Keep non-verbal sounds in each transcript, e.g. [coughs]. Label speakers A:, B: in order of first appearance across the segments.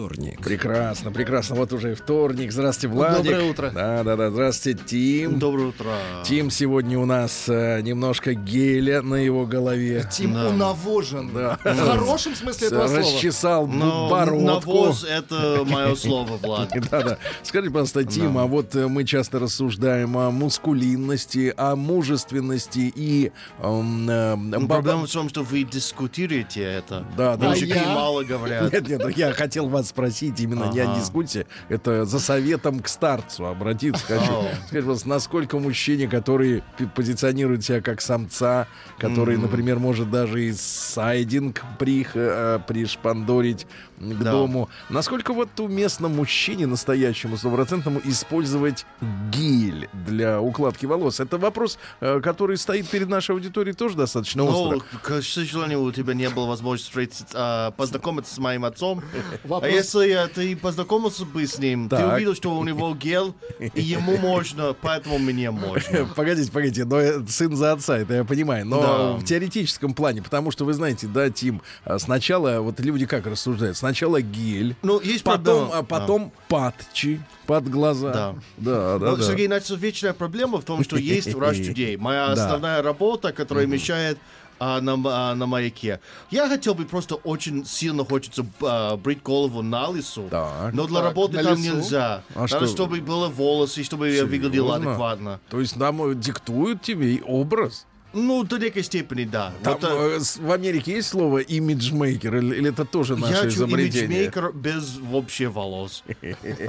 A: вторник.
B: Прекрасно, прекрасно. Вот уже и вторник. Здравствуйте, Владик.
C: Доброе утро.
B: Да, да, да. Здравствуйте, Тим.
C: Доброе утро.
B: Тим сегодня у нас э, немножко геля на его голове.
D: Тим
C: Да.
D: унавожен.
B: Да.
D: В хорошем смысле этого слова.
B: Расчесал
C: Но
B: бородку.
C: навоз — это мое слово, Влад. [laughs]
B: Да, да. Скажите, пожалуйста, Тим, а вот э, мы часто рассуждаем о мускулинности, о мужественности и... эм, э, ба-
C: Проблема в том, что вы дискутируете это.
B: Да, да.
C: Мужики
D: А
C: мало говорят.
B: Нет, нет, я хотел вас спросить именно не о
C: Ага.
B: дискуссии, это за советом к старцу обратиться хочу. Скажите, пожалуйста, насколько мужчине, который позиционирует себя как самца, который, например, может даже и сайдинг прих, э, пришпандорить к
C: Да.
B: дому, насколько вот уместно мужчине настоящему, стопроцентному, использовать гель для укладки волос? Это вопрос, э, который стоит перед нашей аудиторией тоже достаточно остро.
C: Ну, к сожалению, у тебя не было возможности встретиться, а, познакомиться с моим отцом. А
D: Вопрос.
C: если э, ты познакомился бы с ним, ты
B: Так.
C: увидел, что у него гел, и ему можно, поэтому мне можно. [laughs]
B: Погодите, погодите, но э, сын за отца, это я понимаю. Но
C: Да.
B: в теоретическом плане, потому что вы знаете, да, Тим, а, сначала, вот люди как рассуждают, сначала гель,
C: Ну, есть
B: потом,
C: проблема.
B: а потом патчи под глаза.
C: Да.
B: да, да.
C: Ну,
B: да.
C: Сергей, значит, вечная проблема в том, что есть Rush Today. Моя [laughs]
B: Да.
C: основная работа, которая мешает а, на, а, на маяке. Я хотел бы просто очень сильно хочется а, брить голову на лысо,
B: Так.
C: но для
D: Так,
C: работы там
D: лысо?
C: нельзя.
B: А
C: Надо,
B: что?
C: чтобы было волосы, чтобы я выглядел
B: Серьезно?
C: адекватно.
B: То есть нам э, диктуют тебе и образ?
C: Ну, до некой степени, да.
B: Там
C: Вот, э,
B: э, в Америке есть слово имиджмейкер или, или это тоже наше
C: я
B: изобретение?
C: имиджмейкер без вообще волос. [laughs]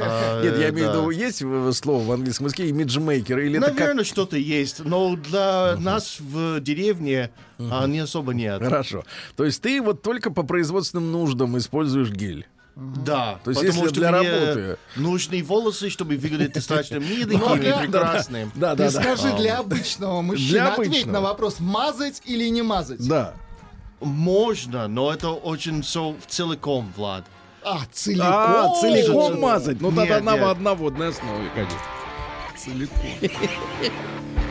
C: А,
B: Нет, я имею в виду, есть слово в английском языке имиджмейкер или
C: Наверное, что-то есть, но для нас в деревне а, не особо нет.
B: Хорошо. То есть ты вот только по производственным нуждам используешь гель.
C: Да,
B: То есть
C: потому
B: если
C: что
B: для
C: мне
B: работы.
C: нужны волосы, чтобы выглядеть достаточно [laughs]
D: Ну,
C: и
D: да,
C: прекрасным.
B: Да,
D: Ты
B: да, да.
D: скажи для обычного мужчины, ответь на вопрос, мазать или не мазать?
B: Да.
C: Можно, но это очень все целиком, Влад.
D: А, целиком?
B: А, целиком мазать. Ну тогда на,
C: нет.
B: на водной основе, конечно.
D: Целиком. [laughs]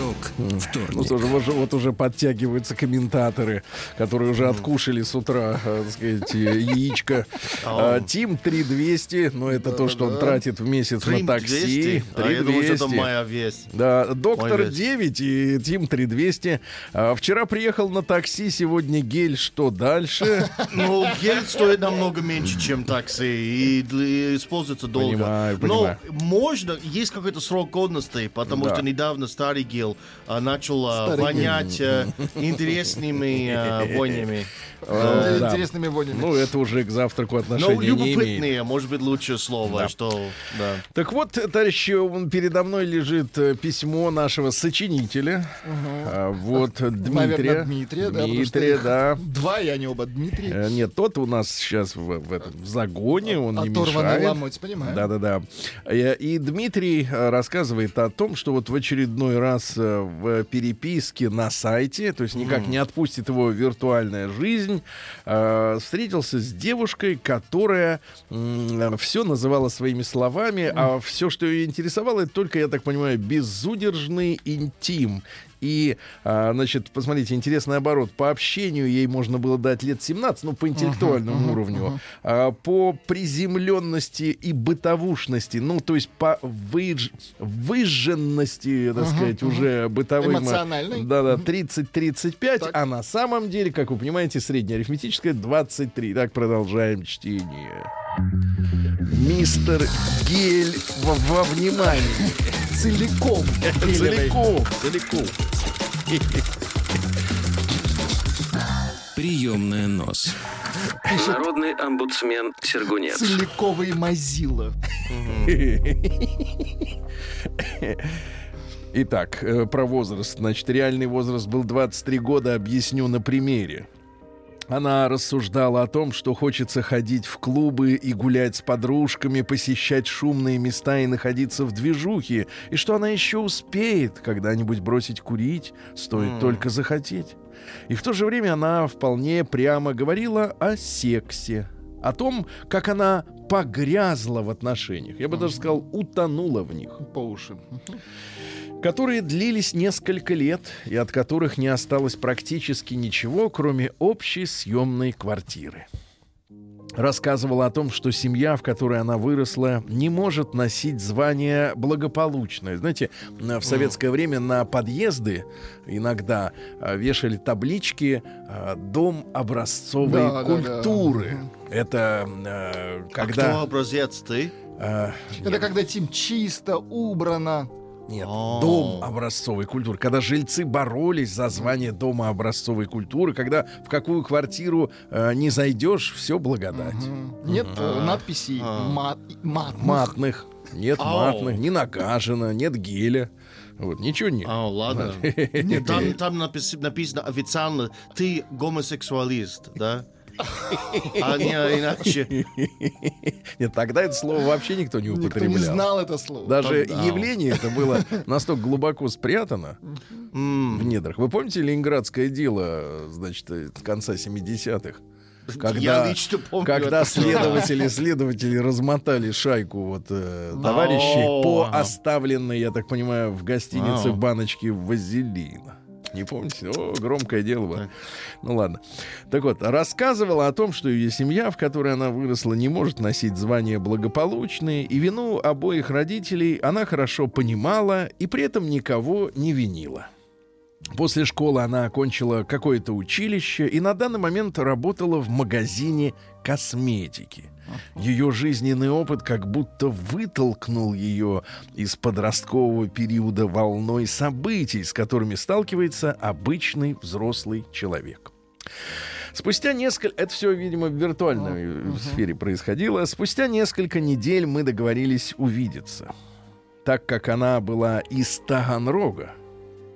A: Рок
B: Ну
A: вторник.
B: что же, вот, вот уже подтягиваются комментаторы, которые уже откушали с утра, э, так сказать, э, яичко. А, Тим 3200, но это то, что он тратит в месяц на такси.
C: 200. А это
B: 3200.
C: моя весть.
B: Да, доктор
C: Мой вес.
B: 9 и Тим 3200. А, вчера приехал на такси, сегодня гель. Что дальше? [laughs]
C: Ну, гель стоит намного меньше, чем такси, и, используется долго.
B: Понимаю,
C: Но
B: понимаю.
C: можно, есть какой-то срок годности, потому что недавно старый гел начал а,
D: Старый
C: вонять а, интересными.
B: Э, да.
D: Интересными вонями.
B: Ну, это уже к завтраку
C: Ну,
B: отношения не имеет.
C: может быть, лучшее слово, что... Да.
B: Так вот, товарищи, м, передо мной лежит э, письмо нашего сочинителя. А, Вот Дмитрия.
D: Дмитрия, да,
B: Дмитрия, да.
D: Два, и они оба Дмитрий.
B: Э, Нет, тот у нас сейчас в, этом загоне, он не мешает.
D: ломоть, понимаю.
B: Да-да-да. Э, И Дмитрий рассказывает о том, что вот в очередной раз в переписке на сайте, то есть никак не отпустит его виртуальная жизнь, э, встретился с девушкой, которая все называла своими словами, а все, что ее интересовало, это только, я так понимаю, безудержный интим. И, а, значит, посмотрите, интересный оборот. По общению ей можно было дать лет 17, ну, по интеллектуальному уровню. А, по приземленности и бытовушности, ну, то есть по выж... выжженности, так сказать, уже бытовым...
D: Эмоциональной.
B: Да-да, 30-35,
D: Так.
B: а на самом деле, как вы понимаете, среднеарифметическое 23. Так, продолжаем чтение. Мистер Гель во, во внимании.
D: Целиком.
B: Целиком, целиком.
A: Приемная нос. Народный омбудсмен Сергунец.
D: Целиковый мазила.
B: Итак, э, про возраст. Значит, реальный возраст был 23 года, объясню на примере. Она рассуждала о том, что хочется ходить в клубы и гулять с подружками, посещать шумные места и находиться в движухе, и что она еще успеет когда-нибудь бросить курить, стоит только захотеть. И в то же время она вполне прямо говорила о сексе, о том, как она погрязла в отношениях. Я бы даже сказал, утонула в них
D: По уши.
B: Которые длились несколько лет и от которых не осталось практически ничего, кроме общей съемной квартиры. Рассказывала о том, что семья, в которой она выросла, не может носить звание благополучное. Знаете, на- в советское время на подъезды иногда а, вешали таблички а, «Дом образцовой
D: Да, да, да.
B: культуры». Это э,
E: Кто
B: когда...
E: образец ты?
B: э,
D: Это когда тим чисто, убрано.
B: Нет,
E: О.
B: дом образцовой культуры. Когда жильцы боролись за звание дома образцовой культуры, когда в какую квартиру э, не зайдешь, все благодать.
D: Нет э, надписей
E: А.
D: мат, матных.
B: Матных, нет
E: Ау.
B: матных, не нагажено, нет геля. Вот, ничего нет.
E: А, ладно. [laughs]
B: Нет.
E: Там, там напис- написано официально, ты гомосексуалист, да? А не иначе.
B: Нет, тогда это слово вообще никто не
D: Никто не
B: употреблял.
D: знал это слово.
B: Даже
E: Тогда.
B: явление это было настолько глубоко спрятано в недрах. Вы помните ленинградское дело, значит, конца 70-х? Когда,
E: Я лично помню
B: когда
E: это.
B: следователи следователи размотали шайку вот э, товарищей по оставленной, я так понимаю, в гостинице
E: Вау.
B: баночке вазелина. [laughs] Не помните? О, громкое дело было. Ну ладно. Так вот, рассказывала о том, что ее семья, в которой она выросла, не может носить звание благополучные, и вину обоих родителей она хорошо понимала и при этом никого не винила. После школы она окончила какое-то училище и на данный момент работала в магазине косметики. Ее жизненный опыт как будто вытолкнул ее из подросткового периода волной событий, с которыми сталкивается обычный взрослый человек. Спустя несколько... Это все, видимо, в виртуальной э, сфере происходило. Спустя несколько недель мы договорились увидеться. Так как она была из Таганрога,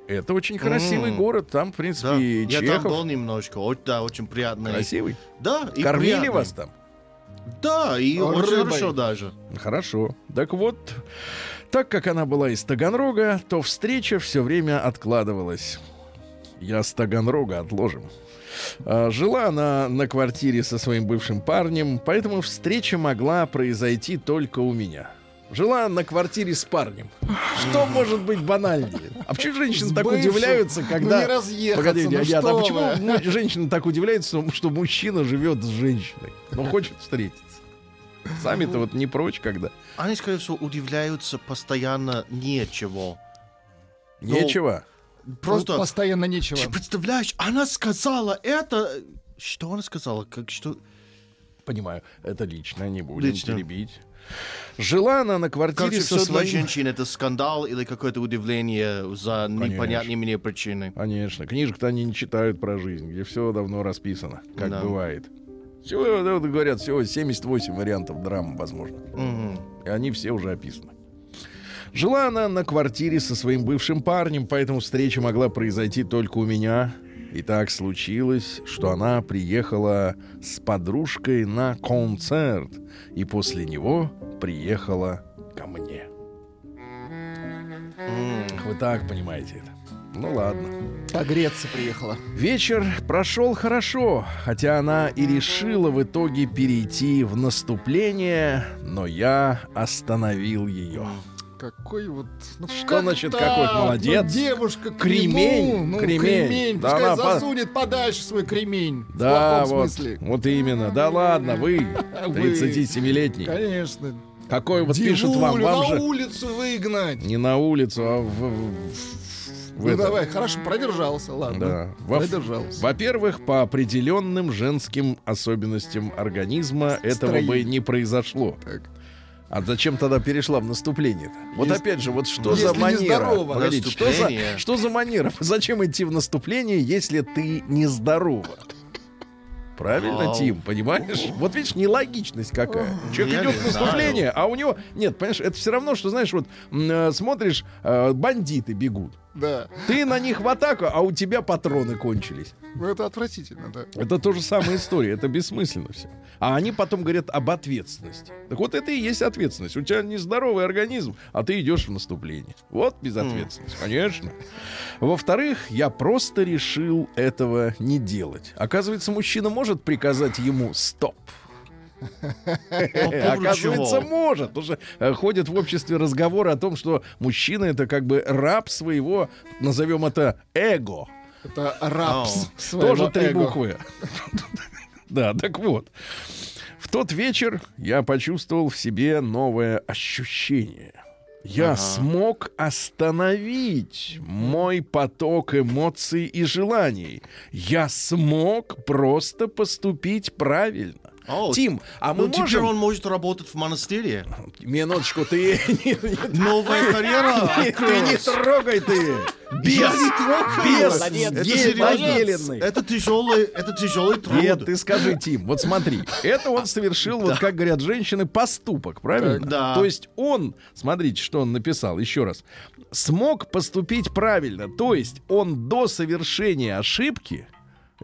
B: это очень красивый
E: М.
B: город. Там, в принципе,
E: Да,
B: и
E: я там
B: Чехов.
E: был немножко, да, очень приятно.
B: Красивый.
E: Да, и
B: Кормили
E: приятно.
B: вас там?
E: Да, и
D: А,
E: очень
D: рыбой?
E: хорошо даже.
B: Хорошо. Так вот, так как она была из Таганрога, то встреча все время откладывалась. Я с Таганрога отложим. А, Жила она на квартире со своим бывшим парнем, поэтому встреча могла произойти только у меня. Жила на квартире с парнем. Что может быть банальнее? А почему женщины так удивляются, когда...
D: Ну не разъехаться,
B: Погодите,
D: ну
B: Аят, а почему
D: вы?
B: женщины так удивляются, что мужчина живет с женщиной? Но хочет встретиться. Сами-то вот не прочь, когда.
E: Они, скорее всего, удивляются постоянно нечего. Ну,
B: Нечего.
E: Просто,
D: Постоянно нечего.
E: ты представляешь, она сказала это... Что она сказала? Как что?
B: Понимаю, это лично, не будем
E: Лично.
B: теребить. Жила она на квартире
E: Короче,
B: со
E: все для
B: своим...
E: женщин это скандал или какое-то удивление за непонятные мне причины.
B: Конечно, книжек-то они не читают про жизнь, где все давно расписано, как
E: Да.
B: бывает. Всего, вот говорят, всего 78 вариантов драм возможно.
E: Мгм.
B: И они все уже описаны. Жила она на квартире со своим бывшим парнем, поэтому встреча могла произойти только у меня. И так случилось, что она приехала с подружкой на концерт, и после него приехала ко мне. Вы так понимаете это. Ну ладно.
D: Погреться приехала.
B: Вечер прошел хорошо, хотя она и решила в итоге перейти в наступление, но я остановил ее.
D: Какой вот... Ну,
B: Что
D: как
B: значит,
D: так?
B: какой
D: Ну,
B: молодец?
D: девушка к
B: Кремень,
D: нему. Ну,
B: кремень.
D: кремень.
B: Да
D: Пускай
B: она по-
D: засунет подальше свой кремень.
B: Да,
D: в
B: вот,
D: смысле.
B: вот именно. Да ладно, вы,
D: Вы.
B: 37-летний.
D: Конечно.
B: Какой вот пишут вам,
D: Дивулю
B: вам
D: на
B: же
D: улицу выгнать.
B: не на улицу, а в... в- в
D: ну
B: это.
D: давай, хорошо, продержался, ладно.
B: Да. Во-
D: Продержался.
B: Во-первых, по определенным женским особенностям организма этого бы не произошло.
D: Так.
B: А зачем тогда перешла в наступление-то? Вот
D: Если-
B: опять же, вот что
D: если
B: за
D: не
B: манера? Погодите, что за,
E: Наступление.
B: что за манера? Зачем идти в наступление, если ты нездорова? Правильно,
C: Вау.
B: Тим, понимаешь? Вот видишь, нелогичность какая. Человек
C: Я
B: идет в наступление, а у него... Нет, понимаешь, это все равно, что, знаешь, вот э, смотришь, э, бандиты бегут.
D: Да.
B: Ты на них в атаку, а у тебя патроны кончились.
D: Ну, это отвратительно, да.
B: Это то же самая история, это бессмысленно все. А они потом говорят об ответственности. Так вот это и есть ответственность. У тебя нездоровый организм, а ты идешь в наступление. Вот безответственность, конечно. Во-вторых, я просто решил этого не делать. Оказывается, мужчина может приказать ему стоп. [laughs] Оказывается,
C: чего?
B: может. Потому что э, ходят в обществе разговоры о том, что мужчина это как бы раб своего, назовем это эго.
D: Это рапс.
B: Тоже три
D: эго.
B: буквы. [laughs] Да, так вот. В тот вечер я почувствовал в себе новое ощущение. Я
C: Ага.
B: смог остановить мой поток эмоций и желаний. Я смог просто поступить правильно.
C: О,
B: Тим, а мы
C: Ну, теперь
B: можем...
C: он может работать в монастыре.
B: Минуточку, ты...
C: Новая карьера
B: Ты не трогай ты! Без,
C: Я не трогаю.
B: без
D: Молодец.
C: Это. Это тяжелый, это тяжелый труд.
B: Нет, ты скажи, Тим, вот смотри, это он совершил, вот как говорят женщины, поступок, правильно?
C: Да.
B: То есть он, смотрите, что он написал, еще раз, смог поступить правильно, то есть он до совершения ошибки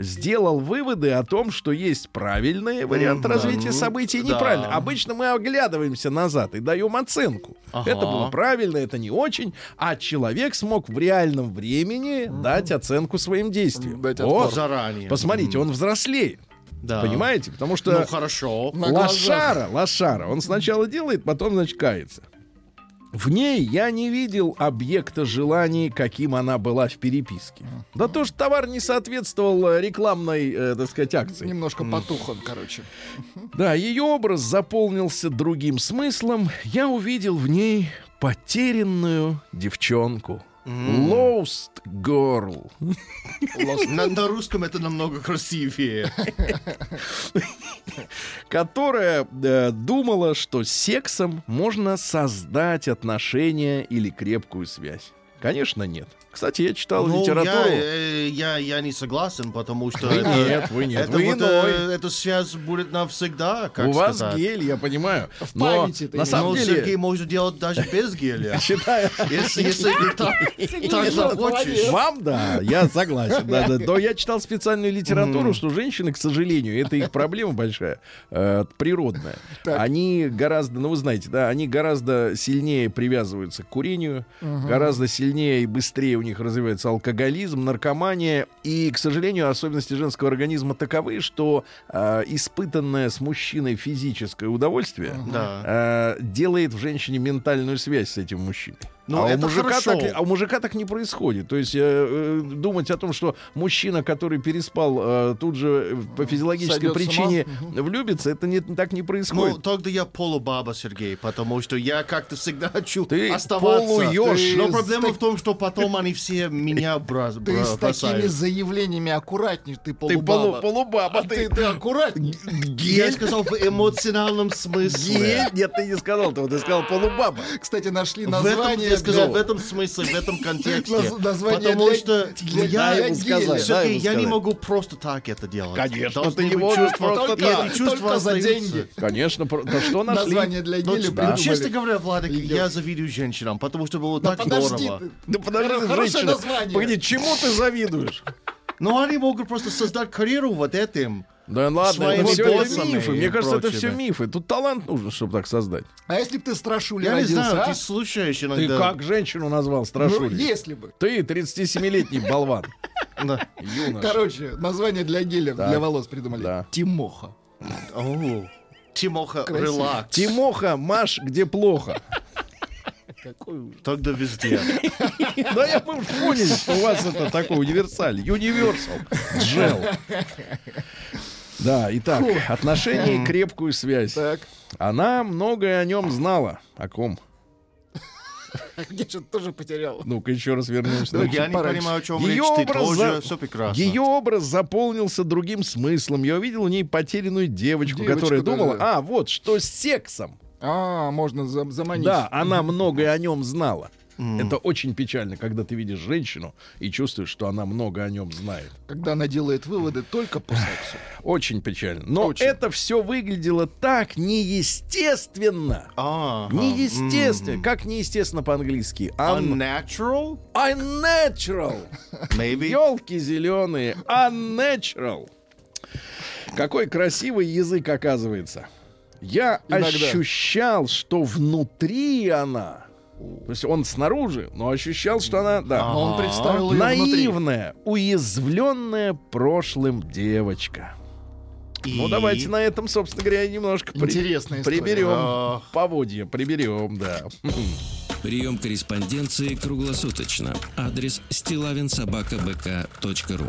B: сделал выводы о том, что есть правильный вариант
C: да,
B: развития
C: ну,
B: событий и
C: да.
B: неправильный. Обычно мы оглядываемся назад и даем оценку.
C: Ага.
B: Это было правильно, это не очень, а человек смог в реальном времени дать оценку своим действиям.
D: Дать
B: Вот.
C: Заранее.
B: Посмотрите, он взрослеет.
C: Да.
B: Понимаете? Потому что
C: Ну, хорошо.
B: Лошара, лошара, он сначала делает, потом, значит, кается. В ней я не видел объекта желаний, каким она была в переписке. Да то, что товар не соответствовал э, рекламной, э, так сказать, акции.
D: Немножко потух он, короче.
B: Да, ее образ заполнился другим смыслом. Я увидел в ней потерянную девчонку. Lost girl.
C: На, на русском это намного красивее.
B: которая э, думала, что сексом можно создать отношения или крепкую связь. Конечно, нет. Кстати, я читал
C: Ну,
B: литературу.
C: Я, э, я, я не согласен, потому что
B: Вы
C: это,
B: нет, вы нет,
C: это
B: вы
C: вот,
B: иной.
C: э, эта связь будет навсегда, как
B: У вас
C: сказать.
B: гель, я понимаю.
D: В
B: Но
D: памяти
B: на самом
C: Ну,
B: деле,
C: Сергей может делать даже без геля. [laughs]
B: считаю,
C: Если, если ты так, так захочешь.
B: Вам, да, я согласен. Да, да. Но я читал специальную литературу, что женщины, к сожалению, это их проблема большая, э, природная. Они гораздо, ну вы знаете, да, они гораздо сильнее привязываются к курению, гораздо сильнее и быстрее у них развивается алкоголизм, наркомания. И, к сожалению, особенности женского организма таковы, что э, испытанное с мужчиной физическое удовольствие
C: Да.
B: э, делает в женщине ментальную связь с этим мужчиной.
C: Ну,
B: а, у мужика
C: хорошо.
B: так, а у мужика так не происходит. То есть э, э, думать о том, что мужчина, который переспал, э, тут же по физиологической
D: Сойдет
B: причине влюбится, это не, так не
C: Ну,
B: происходит.
C: тогда я полубаба, Сергей, потому что я как-то всегда [laughs] хочу
B: Ты
C: оставаться.
B: полуёж.
C: Но
D: Ты
C: проблема
D: с
C: в том, что потом они все меня бра-
D: Ты с такими
C: бросают.
D: заявлениями аккуратней, ты
B: ты полу,
D: полубаба.
B: полубаба.
D: А ты, ты аккуратней.
C: Я сказал в эмоциональном смысле.
B: Гель? Нет, ты не сказал этого, ты сказал полубаба.
D: Кстати, нашли название
C: сказал,
D: для-
C: в этом смысле, в этом контексте. Потому что я Сергей, я не могу просто так это делать.
B: Конечно, ты не можешь просто так.
D: Только за деньги.
B: Конечно, да что нашли?
D: Название для
C: Ну,
D: геля
C: ну, честно говоря, Владик, я завидую женщинам, потому что было так здорово.
B: Да подожди,
D: Хоро- хорошее название.
B: Погоди, чему ты завидуешь?
C: Но они могут просто создать карьеру вот этим.
B: Да ладно, это все мифы. Мне кажется, это все мифы. Тут талант нужен, чтобы так создать.
D: А если бы ты страшули
C: Я не
D: родился,
C: знаю,
D: а?
C: ты
B: Ты
C: иногда.
B: как женщину назвал,
D: Ну,
B: страшули?
D: если бы.
B: Ты 37-летний болван. [laughs]
C: Да.
D: Короче, название для геля, для волос придумали. Тимоха.
C: О, Тимоха, релакс.
B: Тимоха, Маш, где плохо.
C: Тогда везде. [laughs]
B: Да я мы уж поняли, что у вас это такой универсаль. Universal. Джел. Да, итак, отношения и крепкую связь.
D: Так.
B: Она многое о нем знала. О ком? [laughs]
D: Я что-то тоже потерял.
B: Ну-ка еще раз вернемся.
D: Давайте
C: Я не понимаю, о чем
B: Ее
C: речь. Ты
B: образ
C: тоже
B: за-
C: все прекрасно.
B: Ее образ заполнился другим смыслом. Я увидел в ней потерянную девочку, которая думала,
D: да.
B: а, вот, что с сексом.
D: А, можно за- заманить.
B: Да, она многое о нем знала. Это очень печально, когда ты видишь женщину и чувствуешь, что она много о нем знает.
D: Когда она делает выводы только по [laughs] сексу.
B: Очень печально. Но
D: Очень.
B: это все выглядело так неестественно.
E: А,
B: Неестественно. Как неестественно по-английски? Un-
E: Unnatural?
B: unnatural.
E: Maybe.
B: Елки зеленые. Unnatural. Какой красивый язык оказывается. Я
D: Иногда.
B: ощущал, что внутри она. То есть он снаружи, но ощущал, что она, да,
D: Но он представил
B: наивная, уязвленная прошлым девочка. Ну,
E: И-
B: давайте на этом, собственно говоря, немножко при-
D: Интересная история.
B: приберем
E: Ах.
B: поводья, приберем, да.
A: Прием корреспонденции круглосуточно. Адрес стилавинсобакабк.ру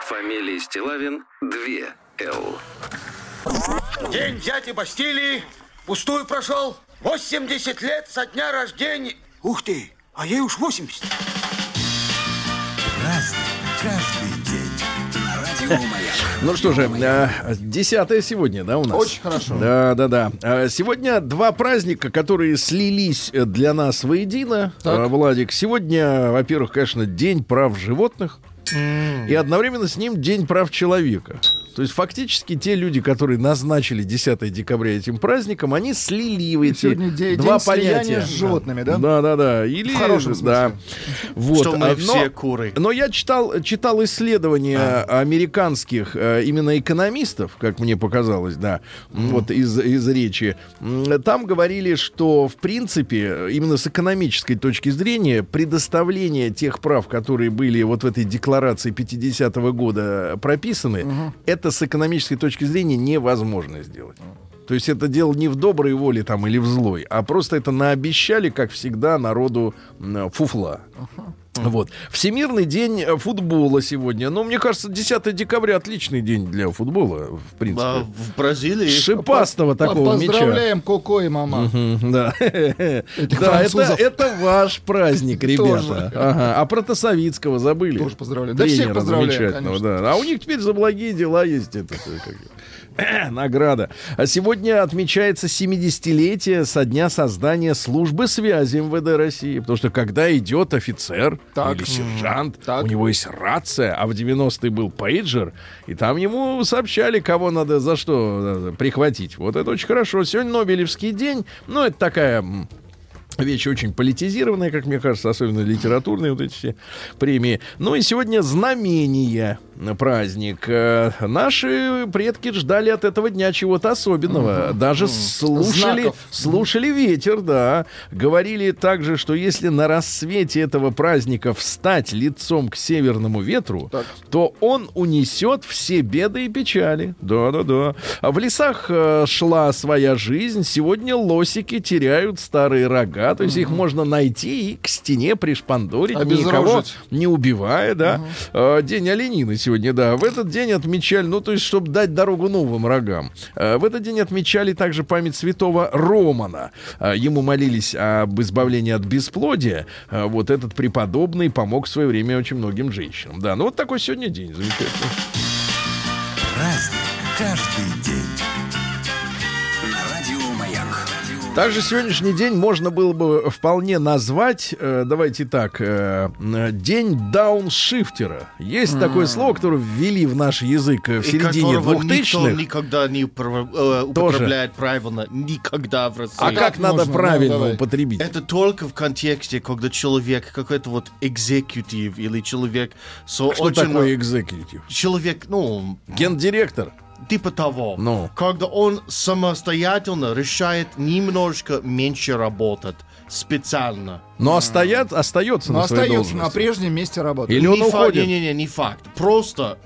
A: Фамилия Стилавин 2 Л.
F: День дяди Бастилии пустую прошел. 80 лет со дня рождения. Ух ты, а ей уж 80.
B: Ну что же, э, десятое сегодня, да, у нас?
D: Очень хорошо.
B: Да, да, да. Э, Сегодня два праздника, которые слились э, для нас воедино,
D: Так.
B: э, Владик. Сегодня, во-первых, конечно, День прав животных. И одновременно с ним День прав человека. То есть фактически те люди, которые назначили 10 декабря этим праздником, они слили в эти
D: Сегодня де-
B: два
D: день
B: понятия.
D: с животными, да?
B: Да, да, да. Или,
D: В хорошем
B: да. Вот.
E: Что мы
B: А, но-
E: все куры.
B: но я читал, читал исследования американских э, именно экономистов, как мне показалось, да, м, вот из, из речи. Там говорили, что в принципе именно с экономической точки зрения предоставление тех прав, которые были вот в этой декларации 50-го года прописаны, это с экономической точки зрения невозможно сделать. То есть это дело не в доброй воле там или в злой, а просто это наобещали, как всегда, народу фуфла. Вот. Всемирный день э, футбола сегодня. Ну, мне кажется, 10 декабря отличный день для футбола, в
E: А,
B: принципе.
E: в Бразилии
B: Шипастого
D: По-
B: такого мяча.
D: Поздравляем Коко и мама.
B: Мгм, Да, да, это,
D: французов.
B: это ваш праздник, ребята. Ага. А про Тосовицкого забыли?
D: Тоже поздравляем. Да всех поздравляем, конечно.
B: да. А у них теперь за благие дела есть это, [clears throat] награда. А сегодня отмечается 70-летие со дня создания службы связи МВД России. Потому что когда идет офицер
D: Так.
B: или сержант,
D: Так.
B: у него есть рация, а в 90-е был пейджер, и там ему сообщали, кого надо за что э, прихватить. Вот это очень хорошо. Сегодня Нобелевский день. Ну, это такая Вещь очень политизированная, как мне кажется, особенно литературные вот эти все премии. Ну и сегодня знамение э, праздник. Э, Наши предки ждали от этого дня чего-то особенного. Даже слушали,
D: Знаков.
B: слушали ветер, да. Говорили также, что если на рассвете этого праздника встать лицом к северному ветру,
D: Так.
B: то он унесет все беды и печали. Да-да-да. В лесах э, шла своя жизнь. Сегодня лосики теряют старые рога. То есть их можно найти и к стене пришпандорить, никого не убивая, да. Э, День оленины сегодня, да. В этот день отмечали, ну, то есть, чтобы дать дорогу новым рогам. Э, В этот день отмечали также память святого Романа. Э, Ему молились об избавлении от бесплодия. Э, Вот этот преподобный помог в свое время очень многим женщинам. Да, ну вот такой сегодня день замечательный.
G: Праздник каждый день.
B: Также сегодняшний день можно было бы вполне назвать, э, давайте так, э, день дауншифтера. Есть такое слово, которое ввели в наш язык э, в
E: и
B: середине двухтысячных.
E: никогда не упра- э, употребляет правильно. Никогда в России.
B: А как
D: Как
B: надо
D: можно? Ну,
B: правильно
D: давай.
B: употребить?
E: Это только в контексте, когда человек, какой-то вот экзекутив или человек со
B: Что
E: очень...
B: такое экзекутив?
E: Человек, ну,
B: Гендиректор.
E: Типа того.
B: Ну.
E: Когда он самостоятельно решает немножко меньше работать специально.
B: Но остаят, остается
D: Но
B: на своей
D: остается на
B: должности.
D: прежнем месте работы.
B: Или он
E: не фа-
B: уходит.
E: Не-не-не, не факт. Просто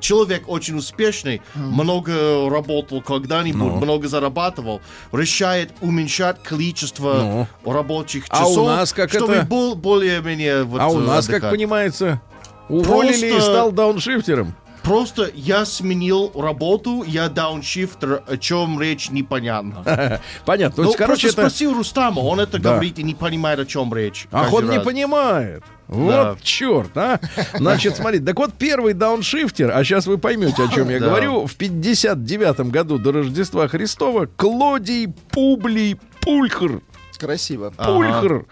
E: человек очень успешный, много работал когда-нибудь,
B: Ну.
E: много зарабатывал, решает уменьшать количество рабочих
B: А у
E: часов,
B: нас как
E: чтобы
B: это-
E: был более-менее вот,
B: А у
E: э,
B: нас, как понимается, уволили и
E: Просто-
B: стал дауншифтером.
E: Просто я сменил работу, я дауншифтер, о чем речь непонятно. [laughs]
B: Понятно.
E: Ну,
B: короче, это...
E: спросил Рустама, он это
B: Да.
E: говорит и не понимает, о чем речь.
B: Ах, он не
E: раз.
B: понимает. Вот
E: Да.
B: черт, а. Значит, смотрите, так вот первый дауншифтер, а сейчас вы поймете, о чем я [laughs]
E: Да.
B: говорю, в 59 году до Рождества Христова Клодий Публий Пульхр,
D: Красиво.
B: Пульхр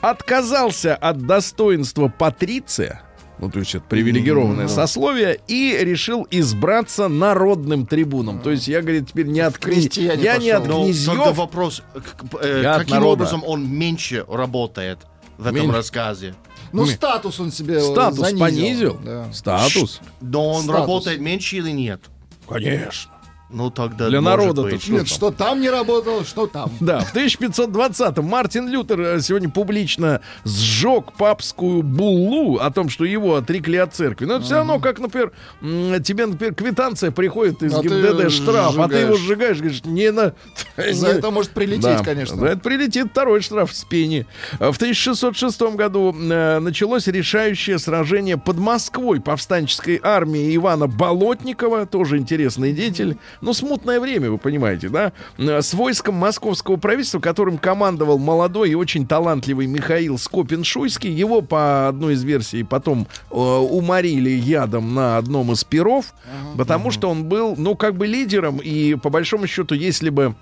B: отказался от достоинства патриция, ну, то есть это привилегированное сословие, и решил избраться народным трибуном. То есть я, говорит, теперь не от
D: крестьяне
B: Я не от.
E: Но
B: князьев,
E: только вопрос, э,
B: Я
E: каким образом он меньше работает в этом
B: Меньше.
E: рассказе?
D: Ну, статус он себе
B: статус
D: занизил.
B: понизил.
D: Да.
B: Статус.
E: Но он
D: Статус.
E: работает меньше или нет?
B: Конечно.
E: Ну тогда
B: Для народа-то
E: быть.
B: что
D: Нет,
B: там?
D: что там не работало, что там.
B: Да, в 1520-м Мартин Лютер э, сегодня публично сжег папскую буллу о том, что его отрекли от церкви. Но это все равно, как, например, тебе, например, квитанция приходит из
D: А
B: ГИБДД штраф, а ты его
D: сжигаешь.
B: говоришь, не на... [laughs]
D: За
B: не-
D: это может прилететь,
B: Да,
D: конечно.
B: За это прилетит второй штраф с пени. В 1606 году э, началось решающее сражение под Москвой повстанческой армии Ивана Болотникова, тоже интересный деятель. Ну, смутное время, вы понимаете, да? Э, С войском московского правительства, которым командовал молодой и очень талантливый Михаил Скопин-Шуйский. Его, по одной из версий, потом э, уморили ядом на одном из перов, потому что он был, ну, как бы лидером, и по большому счету, если бы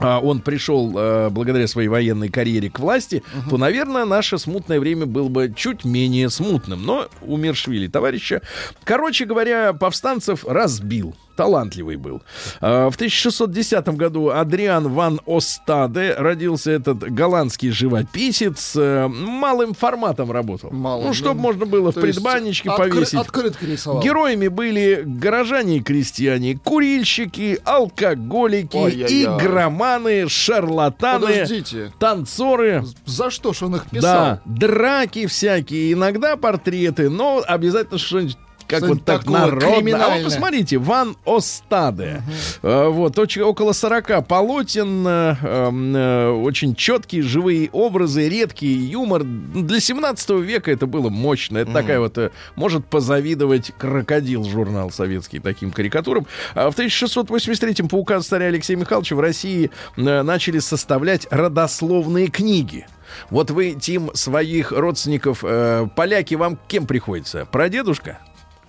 B: а, он пришел э, благодаря своей военной карьере к власти, то, наверное, наше смутное время было бы чуть менее смутным. Но умершвили товарища. Короче говоря, повстанцев разбил. Талантливый был. А, В 1610 году Адриан ван Остаде родился этот голландский живописец. э, Малым форматом работал.
D: Малым,
B: ну, чтобы
D: да.
B: можно было в
D: То есть
B: предбанничке
D: откры-
B: повесить.
D: Открытки рисовал.
B: Героями были горожане и крестьяне, курильщики, алкоголики,
D: Ой-ой-ой.
B: игроманы, шарлатаны,
D: Подождите.
B: танцоры.
D: За что ж он их писал?
B: Да, драки всякие, иногда портреты, но обязательно что-нибудь как вот так народно. А вот посмотрите, Ван Остаде. Э, Вот, очень, около 40 полотен, э, эм, э, очень четкие живые образы, редкий юмор. Для 17 века это было мощно. Это такая вот, э, может позавидовать крокодил журнал советский таким карикатурам. А в 1683-м по указу царя Алексея Михайловича в России начали составлять родословные книги. Вот вы, Тим, своих родственников, э, поляки, вам кем приходится? Прадедушка?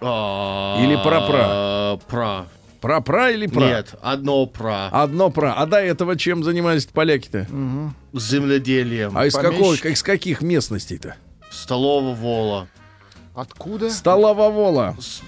B: Или пра-пра?
E: Пра.
B: Пра-пра или пра?
E: Нет, одно пра.
B: Одно пра. А до этого чем занимались поляки-то?
E: Земледелием.
B: А из, какой, из каких местностей-то?
E: Столового вола.
D: Откуда?
B: Столововола.
D: С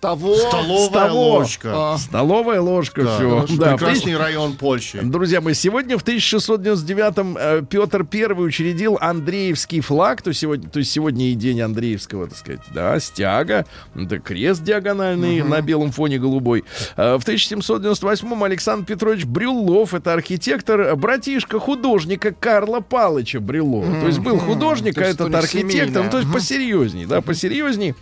D: того.
E: Столовая
B: С того.
E: ложка.
D: А,
B: Столовая ложка,
E: Да.
B: все.
E: Прекрасный район Польши.
B: Друзья мои, сегодня в 1699-м э, Петр I учредил Андреевский флаг, то, сегодня, то есть сегодня и день Андреевского, так сказать, да, стяга, это крест диагональный на белом фоне голубой. Э, в 1798-м Александр Петрович Брюллов, это архитектор, братишка художника Карла Палыча Брюллова. То есть был художник, а
D: есть
B: этот архитектор, ну, то есть посерьезней, да, посерьезней.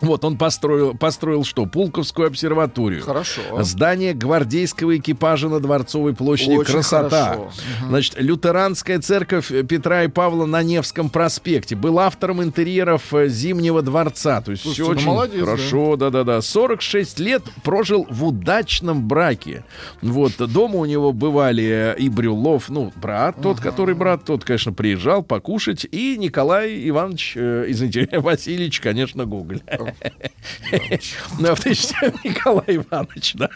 B: Вот он построил, построил что? Пулковскую обсерваторию.
D: Хорошо.
B: Здание гвардейского экипажа на Дворцовой площади.
D: Очень
B: Красота.
D: хорошо.
B: Значит, лютеранская церковь Петра и Павла на Невском проспекте. Был автором интерьеров э, Зимнего дворца. То есть
D: Слушайте,
B: все
D: ну,
B: очень
D: молодец,
B: хорошо. Да-да-да. 46 лет прожил в удачном браке. Вот. Дома у него бывали э, и Брюлов, ну, брат тот, который брат, тот, конечно, приезжал покушать. И Николай Иванович, э, извините, [laughs] Васильевич, конечно, Гоголь. Ну, в 1700 [laughs] Николай Иванович, да.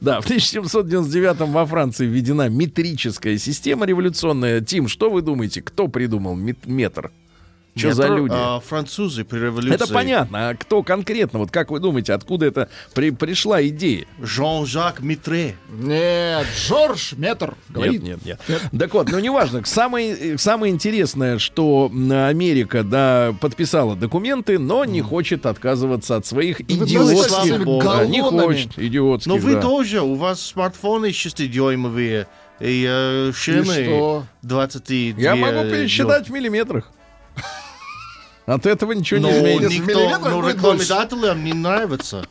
B: Да, в 1799 во Франции введена метрическая система революционная. Тим, что вы думаете, кто придумал мет- метр? Что за люди?
E: а, французы при революции.
B: Это понятно. А кто конкретно? Вот как вы думаете, откуда это при- пришла идея?
E: Жан-Жак Митре.
D: Нет, Жорж Метр говорит.
B: Нет, нет, нет. Так вот, ну неважно. Самое, самое интересное, что Америка, да, подписала документы, но не хочет отказываться от своих идиотских... Да, не хочет, идиотских,
E: Но вы
B: да.
E: тоже, у вас смартфоны 6-дюймовые и э, шины
D: что?
E: 22.
B: Я могу пересчитать в миллиметрах. От этого ничего
E: Но
B: не изменится.
E: никто,
D: будет
E: рекламодателям не нравится. [laughs]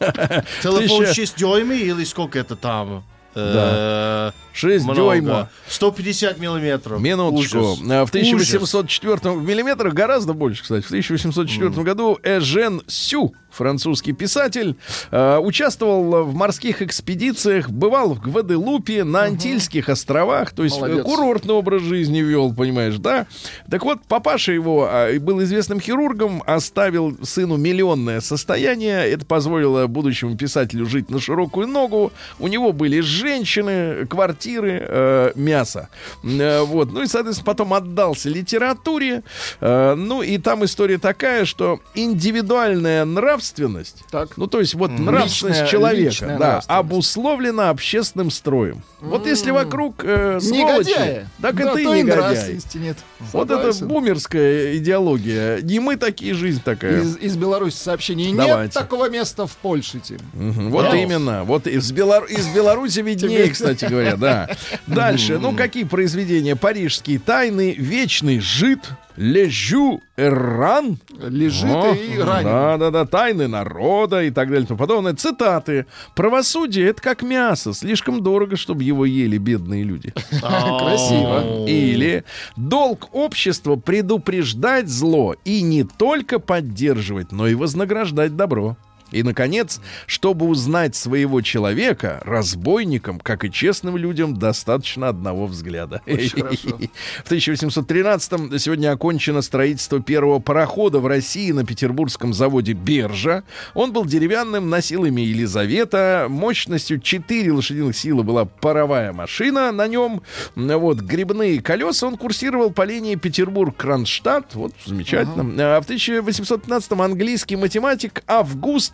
E: Телефон
B: Тысяча-
E: 6 дюймов или сколько это там? Э,
B: 6
E: много.
B: дюйма.
E: 150 миллиметров.
B: Минуточку.
E: Ужас.
B: А В
E: Ужас.
B: 1804 в миллиметрах гораздо больше, кстати. В 1804 году Эжен Сю французский писатель, э, участвовал в морских экспедициях, бывал в Гваделупе, на Антильских островах, то есть э,
D: Молодец.
B: курортный образ жизни вел, понимаешь, да? Так вот, папаша его а, был известным хирургом, оставил сыну миллионное состояние, это позволило будущему писателю жить на широкую ногу, у него были женщины, квартиры, э, мясо. Э, вот, ну и, соответственно, потом отдался литературе, Э, ну и там история такая, что индивидуальная нравственность,
D: Так.
B: ну то есть вот нравственность
D: Личная-
B: человека,
D: личная
B: да,
D: нравственность.
B: обусловлена общественным строем. Вот если вокруг э, сволочи,
D: Негодяи.
B: так
D: да,
B: и ты
D: то и
B: негодяй.
D: нравственности нет.
B: Вот это бумерская идеология. Не мы такие, жизнь такая.
D: Из, из Беларуси сообщение. Нет
B: Давайте.
D: такого места в Польше, Тим.
B: Мгм, Вот
D: Да.
B: именно. Вот из, Белор... из Беларуси виднее, кстати говоря, да. [laughs] Дальше. Ну, какие произведения? Парижские тайны, Вечный жид, Лежу Эрран.
D: Лежит
B: О,
D: и ранен.
B: Да, да, да, тайны народа и так далее и тому подобное. Цитаты. Правосудие это как мясо. Слишком дорого, чтобы его ели бедные люди. [laughs]
D: Красиво.
B: Или долг общества предупреждать зло и не только поддерживать, но и вознаграждать добро. И, наконец, чтобы узнать своего человека, разбойникам, как и честным людям, достаточно одного взгляда. [laughs] В 1813-м сегодня окончено строительство первого парохода в России на петербургском заводе «Биржа». Он был деревянным, носил имя Елизавета. Мощностью 4 лошадиных силы была паровая машина на нем. Вот, грибные колеса. Он курсировал по линии Петербург-Кронштадт. Вот, замечательно. А в 1815-м английский математик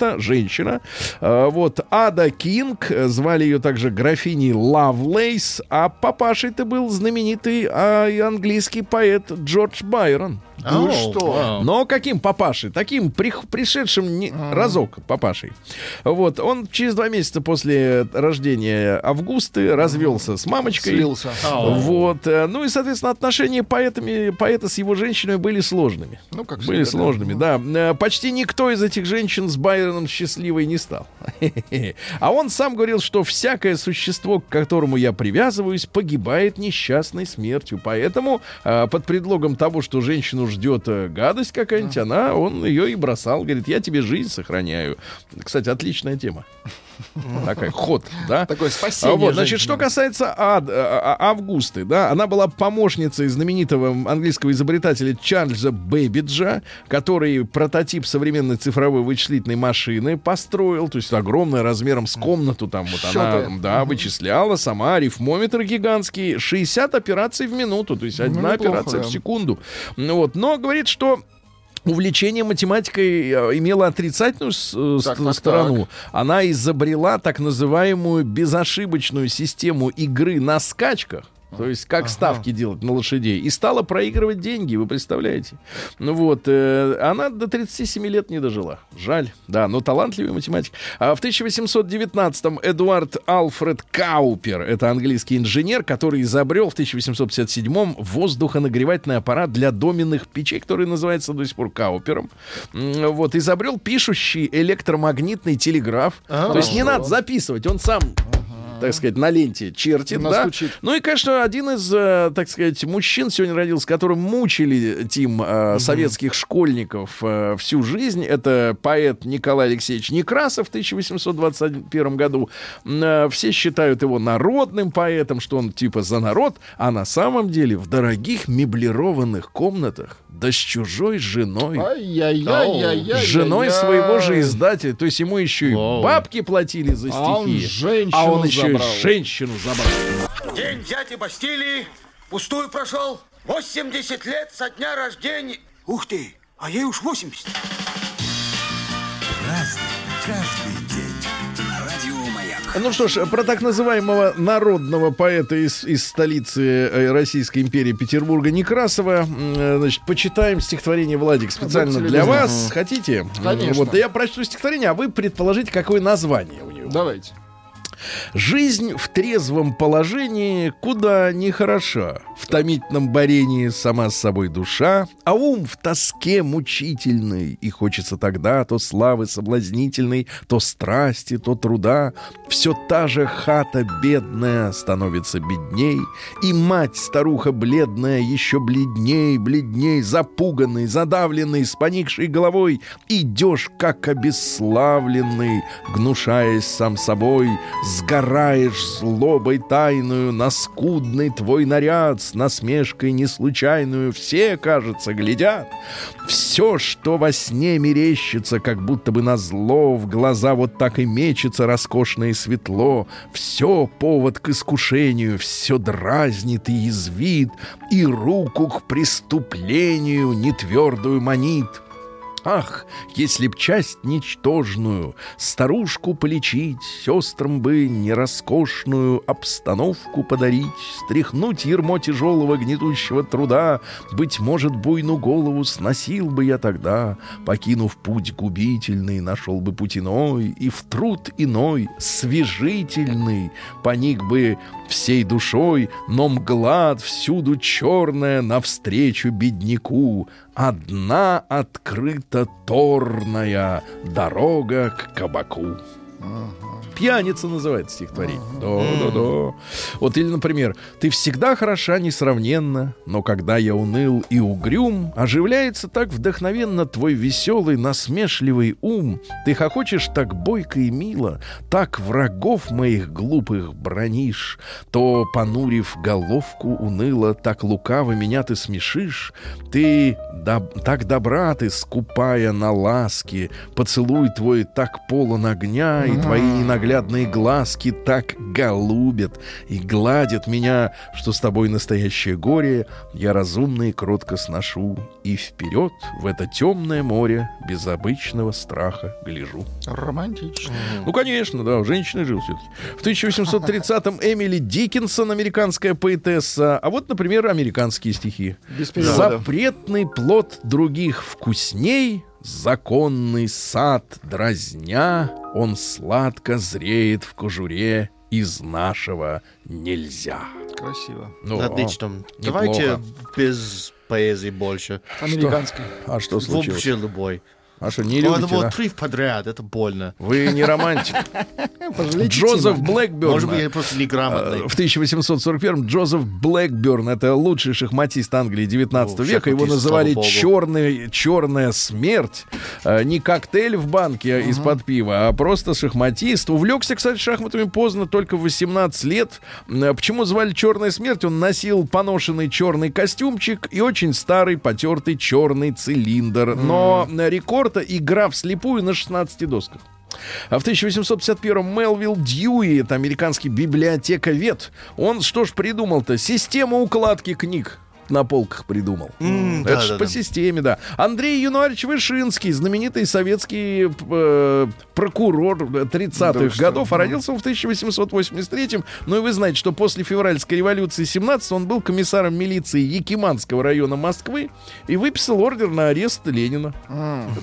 B: Августа, женщина. а, Вот, Ада Кинг, э, звали ее также графиней Лавлейс. А папашей-то был знаменитый а, английский поэт Джордж Байрон.
D: Ну
E: Ау,
D: что?
E: вау.
B: Но каким папашей? Таким прих- пришедшим не- разок папашей. Вот, он через два месяца после рождения Августы развелся с мамочкой.
D: Слился.
B: Вот. э, Ну и, соответственно, отношения поэтами, поэта с его женщиной были сложными.
D: Ну, как
B: Были
D: всегда, да.
B: сложными, да. Э, Почти никто из этих женщин с Байроном счастливой не стал. [laughs] А он сам говорил, что всякое существо, к которому я привязываюсь, погибает несчастной смертью. Поэтому э, под предлогом того, что женщину ждет э, гадость какая-нибудь, она, он ее и бросал. Говорит, я тебе жизнь сохраняю. Кстати, отличная тема. [laughs] Такой ход, да?
D: Такое спасение
B: А вот, значит, что касается Ад- а- а- Августы, да, она была помощницей знаменитого английского изобретателя Чарльза Бэббиджа, который прототип современной цифровой вычислительной машины построил, то есть огромная размером с комнату там вот она,
D: Счеты.
B: да, вычисляла сама, арифмометр гигантский, 60 операций в минуту, то есть одна
D: Ну,
B: операция в
D: да.
B: секунду. Вот, но говорит, что Увлечение математикой э, имело отрицательную э,
D: Так, так,
B: сторону. Она изобрела так называемую безошибочную систему игры на скачках. То есть как ставки делать на лошадей. И стала проигрывать деньги, вы представляете? Ну вот, э, она до 37 лет не дожила. Жаль. Да, но талантливый математик. А в 1819-м Эдуард Алфред Каупер, это английский инженер, который изобрел в 1857-м воздухонагревательный аппарат для доменных печей, который называется до сих пор Каупером. Вот, изобрел пишущий электромагнитный телеграф. То есть не надо записывать, он сам так сказать, на ленте чертит, да? Ну и, конечно, один из, э, так сказать, мужчин сегодня родился, которым мучили, Тим, э, советских школьников э, всю жизнь. Это поэт Николай Алексеевич Некрасов в 1821 году. Э, все считают его народным поэтом, что он типа за народ, а на самом деле в дорогих меблированных комнатах, да с чужой женой.
D: Ай-яй-яй-яй-яй.
B: С женой своего же издателя. То есть ему еще и бабки платили за стихи.
D: А он женщину
B: а он еще
D: забрал.
B: и женщину забрал.
F: День дяди Бастилии пустую прошел. 80 лет со дня рождения. Ух ты, а ей уж 80.
B: Ну что ж, про так называемого народного поэта из, из столицы э, Российской империи Петербурга Некрасова, э, значит, почитаем стихотворение Владик специально
D: Будьте
B: для вас. Хотите?
D: Конечно.
B: Вот, да я прочту стихотворение, а вы предположите, какое название у него.
D: Давайте.
B: Жизнь в трезвом положении куда не хороша. В томительном борении сама с собой душа, а ум в тоске мучительной. И хочется тогда то славы соблазнительной, то страсти, то труда. Все та же хата бедная становится бедней, и мать старуха бледная еще бледней, бледней, запуганный, задавленный, с поникшей головой, идешь как обесславленный, гнушаясь сам собой, Сгораешь злобой тайную На скудный твой наряд С насмешкой неслучайную Все, кажется, глядят. Все, что во сне мерещится Как будто бы на зло В глаза вот так и мечется Роскошно и светло. Все повод к искушению Все дразнит и язвит И руку к преступлению Нетвердую манит Ах, если б часть ничтожную, старушку полечить, сестрам бы нероскошную обстановку подарить, стряхнуть ермо тяжелого гнетущего труда, быть может, буйну голову сносил бы я тогда, покинув путь губительный, нашел бы путь иной, и в труд иной, свежительный, поник бы всей душой, но мгла всюду черная навстречу бедняку, одна открыта торная дорога к кабаку. Пьяница называется стихотворение. Да, да, да. Вот или, например, ты всегда хороша несравненно, но когда я уныл и угрюм, оживляется так вдохновенно твой веселый, насмешливый ум. Ты хохочешь так бойко и мило, так врагов моих глупых бронишь, то, понурив головку уныло, так лукаво меня ты смешишь. Ты доб- так добра ты, скупая на ласки, поцелуй твой так полон огня, и твои ненаглядные глазки так голубят и гладят меня, что с тобой настоящее горе я разумно и кротко сношу, и вперед в это темное море без обычного страха гляжу.
D: Романтично.
B: Ну, конечно, да, у женщины жил все-таки. В 1830-м Эмили Диккенсон, американская поэтесса. А вот, например, американские стихи.
D: Без перевода.
B: Запретный плод других вкусней, законный сад дразня, он сладко зреет в кожуре, из нашего нельзя.
D: Красиво.
B: Ну,
E: Отлично.
B: неплохо.
E: Давайте без поэзии больше.
D: Американская.
B: А что случилось?
E: Вообще любой.
B: А что, не
E: Ну, это
B: любите,
E: вот
B: да?
E: три подряд, это больно.
B: Вы не романтик. [laughs] Джозеф. Блэкберн.
E: Может быть, я просто неграмотный.
B: Э, В 1841-м Джозеф Блэкберн, это лучший шахматист Англии 19
E: Ну,
B: века, его называли черный, черная смерть. Э, Не коктейль в банке из-под пива, а просто шахматист. Увлекся, кстати, шахматами поздно, только в 18 лет. Э, Почему звали черная смерть? Он носил поношенный черный костюмчик и очень старый потертый черный цилиндр. Но э, рекорд игра вслепую на 16 досках. А в 1851-м Мелвилл Дьюи, это американский библиотековед, он что ж придумал-то? Систему укладки книг на полках придумал.
E: М,
B: Это
E: да,
B: ж
E: да,
B: по
E: да.
B: системе, да. Андрей Януарьевич Вышинский, знаменитый советский э, прокурор 30-х
D: Да что?
B: годов, а родился он в 1883-м. Ну и вы знаете, что после февральской революции 17 он был комиссаром милиции Якиманского района Москвы и выписал ордер на арест Ленина.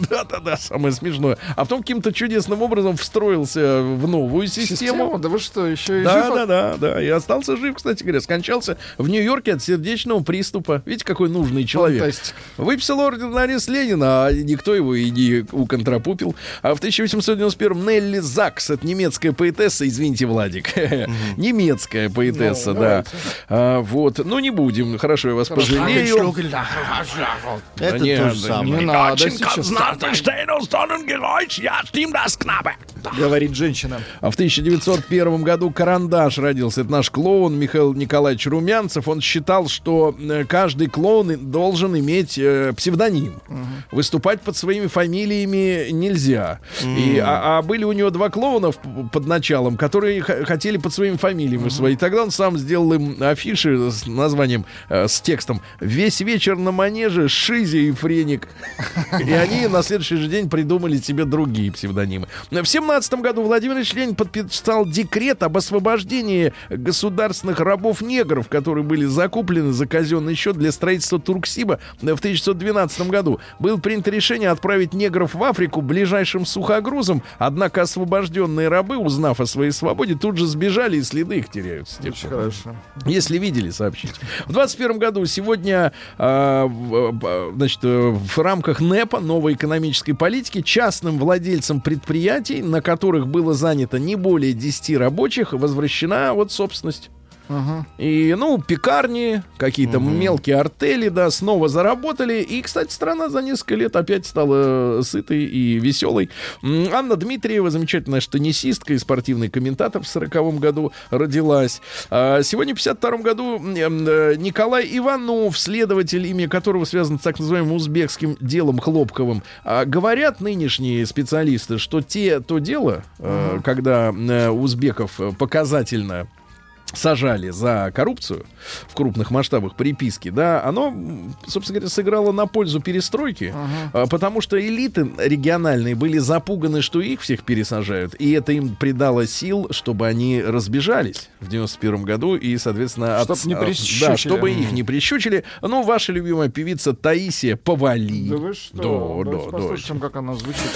B: Да-да-да, самое смешное. А потом каким-то чудесным образом встроился в новую систему.
D: Система? Да вы что, еще и
B: Да,
D: жив?
B: да, да, да. И остался жив, кстати говоря. Скончался в Нью-Йорке от сердечного приступа. Видите, какой нужный человек.
D: Фантастика.
B: Выписал ордер на арест Ленина, а никто его и не уконтропупил. А в 1891-м Нелли Закс, это немецкая поэтесса, извините, Владик. [laughs] Немецкая поэтесса,
D: Ну,
B: да. А, вот. Ну, не будем. Хорошо, я вас пожалею.
E: Это
B: не,
E: то же
B: да,
E: самое.
D: Не надо сейчас. Говорит женщина.
B: А в 1901 году Карандаш родился. Это наш клоун Михаил Николаевич Румянцев. Он считал, что э, каждый клоун и- должен иметь э, псевдоним. Выступать под своими фамилиями нельзя. И, а, а были у него два клоуна под началом, которые хотели под своими фамилиями свои. Тогда он сам сделал им афиши с названием, э, с текстом «Весь вечер на манеже Шизи и Френик». И они на следующий же день придумали себе другие псевдонимы. В семнадцатом году Владимир Ильич Ленин подписал декрет об освобождении государственных рабов-негров, которые были закуплены за казенные пополненный счет для строительства Турксиба в 1912 году. Было принято решение отправить негров в Африку ближайшим сухогрузом, однако освобожденные рабы, узнав о своей свободе, тут же сбежали, и следы их теряются.
D: Очень хорошо.
B: Если видели, сообщите. В 21 году сегодня, а, в- в- значит, э, в рамках НЭПа, новой экономической политики, частным владельцам предприятий, на которых было занято не более 10 рабочих, возвращена вот собственность.
D: Ага.
B: И, ну, пекарни, какие-то мелкие артели, да, снова заработали. И, кстати, страна за несколько лет опять стала э, сытой и веселой. Анна Дмитриева, замечательная теннисистка и спортивный комментатор в 40 году родилась. А сегодня, в 52 году, м, э, Николай Иванов, следователь, имя которого связано с так называемым узбекским делом Хлопковым. А говорят нынешние специалисты, что те, то дело, э, когда э, узбеков э, показательно сажали за коррупцию в крупных масштабах приписки, да, оно, собственно говоря, сыграло на пользу перестройки, а, потому что элиты региональные были запуганы, что их всех пересажают, и это им придало сил, чтобы они разбежались в 91 году и, соответственно,
D: Чтоб не
B: а,
D: прищучили.
B: Да, чтобы их не прищучили. Ну, ваша любимая певица Таисия Повали.
D: Да вы что?
B: Да, да, да.
D: послушаем, как она звучит.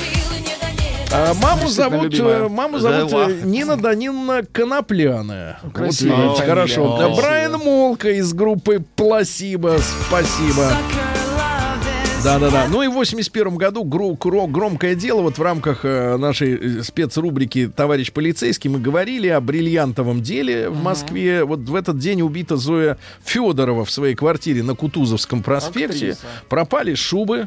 B: А, маму зовут,
D: любимая.
B: э, маму зовут э, Нина Даниловна Конопляная. Вот
D: Красивая
B: видите, хорошо. Да,
E: Красивая.
B: Брайан Молка из группы Пласиба. Спасибо. Да-да-да. Ну и в 81 году гру- гро- громкое дело вот в рамках э, нашей э, спецрубрики «Товарищ полицейский» мы говорили о бриллиантовом деле в Москве. Вот в этот день убита Зоя Федорова в своей квартире на Кутузовском проспекте.
D: Актриса.
B: Пропали шубы.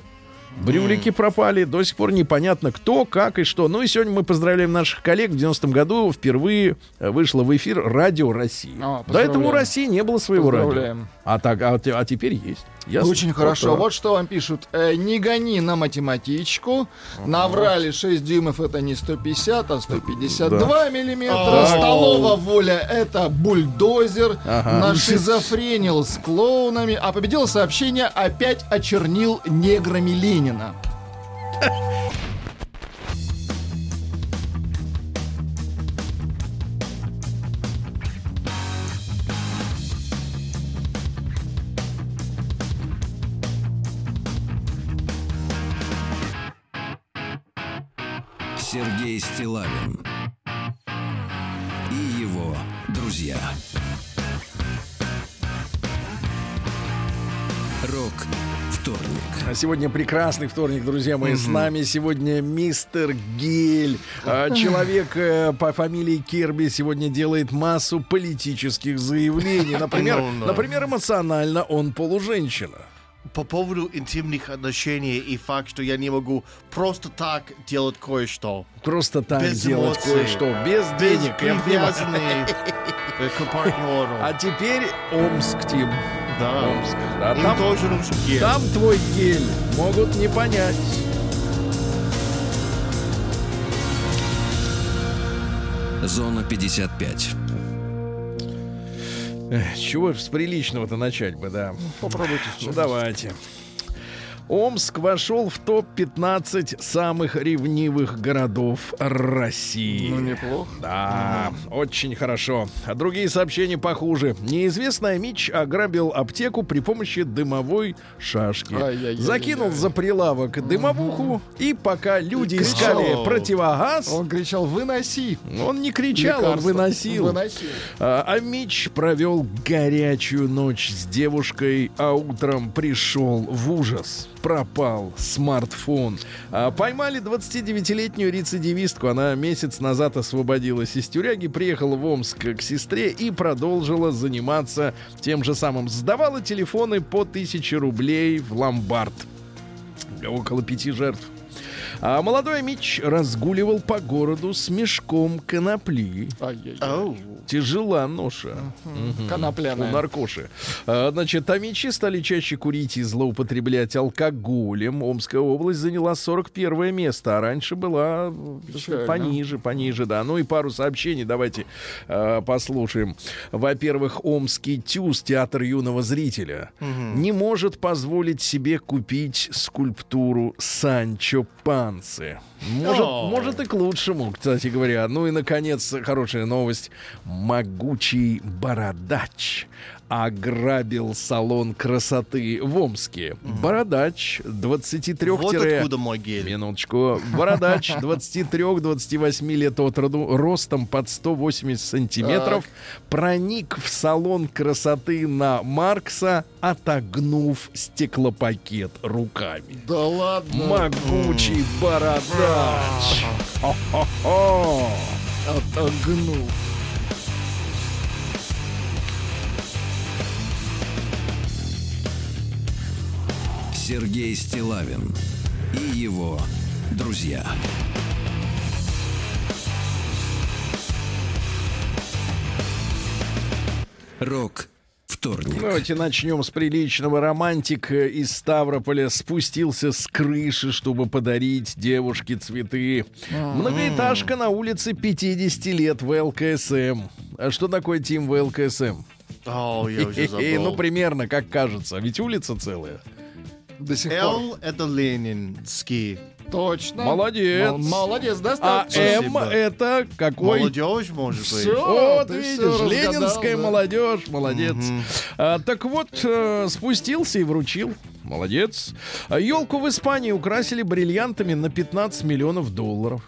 B: Брюлики пропали, до сих пор непонятно кто, как и что. Ну и сегодня мы поздравляем наших коллег. В 90-м году впервые э, вышло в эфир Радио России.
D: А,
B: До этого у. России не было своего радио. А, так, а, а теперь есть. Ясно?
D: Очень хорошо.
B: Вот
D: Вот что вам пишут. Э, не гони на математичку. Наврали 6 дюймов это не 150, а 152 миллиметра. Столова воля это бульдозер.
B: Ага.
D: Нашизофренил с клоунами. А победило сообщение опять очернил неграми Ленина. [laughs]
A: Сергей Стилавин и его друзья. Рок вторник.
B: А Сегодня прекрасный вторник, друзья мои. С нами сегодня мистер Гель. А, Человек э, по фамилии Кирби сегодня делает массу политических заявлений. [laughs] Например,
E: Ну,
B: например, эмоционально он полуженщина.
E: По поводу интимных отношений и факт, что я не могу просто так делать кое-что.
B: Просто так
E: Без
B: делать
E: эмоций.
B: кое-что. Без
E: Без
B: денег.
E: привязанный к [laughs] партнеру.
B: А теперь Омск, Тим.
E: Да.
B: Омск. Да,
E: Им
B: там,
E: тоже нужен гель.
B: там твой гель. Могут не понять.
A: Зона 55.
B: Эх, чего ж с приличного-то начать бы, да.
D: Попробуйте
B: Ну давайте. Омск вошел в топ-15 самых ревнивых городов России.
D: Ну, неплохо.
B: Да, очень хорошо. А другие сообщения похуже. Неизвестный Амич ограбил аптеку при помощи дымовой шашки.
D: Ай-яй-яй-яй-яй.
B: Закинул за прилавок дымовуху, и пока люди
E: кричал.
B: искали противогаз,
D: Он кричал, выноси.
B: он не кричал, он
D: лекарство».
B: выносил.
D: Выносил.
B: А а Мич провел горячую ночь с девушкой, а утром пришел в ужас. Пропал смартфон. А поймали 29-летнюю рецидивистку. Она месяц назад освободилась из тюряги, приехала в Омск к сестре и продолжила заниматься тем же самым. Сдавала телефоны по 1000 рублей в ломбард. Около пяти жертв. А молодой Мич разгуливал по городу с мешком конопли. Тяжела ноша. Мгм. У
D: Конопляная.
B: наркоши. А, Значит, амичи стали чаще курить и злоупотреблять алкоголем. Омская область заняла 41 место, а раньше была
D: Печально.
B: пониже, пониже, да. Ну и пару сообщений давайте э, послушаем. Во-первых, Омский ТЮЗ, театр юного зрителя, не может позволить себе купить скульптуру Санчо Панцы. Может,
E: О.
B: может и к лучшему, кстати говоря. Ну и, наконец, хорошая новость. Могучий бородач ограбил салон красоты в Омске. Бородач 23
E: Вот откуда мой гель.
B: Минуточку. Бородач [laughs] 23-28 лет от роду, ростом под 180 сантиметров, проник в салон красоты на Маркса, отогнув стеклопакет руками.
D: Да ладно.
B: Могучий бородач. Хо-хо-хо.
A: Сергей Стилавин и его друзья. Рок вторник.
B: Давайте начнем с приличного. Романтик э, из Ставрополя спустился с крыши, чтобы подарить девушке цветы. Многоэтажка на улице 50 лет в ЛКСМ. А что такое Тим в ЛКСМ?
E: О, я уже [laughs]
B: Ну,
E: забыл.
B: примерно, как кажется. Ведь улица целая.
D: До сих пор.
E: Л это Ленинский.
D: Точно.
B: Молодец.
D: Мол- Молодец,
B: А
D: достаточно.
B: М
E: Спасибо.
B: это какой?
E: Молодежь, может быть.
D: Всё.
B: О,
D: всё
B: видишь,
D: разгадал,
B: ленинская
D: да.
B: молодежь, молодец. А, так вот, э, спустился и вручил. Молодец. елку в Испании украсили бриллиантами на 15 миллионов долларов.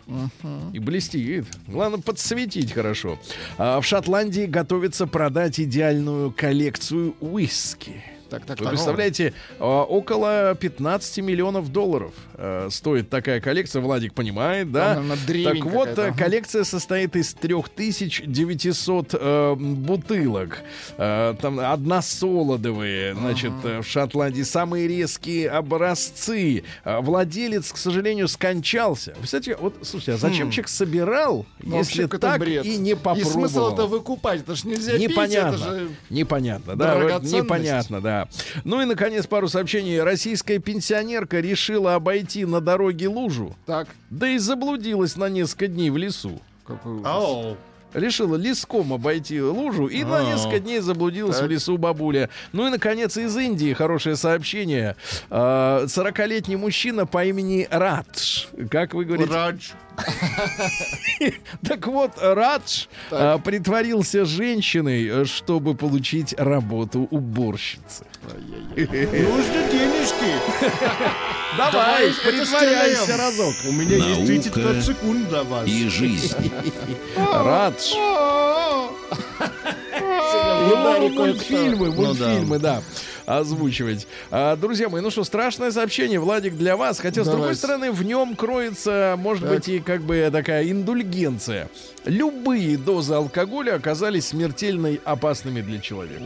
B: И блестит. Главное, подсветить хорошо. А в Шотландии готовится продать идеальную коллекцию уиски.
D: Так, так,
B: Вы
D: так.
B: представляете, а, около 15 миллионов долларов э, стоит такая коллекция. Владик понимает, да?
D: Она
B: Так
D: древненькая
B: вот, э,
D: ага.
B: коллекция состоит из 3900 э, бутылок. Э, там односолодовые, значит, э, в Шотландии самые резкие образцы. Владелец, к сожалению, скончался. Кстати, вот, слушайте, а зачем человек собирал,
D: Ну,
B: если так
D: бред.
B: и не попробовал?
D: И смысл это выкупать, это ж нельзя пить,
B: Непонятно.
D: это же...
B: Непонятно, да, непонятно, да. Ну и, наконец, пару сообщений. Российская пенсионерка решила обойти на дороге лужу,
D: Так.
B: да и заблудилась на несколько дней в лесу.
D: Какой ужас.
E: Оу.
B: Решила леском обойти лужу и на
E: А.
B: несколько дней заблудилась
D: Так.
B: в лесу бабуля. Ну и, наконец, из Индии хорошее сообщение. А, 40-летний мужчина по имени Радж. Как вы говорите?
E: Радж. [laughs]
B: Так вот, Радж а, притворился женщиной, чтобы получить работу уборщицы.
E: Нужны денежки. [laughs]
B: Давай, притворяйся разок.
E: У меня есть
A: Наука
E: 35 секунд для вас.
A: И жизнь.
B: Радж. Ну, мультфильмы,
E: Ну
B: мультфильмы, да. Озвучивать. А, друзья мои, ну что, страшное сообщение, Владик, для вас. Хотя, с другой стороны, в нем кроется, может
D: Так.
B: быть, и как бы такая индульгенция. Любые дозы алкоголя оказались смертельно опасными для человека.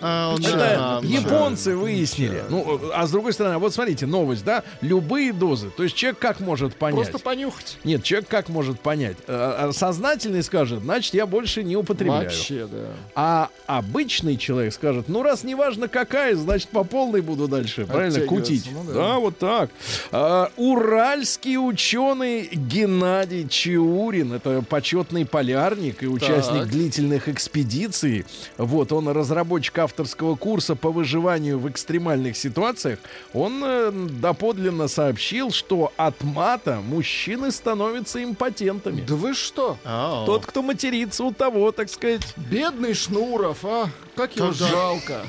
E: А, он-
B: Это
E: да,
B: японцы выяснили. Ну, а с другой стороны, вот смотрите, новость, да? Любые дозы. То есть человек как может понять?
D: Просто понюхать.
B: Нет, человек как может понять? Э, э, Сознательный скажет, значит, я больше не употребляю.
D: Вообще, да.
B: А обычный человек скажет, ну раз неважно какая, значит по полной буду дальше, правильно, кутить.
D: ну да.
B: да. вот так. А, уральский ученый Геннадий Чаурин, это почетный полярник и участник
D: Так.
B: длительных экспедиций. Вот он разработчик авторского курса по выживанию в экстремальных ситуациях. Он э, доподлинно сообщил, что от мата мужчины становятся импотентами.
D: Да вы что?
E: Ау.
B: Тот, кто матерится, у того, так сказать,
D: Бедный Шнуров, а? Как его
E: Тогда-
D: жалко.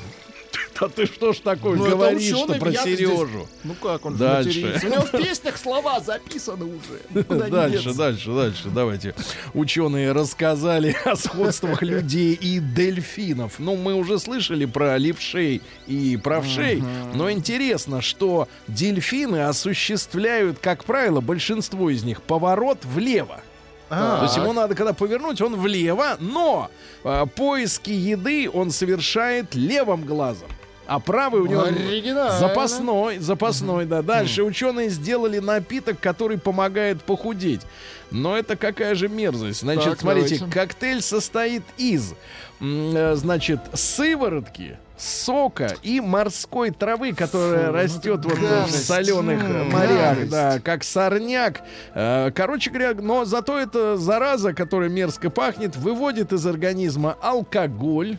B: Да ты что ж такое
D: Ну,
B: говоришь что про
D: я-то здесь-
B: Сережу?
D: Ну как он
B: Дальше.
D: матерится? У него в песнях слова записаны уже.
B: Дальше, дальше, дальше. Давайте. Ученые рассказали о сходствах людей и дельфинов. Ну, мы уже слышали про левшей и правшей. Но интересно, что дельфины осуществляют, как правило, большинство из них поворот влево.
E: А,
B: То есть ему надо, когда повернуть, он влево, но а, поиски еды он совершает левым глазом. А правый у него запасной, запасной, да. Дальше ученые сделали напиток, который помогает похудеть. Но это какая же мерзость. Значит,
D: Так,
B: смотрите,
D: давайте.
B: коктейль состоит из, э, значит, сыворотки, сока и морской травы, которая растет вот в
D: гадость.
B: соленых
D: М,
B: морях,
D: гадость.
B: да, как сорняк. Э, Короче говоря, но зато эта зараза, которая мерзко пахнет, выводит из организма алкоголь,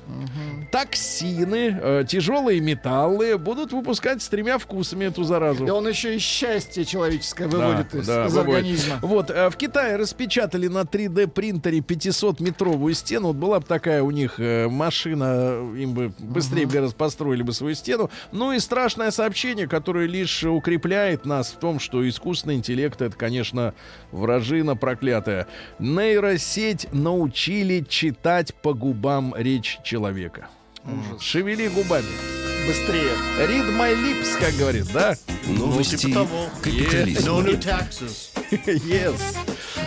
B: токсины, э, тяжелые металлы, будут выпускать с тремя вкусами эту заразу.
D: И он еще и счастье человеческое выводит из,
B: да,
D: из
B: выводит.
D: организма.
B: Вот, э, в Китае распечатали на 3D принтере 500-метровую стену. Вот была бы такая у них машина, им бы быстрее бы гораздо построили бы свою стену. Ну и страшное сообщение, которое лишь укрепляет нас в том, что искусственный интеллект это, конечно, вражина проклятая. Нейросеть научили читать по губам речь человека. Шевели губами.
D: Быстрее.
B: Read my lips, как говорит, да?
A: Новости
E: типа того.
A: капитализма.
E: No new taxes. [laughs]
B: Yes.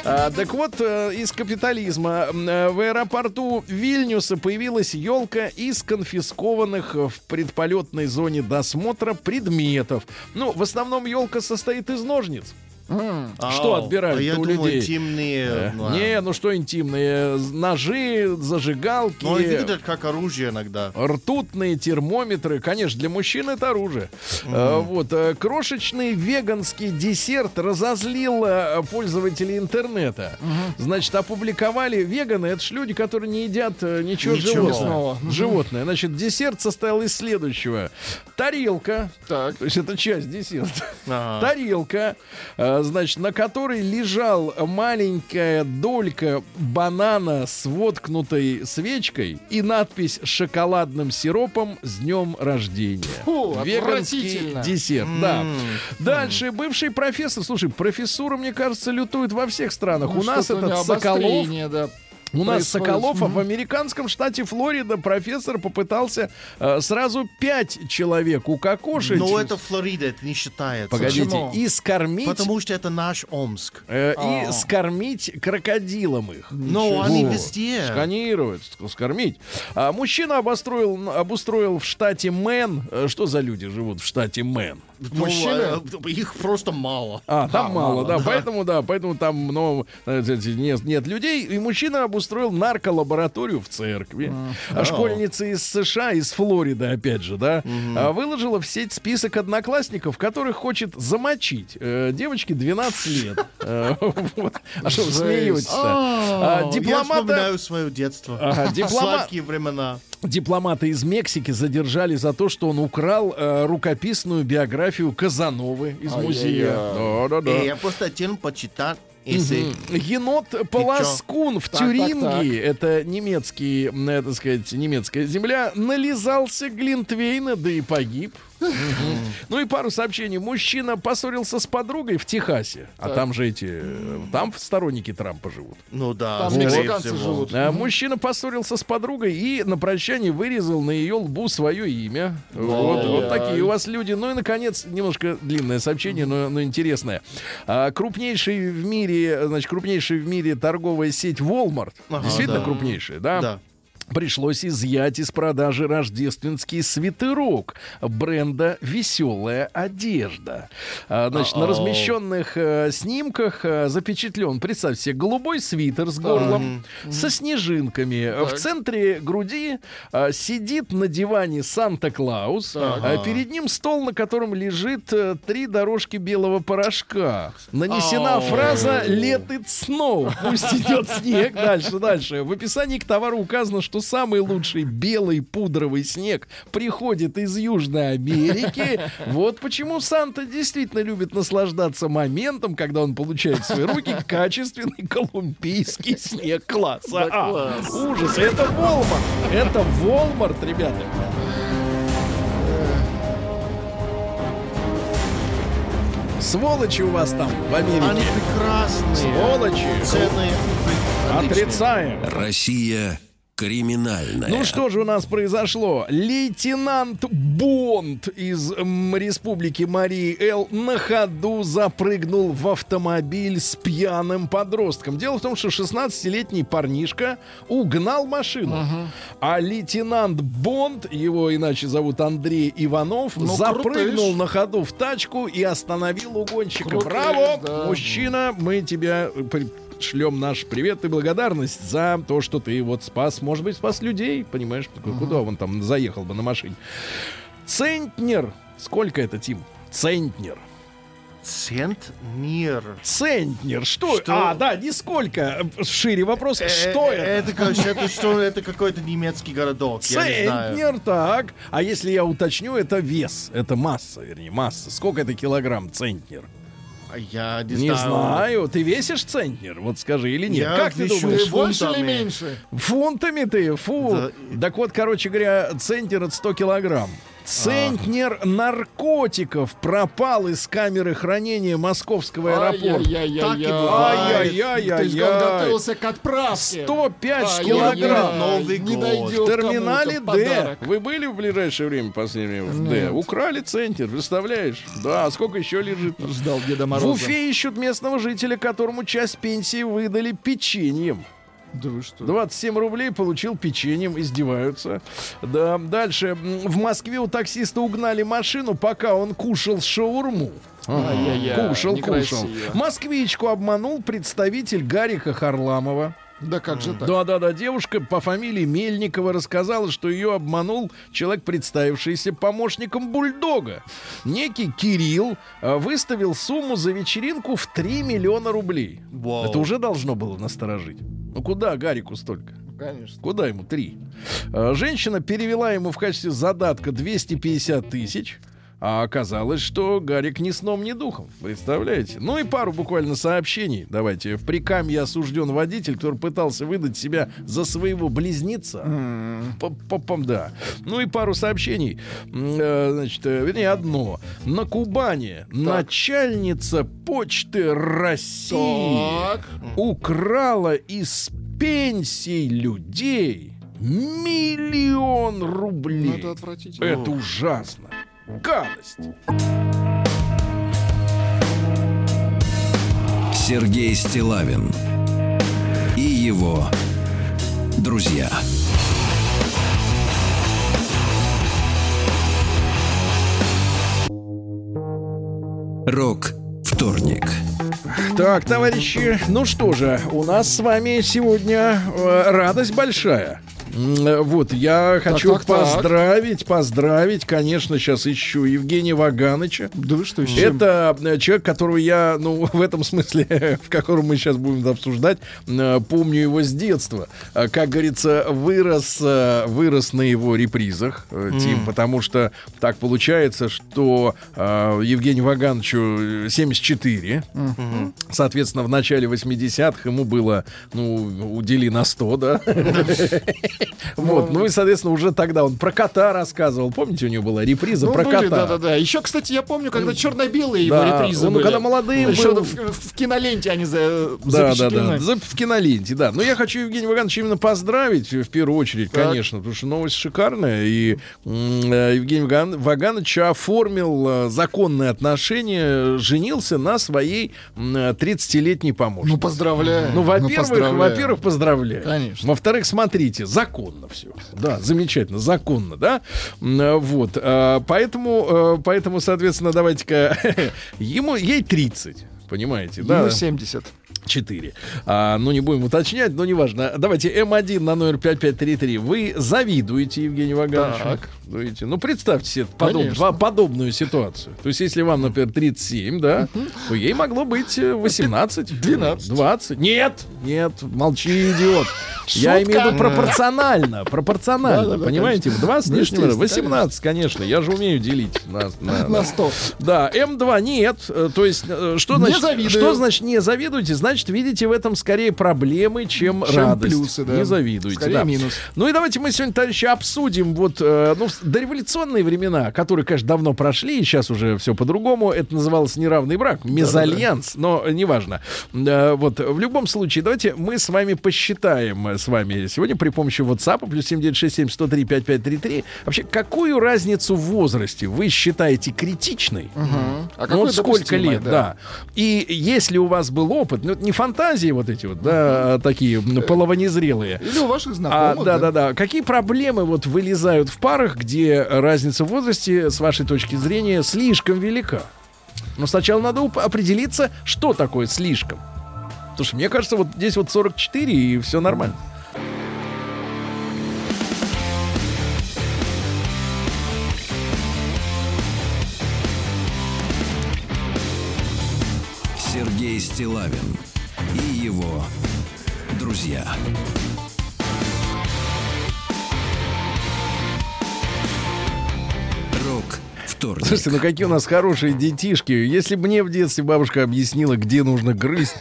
B: А, так вот, э, из капитализма э, в аэропорту Вильнюса появилась елка из конфискованных в предполетной зоне досмотра предметов. Ну, в основном елка состоит из ножниц. Что
E: Ау,
B: отбирали
E: а я
B: у
E: думал,
B: людей?
E: интимные. Ну, а.
B: Не, ну что интимные? Ножи, зажигалки.
E: Ну, выглядят как оружие иногда.
B: Ртутные термометры, конечно, для мужчин это оружие. Э, Вот э, крошечный веганский десерт разозлил пользователей интернета. Значит, опубликовали веганы, это ж люди, которые не едят ничего,
E: Ничего.
B: животного. Животное. Значит, десерт состоял из следующего: тарелка,
D: Так.
B: то есть это часть десерта.
E: Ага.
B: Тарелка, э, значит, на которой лежал маленькая долька банана с воткнутой свечкой и надпись шоколадным сиропом с днем рождения.
D: Фу,
B: Веганский десерт, да. Дальше бывший профессор, слушай, профессура, мне кажется, лютует во всех странах.
D: Ну,
B: У нас этот Соколов,
D: да.
B: У нас. Соколов, а в американском штате Флорида профессор попытался э, сразу пять человек укокошить.
E: Но это Флорида, это не считается.
B: Погодите,
D: Почему?
B: и скормить
E: Потому что это наш Омск.
B: э, и
D: А.
B: скормить крокодилом их.
E: Но они
B: Вот.
E: везде.
B: Сканировать, ск- скормить. А мужчина обостроил, обустроил в штате Мэн. э, Что за люди живут в штате Мэн?
E: Ну,
D: Мужчины?
E: а, их просто мало.
B: А, там
D: А,
B: мало,
D: мало,
B: да, поэтому, да, поэтому там много, эти, нет, нет людей. И мужчина обустроил нарколабораторию в церкви. А школьница из США, из Флориды, опять же, да, а, выложила в сеть список одноклассников, которых хочет замочить. Э, Девочке 12 лет. [laughs] Э, вот. А что вы смеетесь-то? А,
E: Я
B: Дипломата...
E: вспоминаю свое детство. Сладкие времена.
B: Дипломата из Мексики задержали за то, что он украл э, рукописную биографию Казановы из
D: Ай-яй-яй.
B: музея. Да-да-да.
E: Э, Я просто хотел почитать, если...
B: Мгм. Енот Полоскун в
D: Так, так,
B: Тюрингии, это немецкий, э, так сказать, немецкая земля, нализался Глинтвейна, да и погиб. Ну и пару сообщений. Мужчина поссорился с подругой в Техасе. А там же эти... э, Там сторонники Трампа живут.
E: Ну да,
D: Там мексиканцы живут.
B: А, Мужчина поссорился с подругой и на прощание вырезал на ее лбу свое имя. Вот, вот такие у вас люди. Ну и, наконец, немножко длинное сообщение, но, но интересное. А, крупнейший в мире, значит, крупнейшая в мире торговая сеть Walmart.
E: Ага,
B: Действительно
E: да.
B: крупнейшая, да?
E: Да.
B: Пришлось изъять из продажи рождественский свитерок бренда «Веселая одежда». А, значит, на размещенных э, снимках э, запечатлен, представь себе, голубой свитер с горлом, со снежинками. В центре груди э, сидит на диване Санта-Клаус. а перед ним стол, на котором лежит три дорожки белого порошка. Нанесена фраза «Let it snow». Пусть идет снег. Дальше, дальше. В описании к товару указано, что самый лучший белый пудровый снег приходит из Южной Америки. [laughs] Вот почему Санта действительно любит наслаждаться моментом, когда он получает в свои руки [laughs] качественный колумбийский снег класса А.
D: класс.
B: Ужас. Это Волмарт. Это Волмарт, ребята. Сволочи у вас там в
E: Они
B: Америке.
E: прекрасные.
B: Сволочи.
E: Цены.
B: Отрицаем.
A: Россия криминальная.
B: Ну что же у нас произошло? Лейтенант Бонд из м, республики Марии Эл на ходу запрыгнул в автомобиль с пьяным подростком. Дело в том, что 16-летний парнишка угнал машину. А лейтенант Бонд, его иначе зовут Андрей Иванов,
D: Ну,
B: запрыгнул
D: крутыш.
B: на ходу в тачку и остановил угонщика.
D: Крутыш,
B: Браво!
D: да.
B: Мужчина, мы тебя... э, шлем наш привет и благодарность за то, что ты вот спас, может быть, спас людей, понимаешь, куда он там заехал бы на машине. Центнер. Сколько это, Тим? Центнер.
E: Центнер.
B: Центнер. Что?
E: Что?
B: А, да, нисколько. Шире вопрос. Что
E: Э,
B: это?
E: Это, кажется, это что? Это какой-то немецкий городок.
B: Центнер, так. А если я уточню, это вес, это масса, вернее, масса. Сколько это килограмм центнер?
E: А Я не,
B: Не знаю. Ты весишь центнер? Вот скажи или нет?
E: Я
B: как ты думаешь?
D: Больше или
E: фунтами.
D: меньше?
B: Фунтами ты? Фу.
E: Да.
B: Так вот, короче говоря, центнер это 100 килограмм. Центнер наркотиков пропал из камеры хранения московского аэропорта.
E: Так и бывает.
B: Ай-яй-яй-яй.
D: Ты же готовился к отправке.
B: 105
D: Ай-яй-яй,
B: килограмм.
E: Новый
D: не
E: год.
D: дойдет
B: В терминале Д. Вы были в ближайшее время, в последнее время, в Д? Украли центр, представляешь? Да, а сколько еще лежит?
D: Ждал Деда
B: В
D: Мороза.
B: Уфе ищут местного жителя, которому часть пенсии выдали печеньем.
D: Да вы что?
B: 27 рублей получил печеньем, издеваются. Да, дальше. В Москве у таксиста угнали машину, пока он кушал шаурму.
D: Ай-яй-яй,
B: Кушал,
D: некрасиво.
B: кушал. Москвичку обманул представитель Гарика Харламова.
D: Да как же так?
B: Да-да-да, девушка по фамилии Мельникова рассказала, что ее обманул человек, представившийся помощником бульдога. Некий Кирилл э, выставил сумму за вечеринку в 3 миллиона рублей.
E: Вау.
B: Это уже должно было насторожить. Ну куда Гарику столько?
D: Конечно.
B: Куда ему три? Э, Женщина перевела ему в качестве задатка 250 тысяч. А оказалось, что Гарик ни сном, ни духом. Представляете? Ну и пару буквально сообщений. Давайте. В Прикамье осужден водитель, который пытался выдать себя за своего близнеца. П-п-пам, Да. Ну и пару сообщений. Э, Значит, э, вернее, одно. На Кубани начальница почты России
D: Так.
B: украла из пенсий людей миллион рублей.
D: Ну, это отвратительно.
B: Это ужасно. Гадость.
A: Сергей Стилавин и его друзья. Рок вторник.
B: Так, товарищи, ну что же, у нас с вами сегодня э, радость большая. Э, Вот, я хочу
D: так, так.
B: поздравить, поздравить, конечно, сейчас ищу Евгения Ваганыча.
D: Да вы что, с чем?
B: Это э, человек, которого я, ну, [laughs] в этом смысле, [laughs] в котором мы сейчас будем обсуждать, э, помню его с детства. Как говорится, вырос, вырос на его репризах, Тим, потому что так получается, что Евгению Вагановичу э, 74, соответственно, в начале 80-х ему было, ну, удели на 100, да? [laughs] [laughs] Вот, ну и, соответственно, уже тогда он про кота рассказывал. Помните, у него была реприза
D: Ну,
B: про кота?
D: да-да-да. Еще, кстати, я помню, когда черно-белые его репризы были.
B: когда молодым
D: Еще в, киноленте они за,
B: Да, да,
D: запечатлены.
B: да. За- В киноленте, да. Но я хочу Евгения Вагановича именно поздравить, в первую очередь, конечно, потому что новость шикарная. И э, Евгений Ваган- Ваганович оформил э, законные отношения, женился на своей м, э, 30-летней помощнице.
D: Ну, поздравляю.
B: Ну, во-первых,
D: поздравляю.
B: во-первых, поздравляю.
D: Конечно.
B: Во-вторых, смотрите, законно все. Да, замечательно, законно, да. Э, Вот, э, поэтому, э, поэтому, соответственно, давайте-ка [laughs] ему ей 30. Понимаете, да?
D: Ему 70.
B: 4. А, ну, не будем уточнять, но неважно. Давайте М1 на номер 5533. Вы завидуете Евгению Вагановичу?
D: Так.
B: Завидуете? Ну, представьте себе подоб- подобную ситуацию. То есть, если вам, например, 37, да, то ей могло быть э, 18.
D: 12.
B: 20. Нет, нет, молчи, идиот. Я
D: Шутка.
B: имею в виду пропорционально. Пропорционально, понимаете? В 20 лишним раз.
D: естественно,
B: 18, конечно. Я же умею делить на, на-
D: На 100.
B: да, М2 нет. Э, То есть, э, что значит, что значит не завидуете? Значит, видите в этом скорее проблемы, чем,
D: Чем
B: радость.
D: плюсы, да.
B: Не завидуйте.
D: Скорее
B: да.
D: минус.
B: Ну и давайте мы сегодня, товарищи, обсудим вот э, ну, дореволюционные времена, которые, конечно, давно прошли, и сейчас уже все по-другому. Это называлось неравный брак, мезальянс, но неважно. Э, вот в любом случае, давайте мы с вами посчитаем э, с вами сегодня при помощи WhatsApp плюс 7967 103 5533 вообще какую разницу в возрасте вы считаете критичной?
D: А
B: Ну, вот сколько лет, да. И если у вас был опыт, ну, не фантазии вот эти вот, да, такие м, половонезрелые.
D: Или у ваших
B: А,
D: знакомых.
B: да, да, да. Какие проблемы вот вылезают в парах, где разница в возрасте, с вашей точки зрения, слишком велика? Но сначала надо определиться, что такое слишком. Слушай, мне кажется, вот здесь вот 44 и все нормально.
A: Стилавин и его друзья. Рок вторник.
B: Слушайте, ну какие у нас хорошие детишки. Если бы мне в детстве бабушка объяснила, где нужно грызть,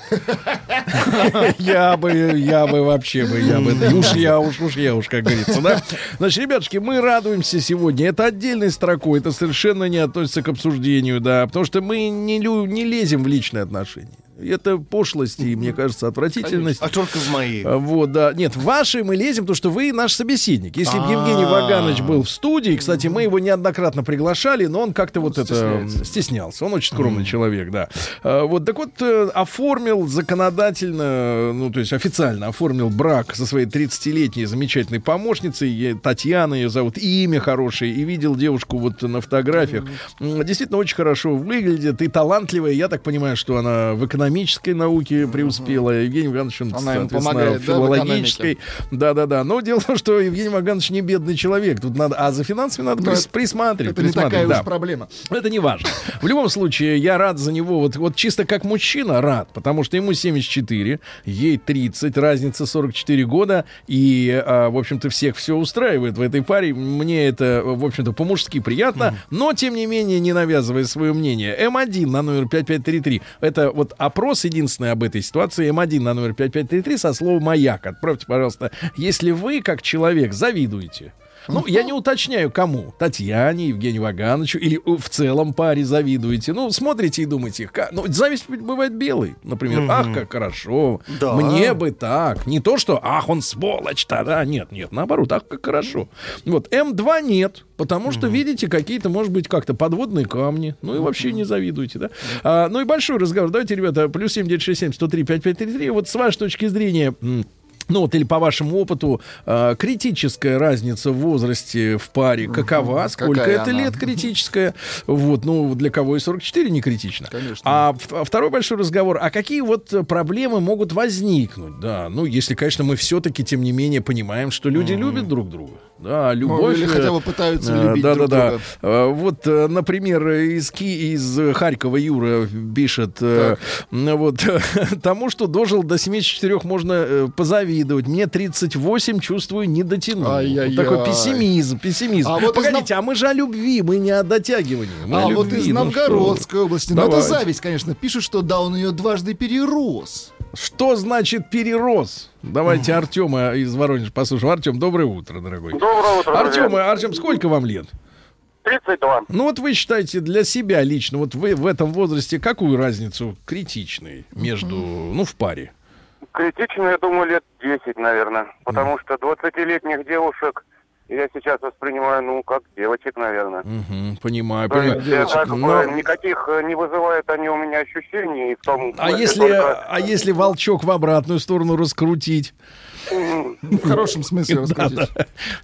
B: я бы, я бы вообще бы, я бы, уж я, уж, уж я, уж, как говорится, да? Значит, ребятушки, мы радуемся сегодня. Это отдельной строкой, это совершенно не относится к обсуждению, да, потому что мы не, не лезем в личные отношения. Это пошлость и, мне кажется, отвратительность.
E: А только в мои.
B: А, Вот, да. Нет, в ваши мы лезем, потому что вы наш собеседник. Если бы Евгений Ваганович был в студии, кстати, мы его неоднократно приглашали, но он как-то вот это стеснялся. Он очень скромный человек, да. А, Вот, так вот, э, оформил законодательно, ну, то есть официально оформил брак со своей 30-летней замечательной помощницей. Татьяна ее зовут, и имя хорошее. И видел девушку вот на фотографиях. Действительно очень хорошо выглядит и талантливая. Я так понимаю, что она в экономической науке преуспела. Евгений Иванович, он,
D: Она
B: соответственно,
D: помогает,
B: филологической. Да-да-да. Но дело в том, что Евгений Ваганович не бедный человек. Тут надо, а за финансами надо
D: Но
B: прис-
D: это-
B: присматривать.
D: Это не такая
B: да.
D: уж проблема.
B: Это не важно. В любом случае, я рад за него. Вот, вот чисто как мужчина рад, потому что ему 74, ей 30, разница 44 года. И, а, в общем-то, всех все устраивает в этой паре. Мне это, в общем-то, по-мужски приятно. Но, тем не менее, не навязывая свое мнение. М1 на номер 5533. Это вот опрос единственный об этой ситуации. М1 на номер 5533 со словом «Маяк». Отправьте, пожалуйста, если вы, как человек, завидуете. Ну, я не уточняю, кому. Татьяне, Евгению Вагановичу или в целом паре завидуете. Ну, смотрите и думаете. ка- Ну, зависть бывает белой. Например, ах, как хорошо.
E: Да.
B: Мне бы так. Не то, что, ах, он сволочь-то, да. Нет, нет, наоборот, ах, как хорошо. Вот, М2 нет. Потому что, видите, какие-то, может быть, как-то подводные камни. Ну и вообще не завидуйте, да. А, ну и большой разговор. Давайте, ребята, плюс 7967 103 5533. Вот с вашей точки зрения, ну вот или по вашему опыту, э, критическая разница в возрасте в паре какова? Сколько
D: Какая
B: это
D: она?
B: лет критическая? Вот, ну для кого и 44 не критично.
D: Конечно.
B: А в- а второй большой разговор, а какие вот проблемы могут возникнуть? Да, ну если, конечно, мы все-таки, тем не менее, понимаем, что люди любят друг друга. Да, любовь.
D: или
B: э,
D: хотя бы пытаются
B: э,
D: любить
B: да,
D: друг
B: да, да.
D: друга.
B: Э, Вот, э, например, из, Ки- из э, Харькова Юра пишет, э, м, вот, [laughs] тому, что дожил до 74 можно э, позавидовать. Мне 38, чувствую, не дотянул. Вот такой пессимизм, пессимизм.
D: А вот из
B: Погодите, а мы же о любви, мы не о дотягивании. мы
D: А
B: о
D: вот
B: любви,
D: из
B: ну
D: Новгородской области. Ну, это зависть, конечно. Пишут, что да, он ее дважды перерос.
B: Что значит перерос? Давайте Артема из Воронежа послушаем. Артем, доброе утро, дорогой.
H: Доброе утро,
B: Артем, Артем, сколько вам лет?
H: 32.
B: Ну вот вы считаете для себя лично, вот вы в этом возрасте какую разницу критичной между, ну, в паре?
H: Критично, я думаю, лет 10, наверное. Потому что 20-летних девушек я сейчас воспринимаю, ну, как девочек, наверное.
B: Мгм, понимаю,
H: То
B: понимаю.
H: есть, э, как бы,
B: Но-
H: никаких э, не вызывают они у меня ощущений в том...
B: а если,
H: только-
B: а если волчок в обратную сторону раскрутить, [laughs]
D: В хорошем смысле раскрутить.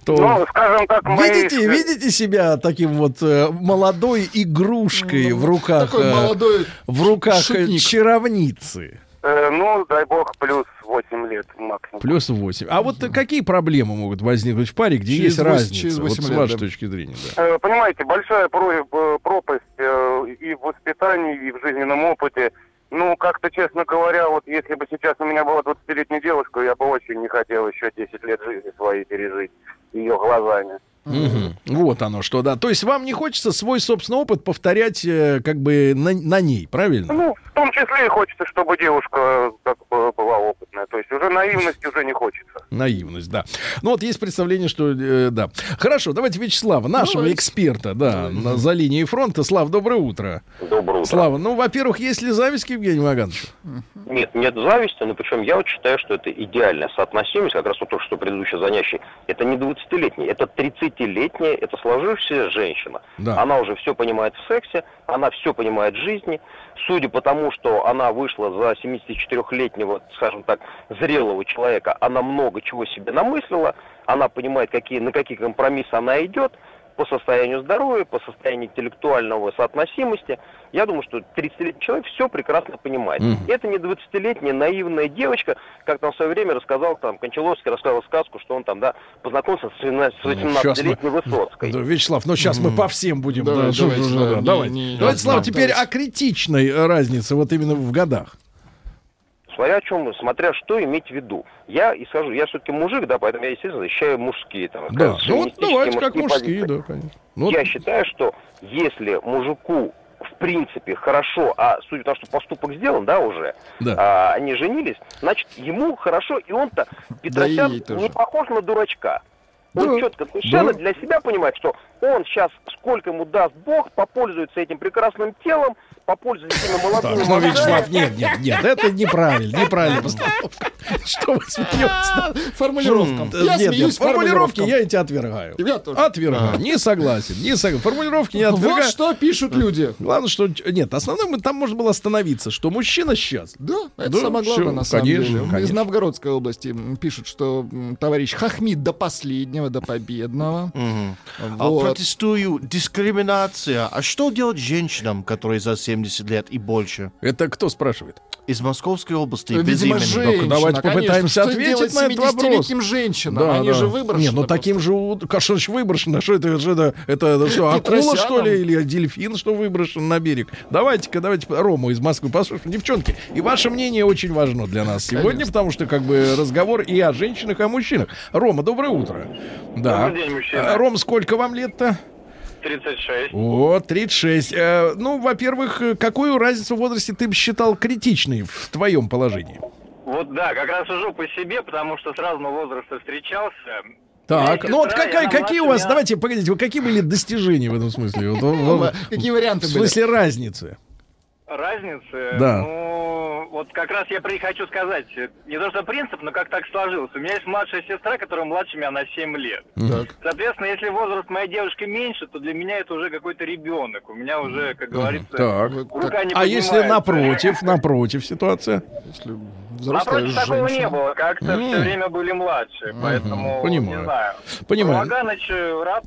B: то
H: Ну, скажем так,
B: видите, видите себя таким вот э, молодой игрушкой в руках,
D: Такой
B: э,
D: молодой
B: в руках э,
D: шутник.
B: чаровницы.
H: Э, ну, дай бог, плюс 8 лет максимум.
B: Плюс 8. А вот какие проблемы могут возникнуть в паре, где
D: Через
B: есть
D: восемь-
B: разница?
D: через
B: вот
D: восемь
B: с
D: лет,
B: вашей
D: да.
B: точки зрения, да.
H: Э, Понимаете, большая про- пропасть э, и в воспитании, и в жизненном опыте. Ну, как-то, честно говоря, вот если бы сейчас у меня была 20-летняя девушка, я бы очень не хотел еще 10 лет жизни своей пережить ее глазами.
B: Мгм. Вот оно что, да. То есть вам не хочется свой собственный опыт повторять э, как бы на, на ней, правильно?
H: Ну, в том числе и хочется, чтобы девушка как бы была опытная. То есть уже наивность уже не хочется.
B: Наивность, да. Ну вот есть представление, что э, да. Хорошо, давайте Вячеслава, нашего
D: Давайте.
B: эксперта, да, на, за линией фронта. Слав, доброе утро.
I: Доброе утро.
B: Слава, ну, во-первых, есть ли зависть к Евгению Вагановичу?
I: Нет, нет зависти, но причем я вот считаю, что это идеальная соотносимость, как раз вот то, что предыдущий занятий. Это не 20-летняя, это 30-летняя, это сложившаяся женщина.
B: Да.
I: Она уже все понимает в сексе, она все понимает в жизни. Судя по тому, что она вышла за 74-летнего, скажем так, зрелого человека, она много чего себе намыслила, она понимает, какие, на какие компромиссы она идет, по состоянию здоровья, по состоянию интеллектуального соотносимости. Я думаю, что 30-летний человек все прекрасно понимает.
B: Мгм.
I: Это не 20-летняя наивная девочка, как там в свое время рассказал, там, Кончаловский рассказал сказку, что он там, да, познакомился с 17 с
B: Ну, щас
I: 18-летней Высоцкой.
B: Да, Вячеслав, ну сейчас мы по всем будем.
D: Да,
B: да,
D: давайте, да, не-
B: Давайте, Слава, теперь о критичной разнице вот именно в годах.
I: Смотря о чем, смотря что иметь в виду. Я исхожу, я все-таки мужик, да, поэтому я, естественно, защищаю мужские там.
B: Да, ну вот давайте как
I: мужские позиции.
B: да, конечно. Ну, вот
I: Я считаю, что если мужику в принципе хорошо, а судя по тому, что поступок сделан, да, уже,
B: Да.
I: а, они женились, значит, ему хорошо, и он-то, Петросян,
D: тоже.
I: не похож на дурачка. Он
B: Да,
I: четко совершенно
B: да.
I: для себя понимает, что он сейчас, сколько ему даст Бог, попользуется этим прекрасным телом, этими молодыми
B: Так, ну. Вячеслав, нет, нет, нет, это неправильно, неправильная постановка. Что вы смеетесь?
D: Формулировкам.
B: Э,
D: Я смеюсь
B: формулировки я эти отвергаю.
D: Я тоже.
B: Отвергаю. Не согласен. Не согласен. Формулировки не
D: Вот
B: отвергаю.
D: что пишут люди.
B: Главное, что... Нет, основное, там можно было остановиться, что мужчина сейчас.
D: Да, это самое главное, на самом деле. Из. Новгородской области пишут, что товарищ Хахмид до последнего, до победного.
C: А
D: Вот.
C: протестую. Дискриминация. А что делать женщинам, которые за 70 лет и больше?
B: Это кто спрашивает?
C: Из Московской области.
D: Видимо,
C: безименных.
D: женщина,
B: давайте
D: конечно.
B: попытаемся
D: Что
B: ответить на этот вопрос.
D: 70-летним женщинам? Они же выброшены.
B: Не, ну таким же, значит выброшено? Что это, что это, это, это что, акула, что ли, или дельфин, что выброшен на берег? Давайте-ка, давайте Рому из Москвы послушаем. Девчонки, и ваше мнение очень важно для нас сегодня,
D: Конечно.
B: потому что как бы разговор и о женщинах, и о мужчинах. Рома, доброе утро. Да.
J: Добрый день, мужчина.
B: Ром, сколько вам лет-то?
J: 36.
B: О, 36. Э, ну, во-первых, какую разницу в возрасте ты бы считал критичной в твоем положении?
J: Вот да, как раз сужу по себе, потому что с разного возраста встречался.
B: Так, ну вот какая, какие у вас,
J: меня.
B: давайте, погодите, вот какие были достижения в этом смысле?
D: Какие варианты
B: в
D: были?
B: смысле разницы?
J: Разницы?
B: Да.
J: Ну, вот как раз я при- хочу сказать, не то что принцип, но как так сложилось. У меня есть младшая сестра, которая младше меня на 7 лет.
D: Так.
J: Соответственно, если возраст моей девушки меньше, то для меня это уже какой-то ребенок. У меня уже, как говорится,
B: Так.
J: Рука
D: как-
J: не
B: А если напротив, напротив ситуация?
D: Если взрослая
J: Напротив, такого не
D: женщина.
J: было. Как-то
B: М.
J: все время были младше. Поэтому,
B: Понимаю.
J: не знаю.
B: Понимаю.
J: Ваганыч э, рад.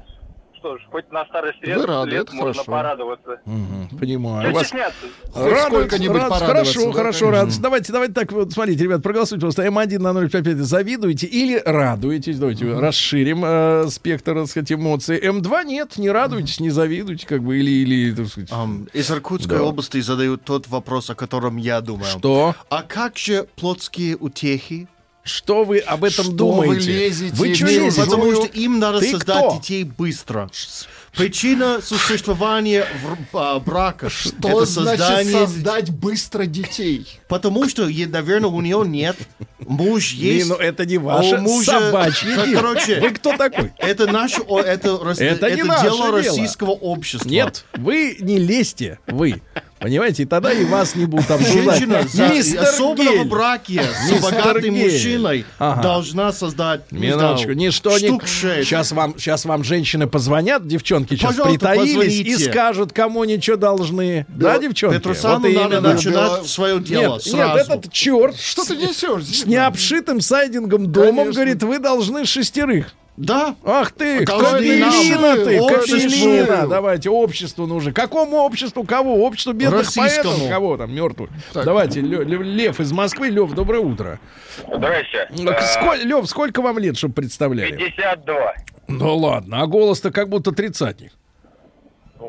J: Что ж, хоть на старость лет,
D: Вы рады,
J: лет
D: это
J: можно
D: хорошо.
J: порадоваться.
B: Мгм, Понимаю.
J: Что
B: Вас
J: стесняться?
D: Сколько-нибудь
B: радует.
D: порадоваться,
B: Хорошо,
D: да,
B: хорошо,
D: конечно.
B: радость. Давайте, давайте так вот, смотрите, ребят, проголосуйте просто М1 на 055. Завидуете или радуетесь? Давайте расширим э, спектр, так сказать, эмоций. М2 нет, не радуйтесь, не завидуйте, как бы, или, или, так сказать,
C: Ам, из Иркутской
B: Да.
C: области задают тот вопрос, о котором я думаю.
B: что?
C: А как же плотские утехи?
B: Что вы об этом
D: Что
B: думаете?
D: вы лезете
B: Вы
D: чужую-
B: лезете?
C: Потому что им надо
B: Ты
C: создать
B: кто?
C: детей быстро. Причина существования в- а, брака
D: Что
C: это
D: значит
C: создание...
D: создать быстро детей?
C: Потому что, наверное, у нее нет. Муж
B: Не,
C: есть.
B: ну это не
C: а
B: ваше
C: мужа-
B: собачье дело.
C: Короче,
B: Вы кто такой?
C: это наше, это,
B: Это
C: это,
B: не наше
C: дело
B: дело.
C: российского общества.
B: Нет, вы не лезьте, вы. Понимаете, и тогда и вас не будут обсуждать. [laughs]
C: Женщина за
B: Гель.
C: браке с богатым мужчиной
B: Ага.
C: должна создать,
B: Минуточку, не...
C: штук шесть.
B: Сейчас вам, сейчас вам женщины позвонят, девчонки сейчас
C: Пожалуйста,
B: притаились и скажут, кому ничего должны. Да, девчонки?
C: Петросяну
B: Вот
C: надо
B: именно.
C: начинать свое дело
B: Нет,
C: сразу.
B: нет, этот черт
D: Что ты несешь?
B: с необшитым сайдингом домом говорит, вы должны шестерых.
C: Да,
B: Ах ты,
C: нам.
B: ты. Капелина. Давайте, обществу нужно. Какому обществу? Кого? Обществу бедных
C: Российскому.
B: поэтов? Кого там, мертвых? Давайте, Лё- Лё- Лев из Москвы. Лев, доброе утро.
J: Здрасте.
B: Сколь- Лев, сколько вам лет, чтобы представляли?
J: 52.
B: Ну ладно, а голос-то как будто тридцатник.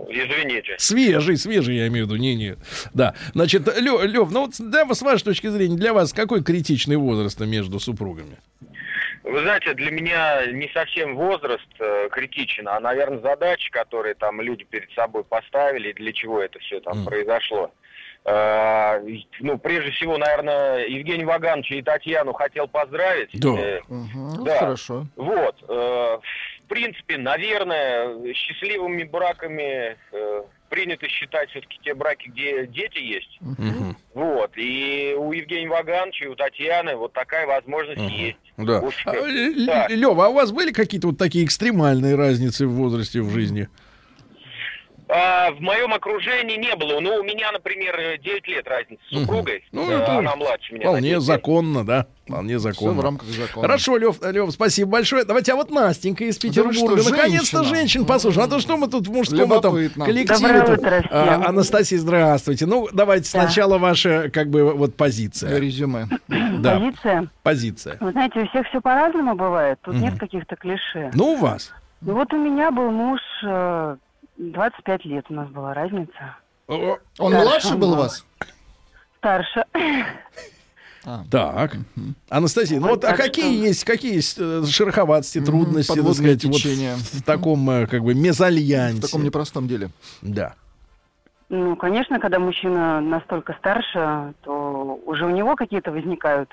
J: Извините.
B: Свежий, свежий, я имею в виду, не-не. Да, значит, Лев, Лев, ну вот да, с вашей точки зрения, для вас какой критичный возраст между супругами?
J: Вы знаете, для меня не совсем возраст э, критичен, а, наверное, задачи, которые там люди перед собой поставили, и для чего это все там
B: Мгм.
J: произошло. Э, ну, прежде всего, наверное, Евгений Вагановича и Татьяну хотел поздравить.
B: Да.
J: Э,
D: Мгм,
J: Да.
D: Хорошо.
J: Вот, э, в принципе, наверное, счастливыми браками э, принято считать все-таки те браки, где дети есть.
B: Мгм.
J: Вот, и у Евгения Вагановича, и у Татьяны вот такая возможность
B: Мгм.
J: есть.
B: Да.
J: Уж,
B: А, Л-
J: да.
B: Лева, а у вас были какие-то вот такие экстремальные разницы в возрасте в жизни?
K: В моем окружении не было. Ну, у меня, например, 9 лет разница с супругой.
B: Ну,
K: Да,
B: это
K: она младше меня.
B: Вполне
K: 10 лет.
B: законно, да. Вполне
D: Все
B: законно.
D: в рамках закона.
B: Хорошо, Лев, Лев, спасибо большое. Давайте, а вот Настенька из Петербурга. Наконец-то
D: женщина?
B: женщин послушаем. А то что мы тут в мужском этом коллективе?
L: Доброе
B: тут?
L: утро всем.
B: А, Анастасия, здравствуйте. Ну, давайте
L: Да.
B: сначала ваша, как бы, вот позиция.
D: Резюме.
B: Да,
L: Позиция.
B: позиция.
L: Вы знаете, у всех все по-разному бывает. Тут
B: Мгм.
L: нет каких-то клише.
B: Ну, у вас.
L: Ну вот у меня был муж, э, 25 лет у нас была разница.
D: Он
L: Да,
D: младше
L: он
D: был
L: был.
D: вас?
L: Старше.
B: Так, Анастасия, ну вот, а какие
L: что-
B: есть, какие есть э, шероховатости, трудности, так сказать, вот
D: течения.
B: в таком, э, как бы, мезальянсе?
D: В таком непростом деле.
B: Да.
L: Ну, конечно, когда мужчина настолько старше, то уже у него какие-то возникают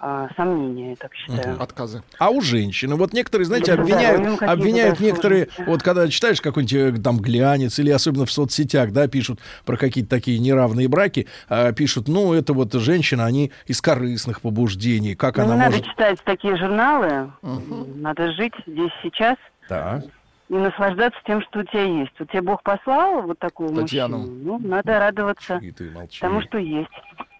L: а, сомнения, я так считаю.
D: Отказы.
B: А у женщины, вот некоторые, знаете,
L: Да,
B: обвиняют,
L: какие-то,
B: обвиняют
L: да,
B: некоторые, вот когда читаешь какой-нибудь э, там глянец или особенно в соцсетях, да, пишут про какие-то такие неравные браки, а, пишут, ну, это вот женщина, они из корыстных побуждений, как
L: Ну,
B: она
L: не
B: может...
L: надо читать такие журналы, надо жить здесь сейчас
B: Так.
L: и наслаждаться тем, что у тебя есть. Вот тебе Бог послал вот такую
D: Татьяну.
L: мужчину, ну, надо радоваться
B: И ты молчи.
L: тому, что есть.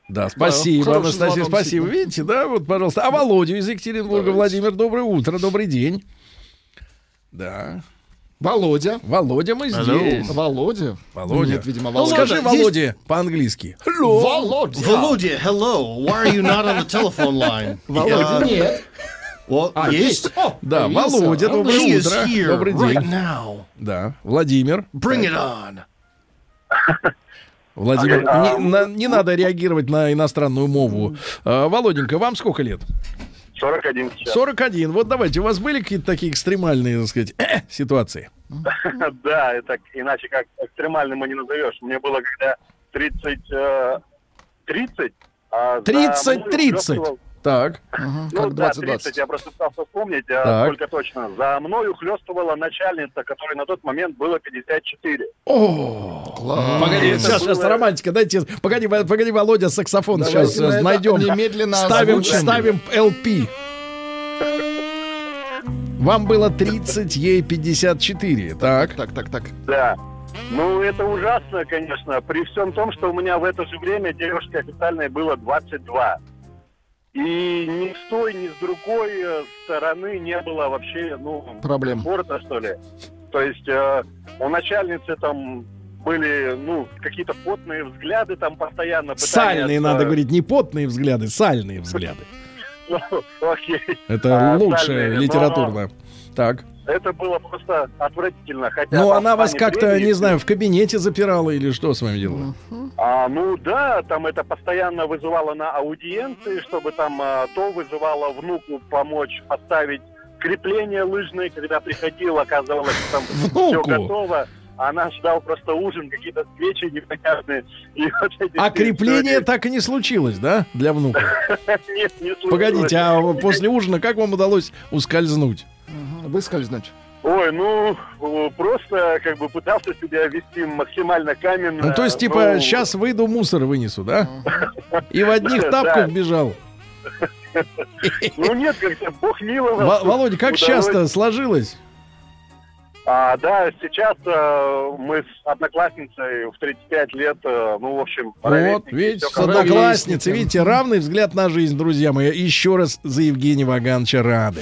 B: Да, спасибо,
D: хороший
B: Анастасия, спасибо.
D: действительно.
B: Видите, да, вот, пожалуйста. А Володю из Екатеринбурга, Владимир, доброе утро, добрый день. Да.
D: Володя.
B: Володя, мы здесь.
D: Володя?
B: Володя.
D: Нет, видимо,
B: Ну,
D: Володя.
B: скажи
E: Есть-
B: Володе по-английски. Hello.
D: Володя.
E: Володя, hello. Why are you not on the telephone line? [laughs]
D: Володя, нет.
E: Well,
D: А,
E: есть.
D: О,
B: Да,
D: появился.
B: Володя, доброе
E: He
B: утро. Добрый
E: right
B: день.
E: now.
B: Да, Владимир.
E: Bring it on.
B: Владимир, а, не, на, не а, надо реагировать на иностранную мову. А, Володенька, вам сколько лет?
K: 41 сейчас.
B: 41. Вот давайте, у вас были какие-то такие экстремальные, так сказать, э, [clears throat] ситуации? [laughs]
K: Да, это иначе как экстремальным и не назовешь. Мне было когда 30... 30? 30-30?
B: Так.
D: Мгм,
K: Ну
D: Как
K: да,
D: 20-20.
K: 30, я просто пытался вспомнить, а
B: Так.
K: сколько точно. За мною хлестывала начальница, которой на тот момент было 54.
B: О,
D: Класс.
B: Погоди,
K: это
B: сейчас, сейчас, романтика, дайте, погоди, погоди, Володя, саксофон
D: Давайте
B: сейчас
D: это
B: найдем.
D: немедленно
B: Ставим,
D: озвучим.
B: ставим LP. Вам было 30, ей 54, так?
D: Так, так, так.
K: Да. Ну, это ужасно, конечно, при всем том, что у меня в это же время девушке официальной было 22. И ни с той, ни с другой стороны не было вообще, ну,
D: Проблем.
K: комфорта, что ли. То есть э, у начальницы там были, ну, какие-то потные взгляды там постоянно. пытание
B: Сальные, надо
K: э,
B: говорить, не потные взгляды, сальные взгляды. [laughs]
K: ну, окей.
B: Это
K: А,
B: лучше
K: сальные, но-
B: литературно. Так.
K: Это было просто отвратительно. Хотя
B: Ну,
K: там
B: она вас как-то,
K: времени-
B: не знаю, в кабинете запирала или что с вами делала?
K: А, ну да, там это постоянно вызывало на аудиенции, чтобы там а, то вызывало внуку помочь поставить крепление лыжное, когда приходил, оказалось, там все
B: Внуку?
K: готово. А Она ждал просто ужин, какие-то свечи непонятные. И вот эти
B: А
K: все
B: крепление
K: истории.
B: так и не случилось, да, для внука? [laughs]
K: Нет, не случилось.
B: Погодите, а после ужина как вам удалось ускользнуть?
D: Выскользнуть.
K: Ой, ну, просто как бы пытался себя вести максимально каменно.
B: Ну, то есть, типа,
K: ну,
B: сейчас выйду, мусор вынесу, да? И в одних [laughs] тапках бежал.
K: Ну, нет, как-то бог миловал.
B: Во- Володя, как часто сложилось?
K: А, да, сейчас э, мы с одноклассницей в 35 лет, э, ну, в общем,
B: Вот, видите, с одноклассницей, видите, равный взгляд на жизнь, друзья мои. Еще раз за Евгения Вагановича рады.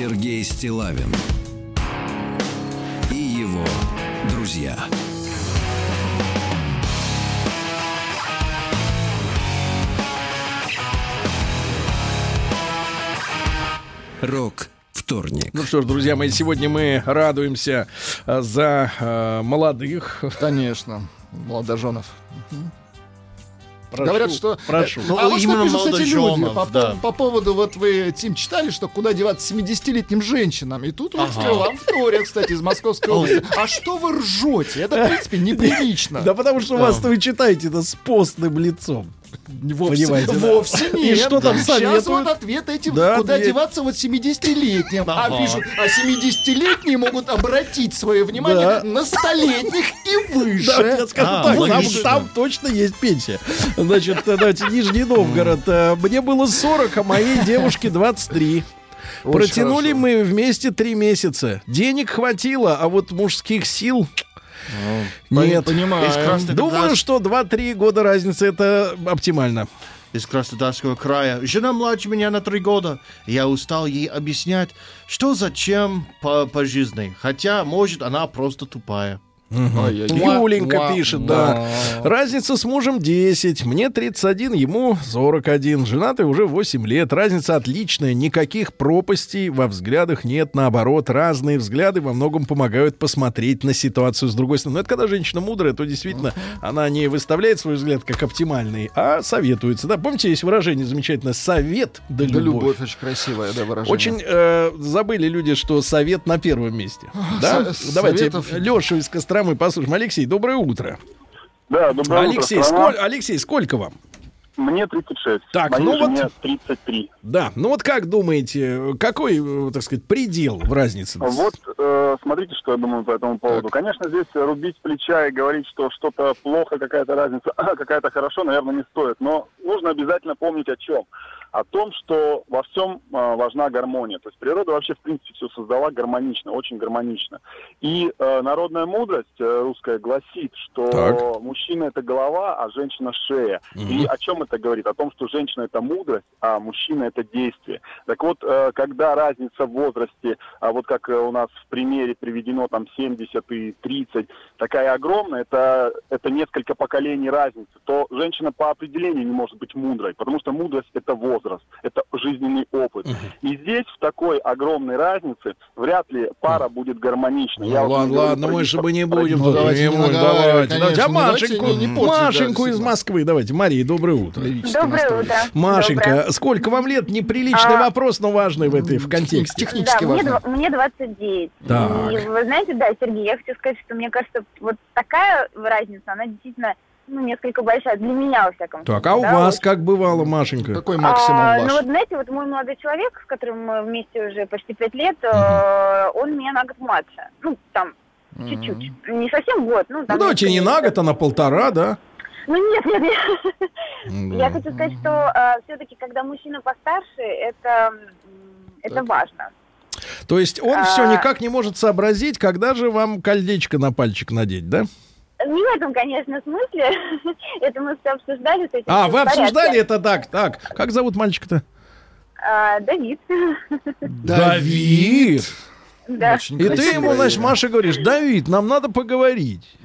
A: Сергей Стилавин и его друзья. Рок вторник.
B: Ну что ж, друзья мои, сегодня мы радуемся э, за э, молодых.
D: Конечно. Молодоженов.
B: Прошу,
D: Говорят, что...
B: прошу.
D: Э,
E: Ну,
D: а вот что
E: именно
D: пишут, кстати, люди по,
E: да.
D: по поводу, вот вы, Тим, читали, что куда деваться 70-летним женщинам. И тут вот
E: Ага.
D: вам Флория, кстати, из Московской области. А что вы ржете? Это, в принципе, [laughs] неприлично.
B: Да потому что вас вы читаете это с постным лицом.
D: Вовсе,
B: Понимаете, да?
D: вовсе
B: И
D: нет.
B: что там
D: Сейчас
B: советуют?
D: вот ответ этим,
B: Да,
D: куда
B: ответ.
D: деваться вот 70-летним. А пишут, а 70-летние могут обратить свое внимание
B: Да.
D: на столетних и [laughs] выше.
B: Да, я скажу
E: А,
B: так, там,
E: логично.
B: там точно есть пенсия. Значит, давайте, Нижний Новгород. Э, Мне было 40, а моей девушке 23.
D: Очень
B: Протянули
D: хорошо.
B: мы вместе три месяца. Денег хватило, а вот мужских сил нет.
D: Понимаю.
C: Из Краснодар-
B: Думаю, что 2-3 года разницы это оптимально.
C: из Краснодарского края. Жена младше меня на три года. Я устал ей объяснять, что зачем по, по жизни. Хотя, может, она просто тупая.
D: Ой-ой-ой.
B: Юленька пишет, да. Разница с мужем 10. Мне 31, ему 41. Женатый уже 8 лет. Разница отличная. Никаких пропастей во взглядах нет. Наоборот, разные взгляды во многом помогают посмотреть на ситуацию с другой стороны. Но это когда женщина мудрая, то действительно она не выставляет свой взгляд как оптимальный, а советуется. Да, помните, есть выражение замечательное «совет да
D: Да,
B: любовь».
D: любовь очень красивая, да, выражение.
B: Очень э, забыли люди, что совет на первом месте. Да?
D: Со-
B: Давайте
D: советов-
B: Лешу из Костромы послушаем. Алексей, доброе утро.
M: Да, доброе
B: Алексей,
M: утро, страна.
B: сколь- Алексей, сколько вам?
M: Мне 36.
B: Так,
M: Моей
B: ну вот-
M: жене 33.
B: Да, ну вот как думаете, какой, э, так сказать, предел в разнице?
M: Вот, э, смотрите, что я думаю по этому поводу. Конечно, здесь рубить плеча и говорить, что что-то плохо, какая-то разница, [clears throat] какая-то хорошо, наверное, не стоит. Но нужно обязательно помнить о чем. О том, что во всем э, важна гармония. То есть природа вообще, в принципе, все создала гармонично, очень гармонично. И э, народная мудрость э, русская гласит, что
B: Так.
M: мужчина это голова, а женщина шея. И о чем это говорит? О том, что женщина это мудрость, а мужчина это действие. Так вот, э, когда разница в возрасте, а вот как э, у нас в примере приведено там 70 и 30, такая огромная, это, это несколько поколений разницы, то женщина по определению не может быть мудрой, потому что мудрость это возраст, это жизненный опыт. И здесь в такой огромной разнице вряд ли пара будет гармоничной.
B: Ну,
M: Я
B: ладно, ладно,
M: про
B: мы же бы не будем.
D: Ну, давайте
B: не будем, давайте,
D: конечно,
B: давайте. А Машеньку,
D: не- не портить,
B: Машеньку
D: да,
B: из. Москвы, давайте. Мария, доброе утро.
N: Доброе утро.
B: Машенька,
N: Доброе.
B: сколько вам лет? Неприличный
N: А.
B: вопрос, но важный в этой в контексте.
D: Технически
N: да, мне,
D: важно.
N: два- мне 29.
B: Так.
N: И вы знаете, да, Сергей, я хочу сказать, что мне кажется, вот такая разница, она действительно ну, несколько большая. Для меня, во всяком
B: Так,
N: случае.
B: а у
N: да,
B: вас
N: очень.
B: как бывало, Машенька?
D: Какой максимум
N: А,
D: ваш?
N: ну вот знаете, вот мой молодой человек, с которым мы вместе уже почти пять лет, э, он меня на год младше. Ну, там, чуть-чуть. Не совсем год, ну,
B: Ну,
N: там...
B: давайте не на год, а на полтора, да?
N: Ну нет, нет, нет.
B: Да.
N: Я хочу сказать, что все-таки, когда мужчина постарше, это, это важно.
B: То есть он
N: А.
B: все никак не может сообразить, когда же вам колечко на пальчик надеть, да?
N: Не в этом, конечно, смысле. [laughs] Это мы все обсуждали. с этим
B: А, вы обсуждали это так, так. Как зовут мальчика-то?
N: А, Давид. [laughs]
B: Давид.
N: Да.
D: Очень
B: И ты ему, значит,
D: имя.
B: Маша говоришь, Давид, нам надо поговорить.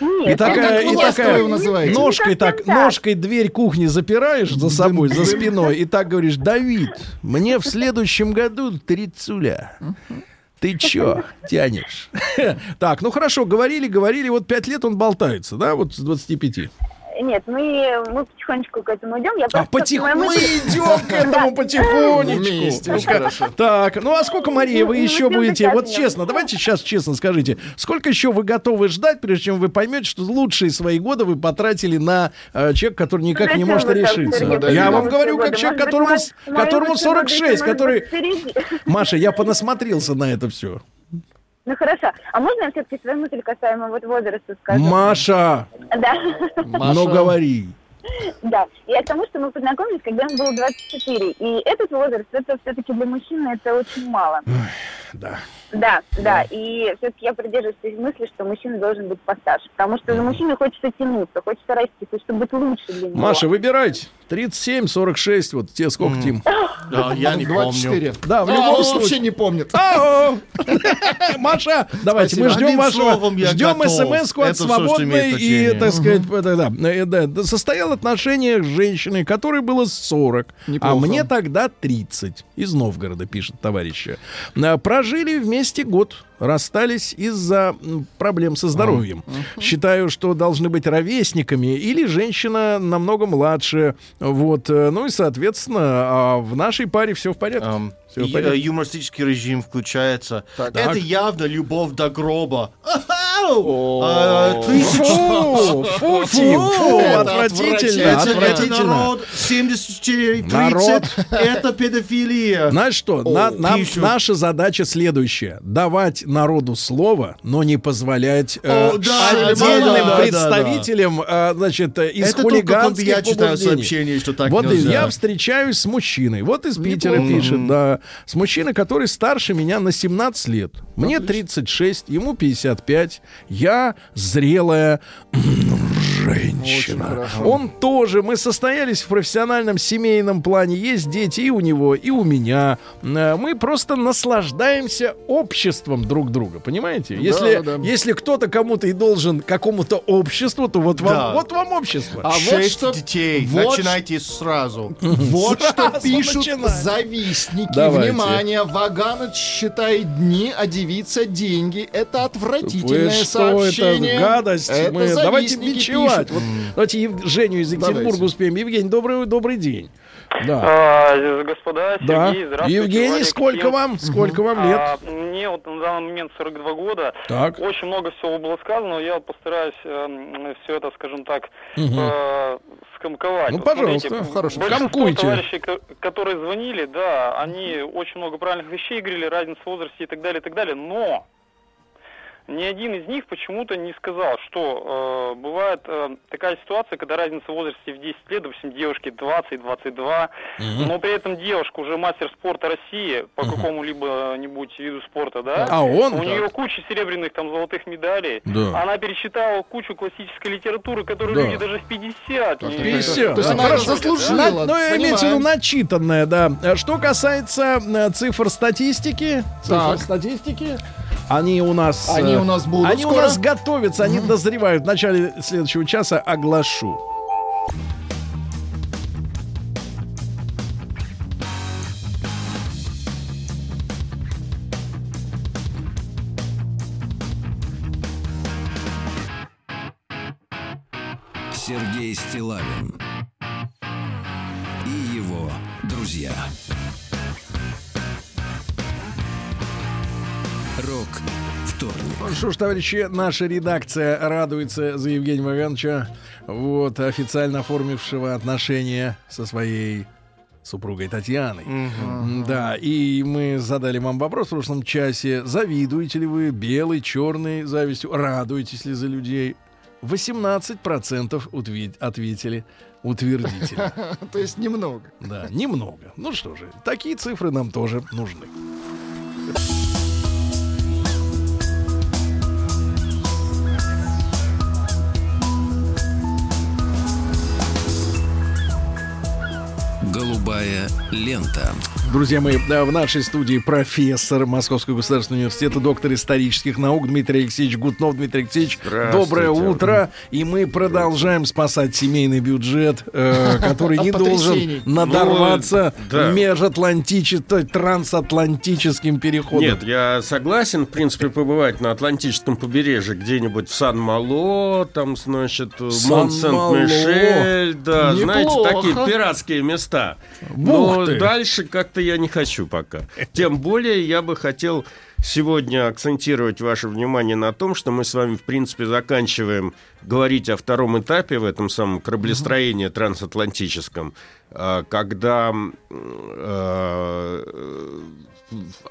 B: И
N: Нет,
B: такая, и
D: вы ласково
B: такая
D: его называете?
B: ножкой так. ножкой дверь кухни запираешь за собой, за спиной, и так говоришь, Давид, мне в следующем году трицуля. Ты чё тянешь? [laughs] Так, ну хорошо, говорили, говорили, вот пять лет он болтается, да, вот с 25.
N: Нет, мы, мы потихонечку к этому идем. Я
B: А
N: моя
B: мы идем к этому [laughs] потихонечку.
D: Вместе, очень
B: Ну-ка.
D: хорошо.
B: Так, ну а сколько, Мария, вы
N: Ну,
B: еще
N: ну,
B: будете? Вот честно, давайте сейчас честно скажите, сколько еще вы готовы ждать, прежде чем вы поймете, что лучшие свои годы вы потратили на э, человека, который никак не может решиться? Я вам говорю, как человек, которому, которому
N: лучшие годы
B: 46,
N: еще, может
B: который... Маша, я понасмотрелся на это все.
N: Ну хорошо. А можно я все-таки свою мысль касаемо вот возраста скажу?
B: Маша,
N: Да.
D: Маша,
B: ну говори.
N: Да, я к тому, что мы познакомились, когда ему было 24. И этот возраст, это все-таки для мужчины это очень мало.
B: Да.
N: Да, да. И все-таки я придерживаюсь мысли, что мужчина должен быть постарше. Потому что за мужчиной хочется тянуться, хочется расти, хочется быть лучше для него.
B: Маша, выбирайте. 37, 46, вот тебе сколько, Тим? [laughs]
C: Да, я не помню.
D: 24.
B: Да, в любом случае.
D: вообще не помнит. [laughs]
B: Маша, давайте, мы ждем вашего, ждем смс от свободной и, так сказать, да, да, э, да, состоял отношения с женщиной, которой было 40, а мне тогда 30. Из Новгорода, пишет товарищ. А, Прожили вместе год, расстались из-за проблем со здоровьем. Считаю, что должны быть ровесниками или женщина намного младше. Вот, э, ну и, соответственно, а в нашей паре все в порядке.
C: Ам,
B: Всё в
C: и,
B: порядке.
C: э, юмористический режим включается.
D: Так.
C: Это
B: Так.
C: явно любовь до гроба. А, 30
B: Фу, фу, Тим, фу, отвратительно,
C: Это,
B: отвратительно.
C: народ 74, 30,
B: Народ.
C: это педофилия.
B: Знаешь что, на- нам-
C: пишут.
B: наша задача следующая. Давать народу слово, но не позволять э,
C: О, да,
B: отдельным
C: да, да,
B: представителям э, значит, из
C: это только
B: хулиганских
C: я читаю
B: побуждений.
C: сообщение, что так
B: вот
C: нельзя.
B: я встречаюсь с мужчиной. Вот из Питера пишет, да. С мужчиной, который старше меня на 17 лет. Мне 36, ему 55. Я зрелая женщина. Он тоже. Мы состоялись в профессиональном семейном плане. Есть дети и у него, и у меня. Э, Мы просто наслаждаемся обществом друг друга. Понимаете? Если,
D: да, да.
B: если кто-то кому-то и должен какому-то обществу, то вот вам,
E: Да.
B: вот вам общество.
D: А вот
E: Шесть
D: что-
E: детей.
D: вот
E: Начинайте сразу. [laughs]
D: Вот что
B: Сразу
D: пишут
B: начинаем.
D: завистники.
B: Давайте.
D: Внимание, Ваганыч считает дни, а девица деньги. Это отвратительное
B: Вы что,
D: сообщение.
B: это гадость.
D: Это
B: Мы, давайте
D: завистники
B: бичевать.
D: Пишут.
B: Вот, давайте Ев- Женю из Екатеринбурга
D: Давайте.
B: успеем. Евгений, добрый, добрый день. Да.
O: А, господа,
B: Да.
O: Сергей, здравствуйте.
B: Евгений,
O: Владик,
B: сколько вам? Сколько вам лет?
O: А, мне вот на данный момент 42 года.
B: Так.
O: Очень много всего было сказано, но я постараюсь все это, скажем так,
B: Мгм.
O: э, скомковать.
B: Ну,
O: Вот
B: пожалуйста,
O: смотрите,
B: в хорошем.
O: большинство товарищей, ко- которые звонили, да, они очень много правильных вещей говорили, разница в возрасте и так далее, и так далее, но ни один из них почему-то не сказал, что э, бывает э, такая ситуация, когда разница в возрасте в 10 лет, допустим, девушке 20-22,
B: Мгм.
O: но при этом девушка уже мастер спорта России по какому-либо нибудь виду спорта, да?
B: А он
O: У
B: как?
O: нее куча серебряных там золотых медалей.
B: Да.
O: Она перечитала кучу классической литературы, которую
B: Да.
O: люди даже в 50 не
B: 50.
D: То есть
B: Да,
D: она
B: хорошо.
D: заслужила,
B: На- ну, имеется в виду начитанная, да. Что касается э, цифр статистики, цифр
D: Так.
B: статистики, они у нас... э,
D: Они у нас будут
B: Они у
D: скоро.
B: нас готовятся, они дозревают. В начале следующего часа оглашу.
A: Сергей Стилавин и его друзья. Рок вторник.
B: Ну что ж, товарищи, наша редакция радуется за Евгения Вагановича, вот, официально оформившего отношения со своей супругой Татьяной. М, Да, и мы задали вам вопрос в прошлом часе. Завидуете ли вы белой, черной завистью? Радуетесь ли за людей? 18% утве- ответили утвердительно. [laughs]
D: То есть немного.
B: Да, немного. Ну что же, такие цифры нам тоже нужны.
A: Голубая лента.
B: Друзья мои, в нашей студии профессор Московского государственного университета, доктор исторических наук Дмитрий Алексеевич Гутнов. Дмитрий Алексеевич, доброе утро. И мы продолжаем спасать семейный бюджет, э, [laughs] который не должен надорваться
E: Ну, да.
B: межатлантическим, трансатлантическим переходом.
E: Нет, я согласен, в принципе, побывать на Атлантическом побережье где-нибудь в Сан-Мало, там, значит. Монт-Сент-Мишель, да, знаете, такие пиратские места.
B: Бух
E: Но
B: ты.
E: дальше как-то я не хочу пока. Тем более я бы хотел сегодня акцентировать ваше внимание на том, что мы с вами, в принципе, заканчиваем говорить о втором этапе в этом самом кораблестроении трансатлантическом, а, когда э,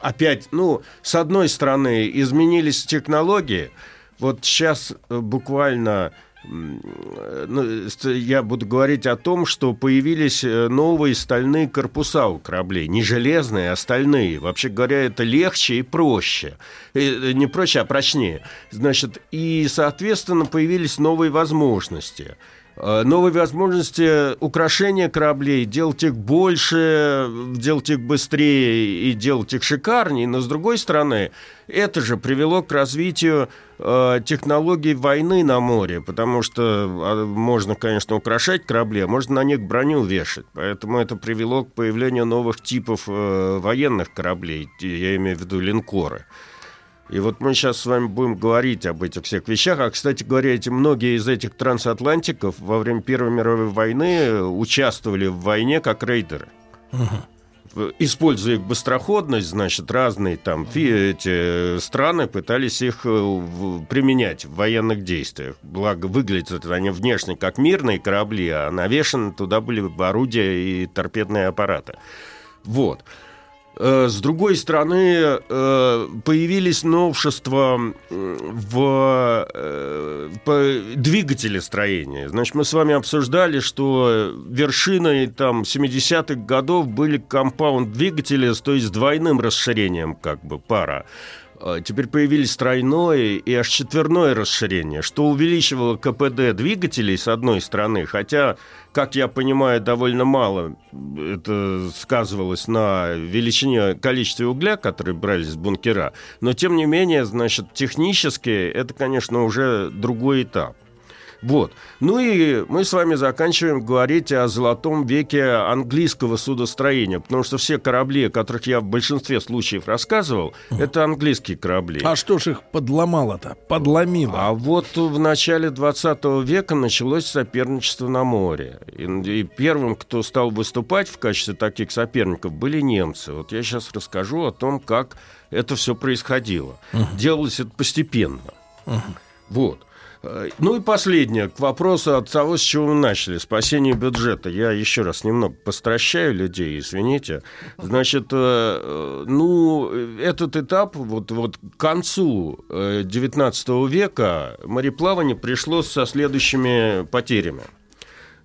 E: опять, ну, с одной стороны, изменились технологии. Вот сейчас э, буквально я буду говорить о том, что появились э, новые стальные корпуса у кораблей. Не железные, а стальные. Вообще говоря, это легче и проще. Э, э, Не проще, а прочнее. Значит, и, соответственно, появились новые возможности. Э, Новые возможности украшения кораблей, делать их больше, делать их быстрее и делать их шикарнее. Но, с другой стороны, это же привело к развитию э, технологий войны на море, потому что а, можно, конечно, украшать корабли, а можно на них броню вешать. Поэтому это привело к появлению новых типов э, военных кораблей, я имею в виду линкоры. И вот мы сейчас с вами будем говорить об этих всех вещах. А, кстати говоря, эти, многие из этих трансатлантиков во время Первой мировой войны участвовали в войне как рейдеры. В- Используя их быстроходность, значит, разные там фи- эти страны пытались их э, применять в военных действиях. Благо, выглядят они внешне как мирные корабли, а навешаны туда были орудия и торпедные аппараты. Вот. Э, С другой стороны, э, появились новшества в э, двигателе строения. Значит, мы с вами обсуждали, что вершиной там 70-х годов были компаунд-двигатели, то есть с двойным расширением как бы пара. А Теперь появились тройное и аж четверное расширение, что увеличивало КПД двигателей с одной стороны, хотя, как я понимаю, довольно мало это сказывалось на величине количестве угля, которые брались с бункера, но тем не менее, значит, технически это, конечно, уже другой этап. Вот. Ну и мы с вами заканчиваем говорить о золотом веке английского судостроения, потому что все корабли, о которых я в большинстве случаев рассказывал, это английские корабли.
B: А что ж их подломало-то? Подломило.
E: А вот в начале 20 века началось соперничество на море. И, и первым, кто стал выступать в качестве таких соперников, были немцы. Вот я сейчас расскажу о том, как это все происходило. Делалось это постепенно. Вот. Э, Ну и последнее, к вопросу от того, с чего мы начали, спасение бюджета. Я еще раз немного постращаю людей, извините. Значит, э, э, ну, этот этап, вот, вот к концу э, 19 века мореплавание пришло со следующими потерями.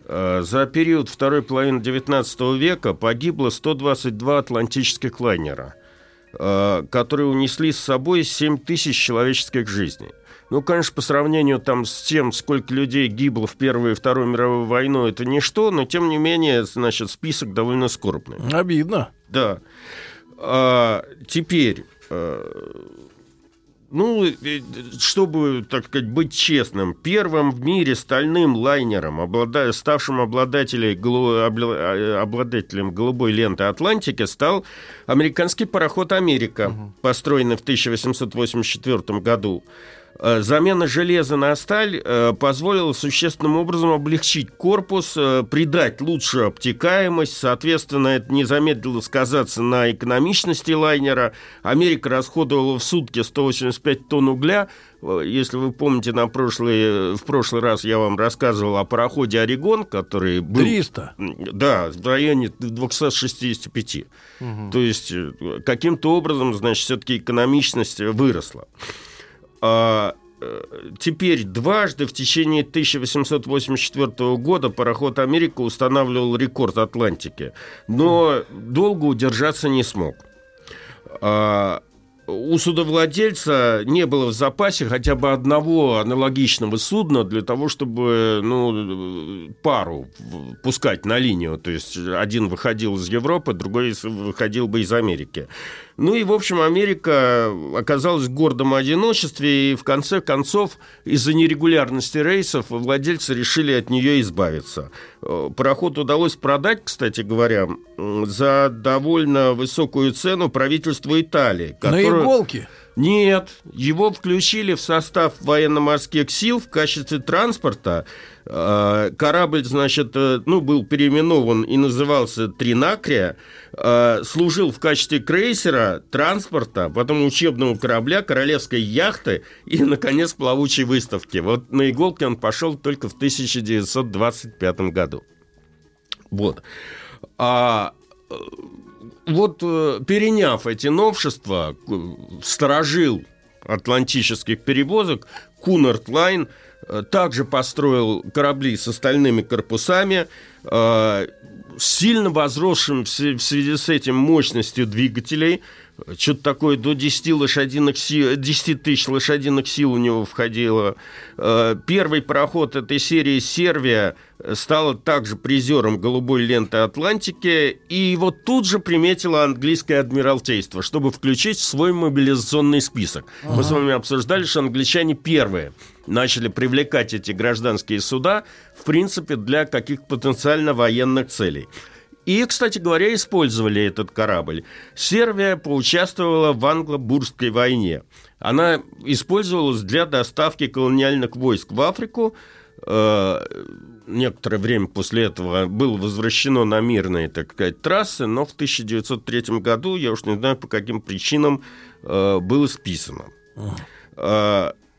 E: За период второй половины 19 века погибло 122 атлантических лайнера, которые унесли с собой 7 тысяч человеческих жизней. Ну, конечно, по сравнению там с тем, сколько людей гибло в Первую и Вторую мировую войну, это ничто, но тем не менее, значит, список довольно скорбный.
B: Обидно.
E: Да. А, теперь, э, ну, чтобы, так сказать, быть честным, первым в мире стальным лайнером, облада- ставшим обладателем, голу- э, обладателем голубой ленты Атлантики, стал американский пароход «Америка», построенный в 1884 году. Э, Замена железа на сталь э, позволила существенным образом облегчить корпус, э, придать лучшую обтекаемость, соответственно, это не замедлило сказаться на экономичности лайнера. Америка расходовала в сутки 185 тонн угля. Если вы помните, на прошлый, в прошлый раз я вам рассказывал о пароходе «Орегон», который был...
B: 300.
E: Да, в районе 265. То есть каким-то образом, значит, все-таки экономичность выросла. А, э, теперь дважды в течение 1884 года пароход «Америка» устанавливал рекорд Атлантики, но долго удержаться не смог. А, у судовладельца не было в запасе хотя бы одного аналогичного судна для того, чтобы ну, пару пускать на линию. То есть один выходил из Европы, другой выходил бы из Америки. Ну и, в общем, Америка оказалась в гордом одиночестве, и в конце концов, из-за нерегулярности рейсов, владельцы решили от нее избавиться. Э, Пароход удалось продать, кстати говоря, за довольно высокую цену правительству Италии.
B: На
E: которое-
B: иголке.
E: Нет, его включили в состав военно-морских сил в качестве транспорта. Э, Корабль, значит, э, ну, был переименован и назывался Тринакрия. Э, Служил в качестве крейсера, транспорта, потом учебного корабля, королевской яхты и, наконец, плавучей выставки. Вот на иголке он пошел только в 1925 году. Вот. А вот э, переняв эти новшества, сторожил атлантических перевозок Cunard Line э, также построил корабли со стальными корпусами, э, сильно возросшим в связи с этим мощностью двигателей, что-то такое до 10, лошадиных сил, 10 тысяч лошадиных сил у него входило. Э, Первый пароход этой серии «Сервия» стала также призером голубой ленты Атлантики, и вот тут же приметило английское адмиралтейство, чтобы включить в свой мобилизационный список. Мы с вами обсуждали, что англичане первые начали привлекать эти гражданские суда, в принципе, для каких-то потенциально военных целей. И, кстати говоря, использовали этот корабль. Сербия поучаствовала в англо-бурской войне. Она использовалась для доставки колониальных войск в Африку. Э, Некоторое время после этого было возвращено на мирные, так сказать, трассы, но в 1903 году, я уж не знаю по каким причинам, э, было списано.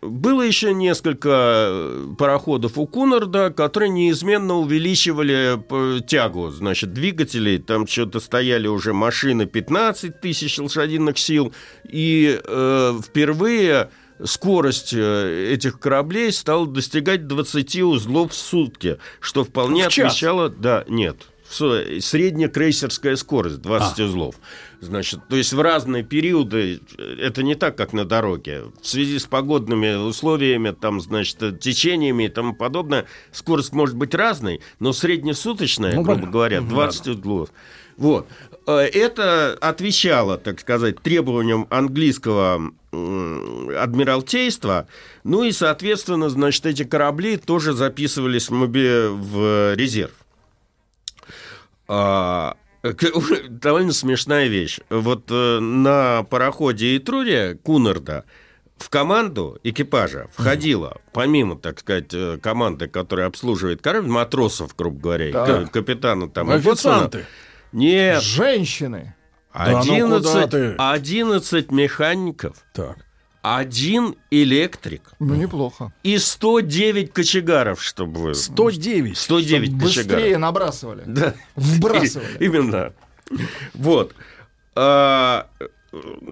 E: Было еще несколько э, пароходов у Кунарда, которые неизменно увеличивали э, тягу, значит, двигателей. Там что-то стояли уже машины 15 тысяч лошадиных сил. И э, впервые скорость э, этих кораблей стала достигать 20 узлов в сутки, что вполне
B: В час?
E: отвечало... Да, нет, средняя крейсерская скорость 20 узлов. Значит, то есть в разные периоды э, это не так, как на дороге. В связи с погодными условиями, там, значит, э, течениями и тому подобное, скорость может быть разной, но среднесуточная,
B: Ну,
E: грубо
B: понятно.
E: говоря,
B: Мгм,
E: 20 узлов. Вот. Э, Это отвечало, так сказать, требованиям английского адмиралтейства. Ну и, соответственно, значит, эти корабли тоже записывались в, резерв. Довольно смешная вещь. Вот э, на пароходе Итрурия Кунарда в команду экипажа входило, помимо, так сказать, э, команды, которая обслуживает корабль, матросов, грубо говоря, ка- капитана там.
B: Официанты.
E: Нет,
D: Женщины.
B: Да ну
E: 11,
B: куда ты?
E: 11 механиков,
B: Так.
E: Один электрик
D: Ну, неплохо.
E: и 109 кочегаров, чтобы вы...
B: 109.
E: 109
D: Чтоб
E: кочегаров.
D: Быстрее набрасывали.
E: Да.
D: Вбрасывали.
E: Именно. Вот. А,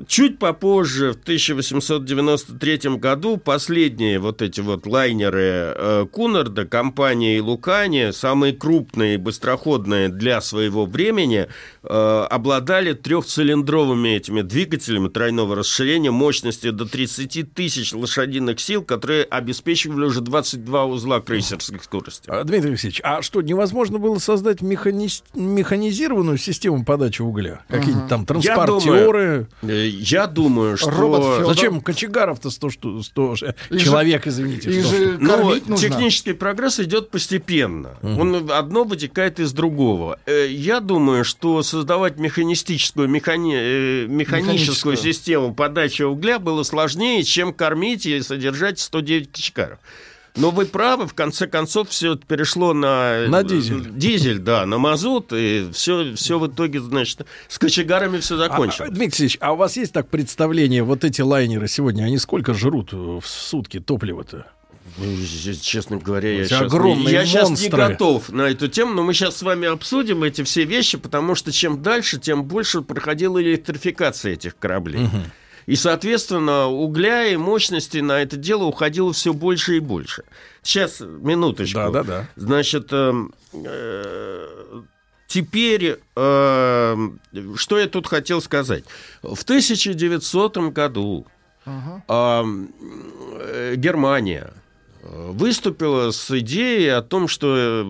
E: Чуть попозже, в 1893 году, последние вот эти вот лайнеры э, Кунарда, компания Лукани, самые крупные и быстроходные для своего времени, э, обладали трехцилиндровыми этими двигателями тройного расширения мощностью до 30 тысяч лошадиных сил, которые обеспечивали уже 22 узла крейсерской скорости.
B: А, Дмитрий Алексеевич, а что, невозможно было создать механи- механизированную систему подачи угля? Какие-нибудь там транспортеры?
E: Э, Я думаю, что...
D: Робот.
B: Зачем кочегаров-то 100, шту- 100 ш-
D: Их же-
B: человек, извините.
D: Их
B: 100
D: же кормить нужно.
E: технический прогресс идет постепенно. Он одно вытекает из другого. Э, Я думаю, что создавать механистическую, механи- э,
D: механическую
E: систему подачи угля было сложнее, чем кормить или содержать 109 кочегаров. Но вы правы, в конце концов, все это перешло на...
B: На дизель.
E: Дизель, да, на мазут, и все, все в итоге, значит, с кочегарами все
B: А,
E: закончилось.
B: Дмитрий Алексеевич, а у вас есть так представление, вот эти лайнеры сегодня, они сколько жрут э, в сутки топлива-то?
E: Ну, Честно говоря, я сейчас,
B: огромные
E: я щас не готов на эту тему, но мы сейчас с вами обсудим эти все вещи, потому что чем дальше, тем больше проходила электрификация этих кораблей. И, соответственно, угля и мощности на это дело уходило все больше и больше. Сейчас, минуточку.
B: Да, да, да.
E: Значит, эм, э, теперь, э, что я тут хотел сказать. В 1900 году э, Германия э, выступила с идеей о том, что э,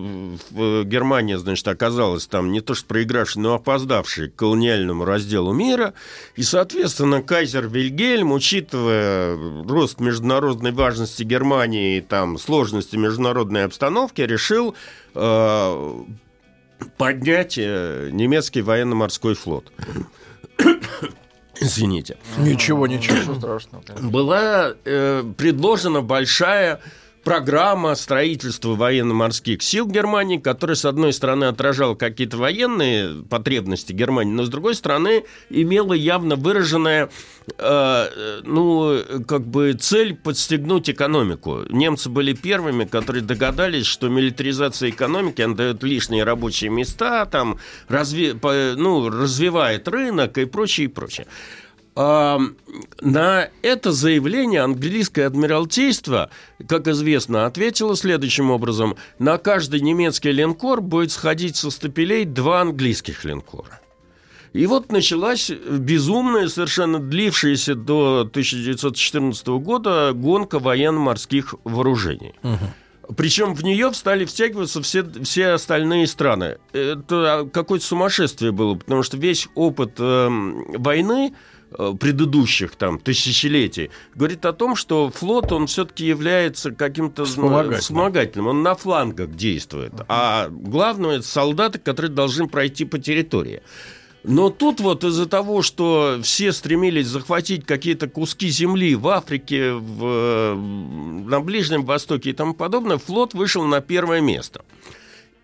E: в- Германия, значит, оказалась там не то что проигравшей, но опоздавшей к колониальному разделу мира. И, соответственно, кайзер Вильгельм, учитывая рост международной важности Германии и там сложности международной обстановки, решил э, поднять э, немецкий военно-морской флот. [coughs] Извините
B: Ничего, ничего.
D: Ничего страшного. конечно.
E: была э, предложена большая программа строительства военно-морских сил Германии, которая, с одной стороны, отражала какие-то военные потребности Германии, но, с другой стороны, имела явно выраженная, э, ну, как бы цель подстегнуть экономику. Немцы были первыми, которые догадались, что милитаризация экономики, она дает лишние рабочие места, там, разви- ну, развивает рынок и прочее, и прочее. На это заявление английское адмиралтейство, как известно, ответило следующим образом. На каждый немецкий линкор будет сходить со стапелей два английских линкора. И вот началась безумная, совершенно длившаяся до 1914 года гонка военно-морских вооружений. Причем в нее стали втягиваться все, все остальные страны. Это какое-то сумасшествие было, потому что весь опыт эм, войны э, предыдущих там тысячелетий говорит о том, что флот, он все-таки является каким-то зна-
B: Вспомогательным.
E: вспомогательным, он на флангах действует. А главное, это солдаты, которые должны пройти по территории. Но тут вот из-за того, что все стремились захватить какие-то куски земли в Африке, в, э, на Ближнем Востоке и тому подобное, флот вышел на первое место.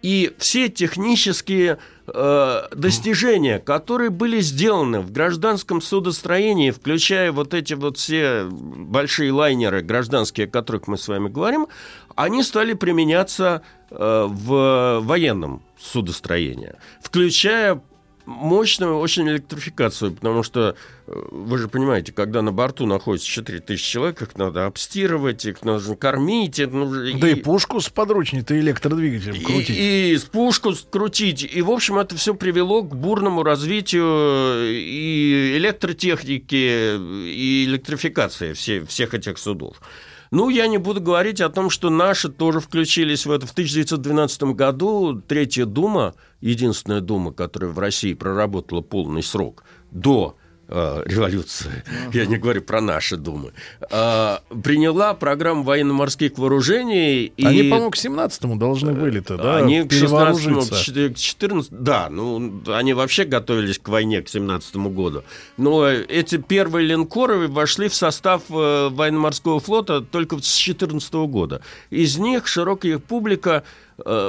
E: И все технические э, достижения, которые были сделаны в гражданском судостроении, включая вот эти вот все большие лайнеры гражданские, о которых мы с вами говорим, они стали применяться э, в военном судостроении, включая мощную очень электрификацию, потому что э, вы же понимаете, когда на борту находится 4000 человек, их надо обстирывать, их нужно кормить. нужно-
B: Да и пушку с подручней-то электродвигателем крутить.
E: и, и с пушку скрутить. И, в общем, это все привело к бурному развитию и электротехники, и электрификации все, всех этих судов. Ну, я не буду говорить о том, что наши тоже включились в это. В 1912 году Третья Дума, единственная Дума, которая в России проработала полный срок до э, революции, я не говорю про наши думы, э, приняла программу военно-морских вооружений. и-
B: Они, по-моему, к 17-му должны были-то, да,
E: они к 16
B: перевооружиться.
E: к 14 да, ну, они вообще готовились к войне к 17 году. Но эти первые линкоры вошли в состав э, военно-морского флота только с 14 года. Из них широкая публика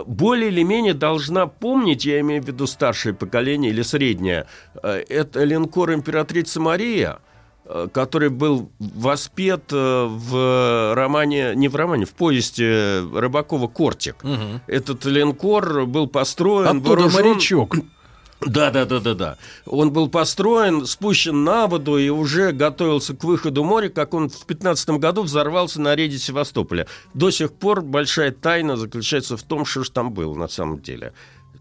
E: более или менее должна помнить, я имею в виду старшее поколение или среднее, э, это линкор «Императрица Мария», э, который был воспет э, в романе, не в романе, в повести Рыбакова «Кортик». Этот линкор был построен...
B: Оттуда
E: вооружен-
B: морячок.
E: Да, да, да, да, да. Он был построен, спущен на воду и уже готовился к выходу в море, как он в 15 году взорвался на рейде Севастополя. До сих пор большая тайна заключается в том, что же там было на самом деле.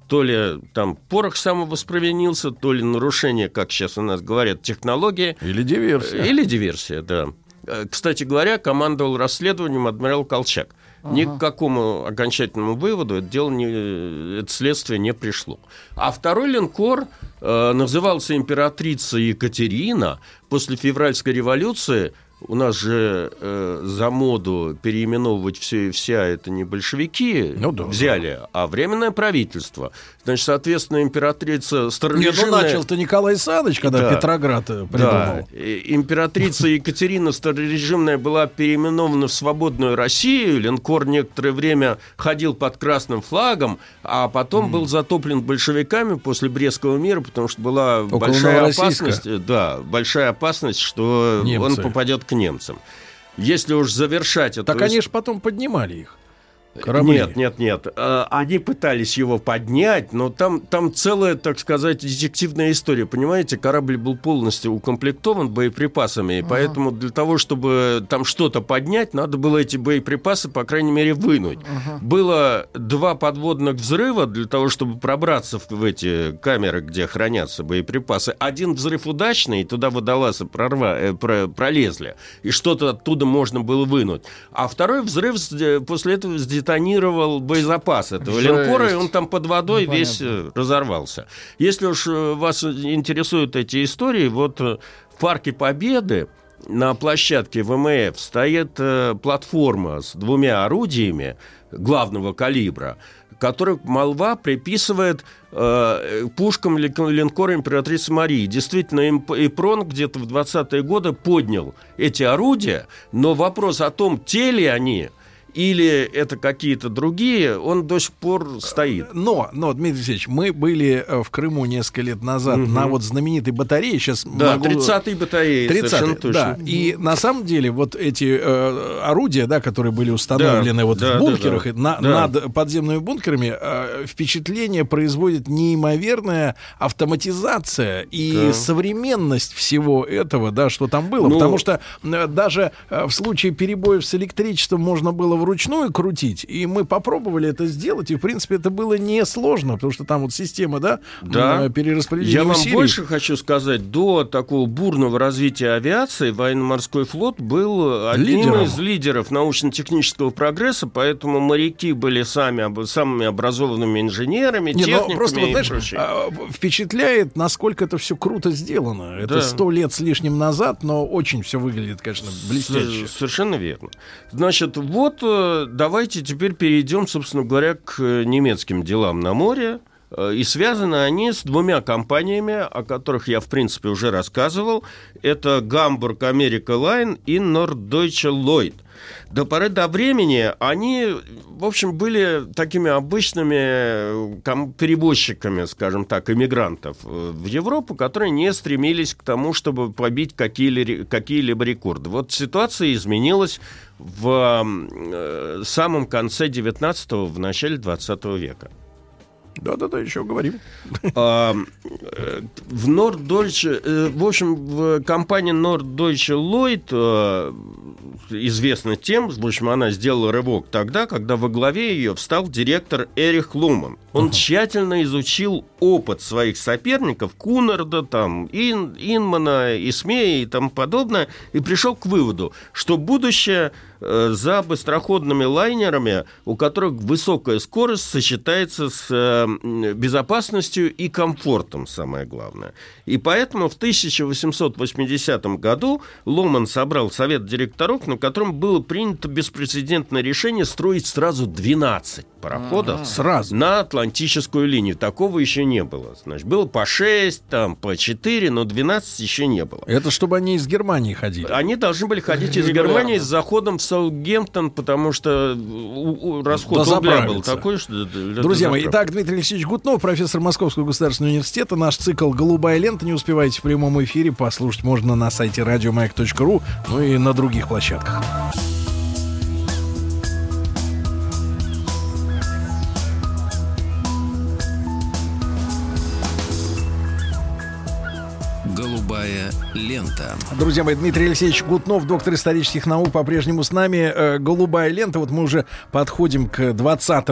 E: То ли там порох самовоспровинился, то ли нарушение, как сейчас у нас говорят, технологии.
B: Или диверсия.
E: Или диверсия, да. Э, Кстати говоря, командовал расследованием адмирал Колчак. Ни к какому окончательному выводу это дело не, это следствие не пришло. А второй линкор э, назывался императрица Екатерина. После февральской революции у нас же э, за моду переименовывать все и вся это не большевики
B: Ну да,
E: взяли, а временное правительство. Значит, соответственно, императрица
B: Не, ну начал-то Николай Саныч, когда
E: Да.
B: Петроград э,
E: Да,
B: придумал.
E: и- императрица Екатерина старорежимная была переименована в свободную Россию. Линкор некоторое время ходил под красным флагом, а потом был затоплен большевиками после Брестского мира, потому что была
B: Около
E: большая опасность, э, да, большая опасность, что
B: Немцы.
E: он попадет к немцам. Если уж завершать эту
B: Так они же потом поднимали их. Корабли.
E: нет, нет, нет. Э, Они пытались его поднять, но там, там целая, так сказать, детективная история. Понимаете, корабль был полностью укомплектован боеприпасами, и поэтому для того, чтобы там что-то поднять, надо было эти боеприпасы, по крайней мере, вынуть. Было два подводных взрыва для того, чтобы пробраться в, в эти камеры, где хранятся боеприпасы. Один взрыв удачный, и туда водолазы прорва, э, про- пролезли, и что-то оттуда можно было вынуть. А второй взрыв с- после этого сдетонировал боезапас этого
D: Жесть.
E: линкора, и он там под водой
D: Ну,
E: весь э, разорвался. Если уж э, вас интересуют эти истории, вот э, в Парке Победы на площадке ВМФ стоит платформа с двумя орудиями главного калибра, которых молва приписывает э, пушкам лин- линкора императрицы Марии. Действительно, Ипрон где-то в 20-е годы поднял эти орудия, но вопрос о том, те ли они или это какие-то другие, он до сих пор стоит.
B: Но, но, Дмитрий Алексеевич, мы были э, в Крыму несколько лет назад
E: Мгм.
B: на вот знаменитой батарее. Сейчас
E: Да,
B: могу...
E: 30-й батареи,
B: 30-й,
E: совершенно точно.
B: да. И на самом деле вот эти э, орудия, да, которые были установлены
E: Да,
B: вот
E: да,
B: в бункерах
E: да,
B: и на-
E: да.
B: над подземными бункерами, э, впечатление производит неимоверная автоматизация и
E: Да.
B: современность всего этого, да, что там было.
E: Ну-
B: Потому что э, даже э, в случае перебоев с электричеством можно было вручную крутить, и мы попробовали это сделать, и в принципе это было несложно, потому что там вот система, да,
E: Да.
B: перераспределения
E: Я вам
B: усилий.
E: больше хочу сказать, до такого бурного развития авиации военно-морской флот был одним
B: Лидером.
E: из лидеров научно-технического прогресса, поэтому моряки были сами самыми образованными инженерами,
B: Не, ну,
E: техниками
B: просто, вот, знаешь,
E: прочее.
B: а, впечатляет, насколько это все круто сделано. Это
E: Да.
B: сто лет с лишним назад, но очень все выглядит, конечно, блестяще.
E: С- Совершенно верно. Значит, вот э, давайте теперь перейдем, собственно говоря, к немецким делам на море. Э, И связаны они с двумя компаниями, о которых я, в принципе, уже рассказывал. Это Гамбург Америка Лайн и Norddeutsche Lloyd. До поры до времени они, в общем, были такими обычными э, перевозчиками, скажем так, иммигрантов э, в Европу, которые не стремились к тому, чтобы побить какие-ли- какие-либо рекорды. Вот ситуация изменилась в самом конце 19-го, в начале 20 века.
B: Да-да-да, еще говорим.
E: А, В Norddeutsche, э, в общем, в компании Norddeutsche Lloyd э, известна тем, в общем, она сделала рывок тогда, когда во главе ее встал директор Эрих Луман. Он тщательно изучил опыт своих соперников, Кунарда, там, Ин, Инмана, Исмея и тому подобное, и пришел к выводу, что будущее э, за быстроходными лайнерами, у которых высокая скорость сочетается с э, безопасностью и комфортом, самое главное. И поэтому в 1880 году Ломан собрал совет директоров, на котором было принято беспрецедентное решение строить сразу 12 пароходов
B: Сразу.
E: на Атлантическую линию. Такого еще не было. Значит, было по 6, там, по 4, но 12 еще не было.
B: Это чтобы они из Германии ходили.
E: Они должны были ходить из. Германии с заходом в Саутгемптон, потому что расход рубля был такой, что...
B: Друзья мои, итак, Дмитрий Алексеевич Гутнов, профессор Московского государственного университета. Наш цикл «Голубая лента». Не успеваете в прямом эфире. Послушать можно на сайте радиомаяк.ру, ну и на других площадках.
A: Голубая лента.
B: Друзья мои, Дмитрий Алексеевич Гутнов, доктор исторических наук, по-прежнему с нами. Э, Голубая лента. Вот мы уже подходим к 20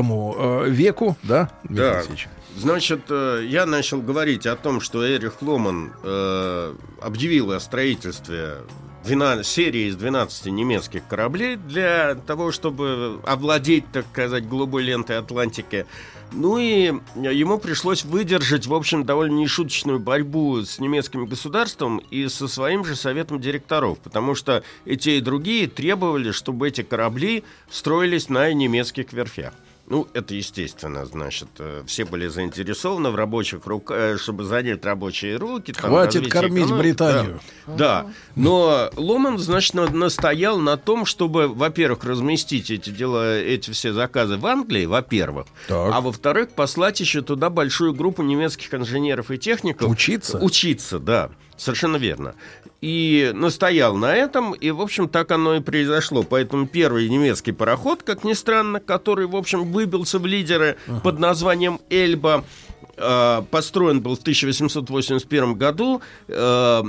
B: веку, да, Дмитрий
E: Да.
B: Алексеевич?
E: Значит, э, я начал говорить о том, что Эрих Ломан э, объявил о строительстве 12 серии из 12 немецких кораблей для того, чтобы овладеть, так сказать, голубой лентой Атлантики. Ну и ему пришлось выдержать, в общем, довольно нешуточную борьбу с немецким государством и со своим же советом директоров, потому что и те, и другие требовали, чтобы эти корабли строились на немецких верфях. Ну, это естественно, значит, э, все были заинтересованы в рабочих руках, чтобы занять рабочие руки. там,
B: Хватит кормить
E: экономики.
B: Британию.
E: Да, да. но Ломан, значит, на- настоял на том, чтобы, во-первых, разместить эти дела, эти все заказы в Англии, во-первых,
B: Так.
E: а во-вторых, послать еще туда большую группу немецких инженеров и техников.
B: Учиться?
E: Учиться, да. Совершенно верно. И настоял на этом, и, в общем, так оно и произошло. Поэтому первый немецкий пароход, как ни странно, который, в общем, выбился в лидеры под названием «Эльба», э, построен был в 1881 году, э,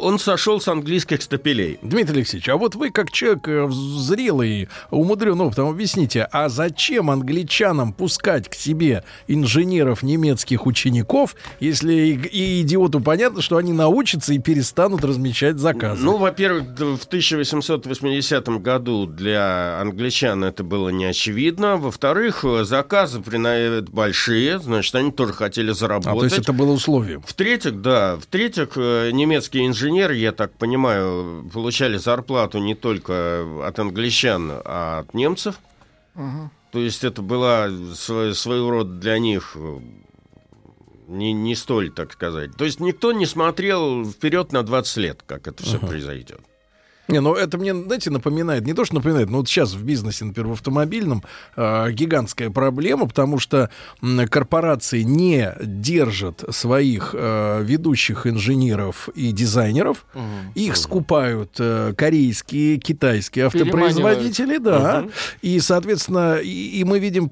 E: он сошел с английских стапелей.
B: Дмитрий Алексеевич, а вот вы как человек э, зрелый, умудренный опытом, объясните, а зачем англичанам пускать к себе инженеров немецких учеников, если и, и идиоту понятно, что они научатся и перестанут размещать заказы?
E: Ну, во-первых, в 1880 году для англичан это было не очевидно. Во-вторых, заказы прина- большие, значит, они тоже хотели
B: а,
E: заработать.
B: то есть это было условием.
E: В-третьих, да, в-третьих, э, немецкие инженеры, я так понимаю, получали зарплату не только от англичан, а от немцев. То есть это была сво- своего рода для них э, не, не столь, так сказать. То есть никто не смотрел вперед на 20 лет, как это все произойдет.
B: Не, ну это мне, знаете, напоминает, не то, что напоминает, но вот сейчас в бизнесе, например, в автомобильном э, гигантская проблема, потому что корпорации не держат своих э, ведущих инженеров и дизайнеров, их скупают э, корейские, китайские автопроизводители, да, и, соответственно, и, и мы видим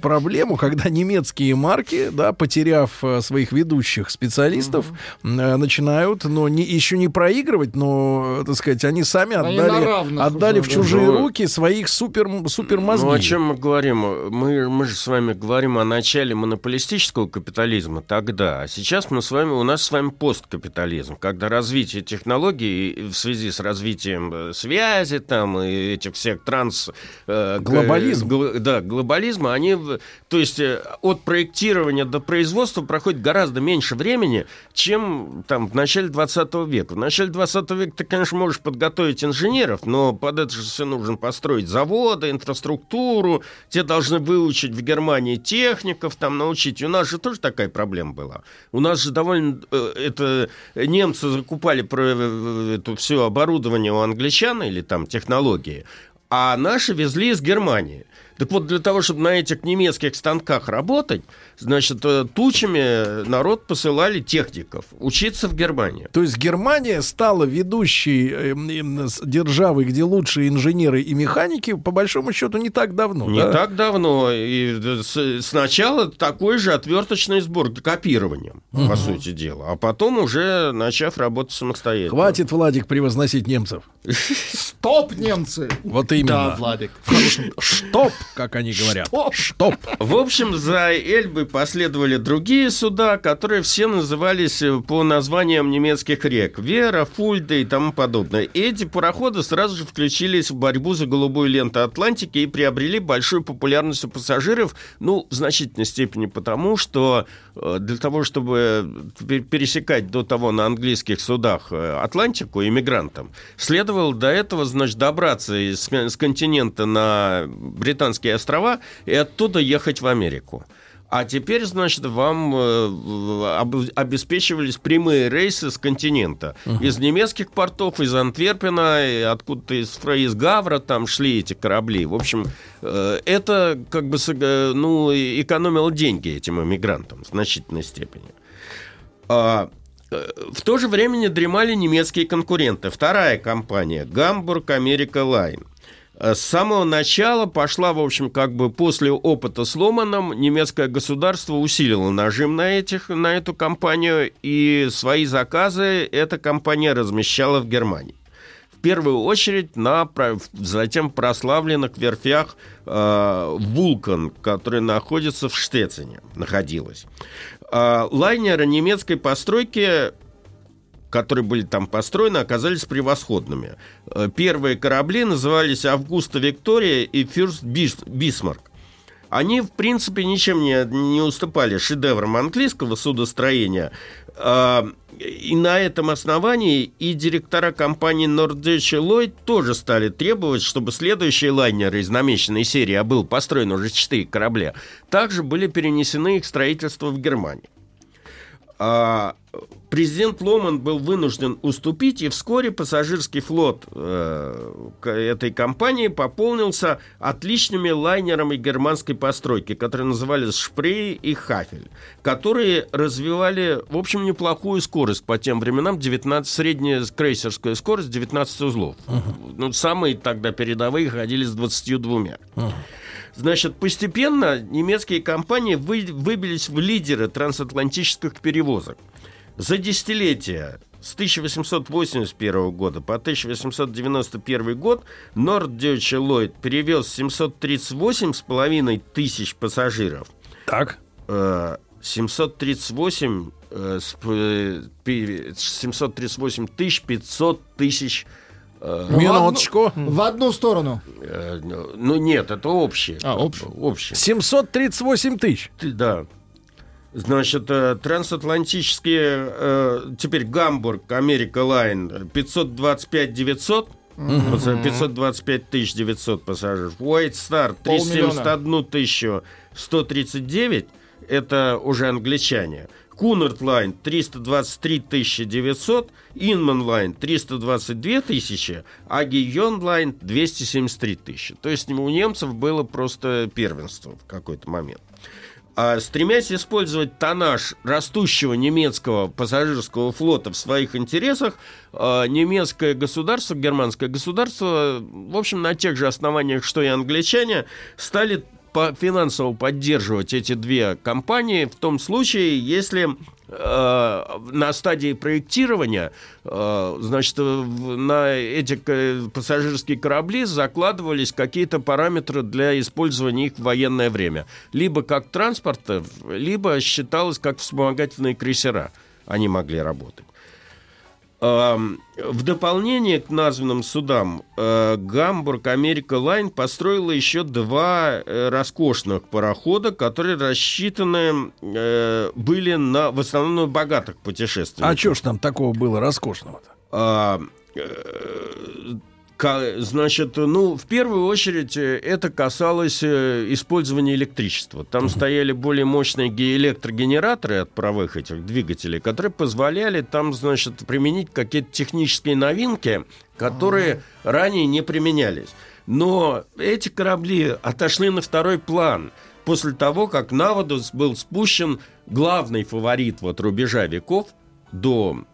B: проблему, когда немецкие марки, да, потеряв э, своих ведущих специалистов, м, э, начинают, но не, еще не проигрывать, но, э, так сказать, они сами
D: Они
B: отдали, отдали
D: уже,
B: в
D: да.
B: чужие
E: Ну,
B: руки своих супер, супер мозги.
E: Ну, о чем мы говорим? Мы, мы же с вами говорим о начале монополистического капитализма тогда, а сейчас мы с вами, у нас с вами посткапитализм, когда развитие технологий в связи с развитием э, связи там и этих всех транс... э,
B: Глобализм.
E: гл- да, глобализма, они, то есть от проектирования до производства проходит гораздо меньше времени, чем там в начале 20 века. В начале 20 века так конечно, можешь подготовить инженеров, но под это же все нужно построить заводы, инфраструктуру. Те должны выучить в Германии техников, там научить. И у нас же тоже такая проблема была. У нас же довольно... э, Это немцы закупали про э, это все оборудование у англичан или там технологии, а наши везли из Германии. Так вот, для того, чтобы на этих немецких станках работать, значит, э, тучами народ посылали техников учиться в Германию.
B: То есть Германия стала ведущей с- державой, где лучшие инженеры и механики, по большому счету, не так давно.
E: Не
B: да?
E: так давно. И э, сначала такой же отверточный сбор копированием, по
B: Мгм.
E: сути дела. А потом уже начав работать самостоятельно.
B: Хватит, Владик, превозносить немцев.
D: Стоп, немцы!
B: Вот именно.
D: Да, Владик.
B: Штоп, как они говорят. Штоп.
E: В общем, за Эльбой последовали другие суда, которые все назывались э, по названиям немецких рек. Вера, Фульда и тому подобное. И эти пароходы сразу же включились в борьбу за голубую ленту Атлантики и приобрели большую популярность у пассажиров, ну, в значительной степени потому, что э, для того, чтобы пе- пересекать до того на английских судах э, Атлантику иммигрантам, следовало до этого, значит, добраться из, с континента на Британские острова и оттуда ехать в Америку. А теперь, значит, вам э, об- обеспечивались прямые рейсы с континента. Из немецких портов, из Антверпена, откуда-то из, из Гавра там шли эти корабли. В общем, э, это как бы ну, экономило деньги этим иммигрантам в значительной степени. А, э, в то же время не дремали немецкие конкуренты. Вторая компания Гамбург Америка Лайн. С самого начала пошла, в общем, как бы после опыта с Ломаном, немецкое государство усилило нажим на, этих, на эту компанию, и свои заказы эта компания размещала в Германии. В первую очередь на затем прославленных верфях э, «Вулкан», которая находится в Штецине, находилась. Э, лайнеры немецкой постройки которые были там построены, оказались превосходными. Э, Первые корабли назывались «Августа Виктория» и «Фюрст Бис- Бисмарк». Они, в принципе, ничем не, не уступали шедеврам английского судостроения. А, И на этом основании и директора компании Norddeutsche Lloyd тоже стали требовать, чтобы следующие лайнеры из намеченной серии, а был построен уже четыре корабля, также были перенесены их строительство в Германию. Президент Ломан был вынужден уступить, и вскоре пассажирский флот э, этой компании пополнился отличными лайнерами германской постройки, которые назывались Шпрей и Хафель, которые развивали, в общем, неплохую скорость по тем временам, 19, средняя крейсерская скорость 19 узлов. Ну, самые тогда передовые ходили с 22. Значит, постепенно немецкие компании вы- выбились в лидеры трансатлантических перевозок. За десятилетие с 1881 года по 1891 год Norddeutsche Lloyd перевез 738,5 тысяч пассажиров.
B: Так.
E: Э, 738, э, с- э, пи- 738 тысяч 500 тысяч э,
B: Минуточку.
D: В одну сторону.
E: Э, Ну нет, это общее.
D: А, общее.
E: общее.
B: 738 тысяч.
E: Ты- Да. Значит, э, трансатлантические, э, теперь Гамбург, Америка Лайн, 525 900,
D: Мгм.
E: паса- 525 тысяч 900 пассажиров. White Star
D: Полмиллиона.
E: 371 тысячу 139, это уже англичане. Cunard Line 323 тысячи 900, Inman Line 322 тысячи, а Guion Line 273 тысячи. То есть у немцев было просто первенство в какой-то момент. А стремясь использовать тоннаж растущего немецкого пассажирского флота в своих интересах, а, немецкое государство, германское государство, в общем, на тех же основаниях, что и англичане, стали по- финансово поддерживать эти две компании в том случае, если э, на стадии проектирования, э, значит, в- на эти пассажирские корабли закладывались какие-то параметры для использования их в военное время. Либо как транспорта, либо считалось как вспомогательные крейсера. Они могли работать. В дополнение к названным судам э, Гамбург Америка Лайн построила еще два э, роскошных парохода, которые рассчитаны э, были на в основном богатых путешественников.
B: А что ж там такого было роскошного-то?
E: Значит, ну, в первую очередь э, это касалось э, использования электричества. Там стояли более мощные ге- электрогенераторы от паровых этих двигателей, которые позволяли там, значит, применить какие-то технические новинки, которые ранее не применялись. Но эти корабли отошли на второй план после того, как на воду был спущен главный фаворит вот рубежа веков до,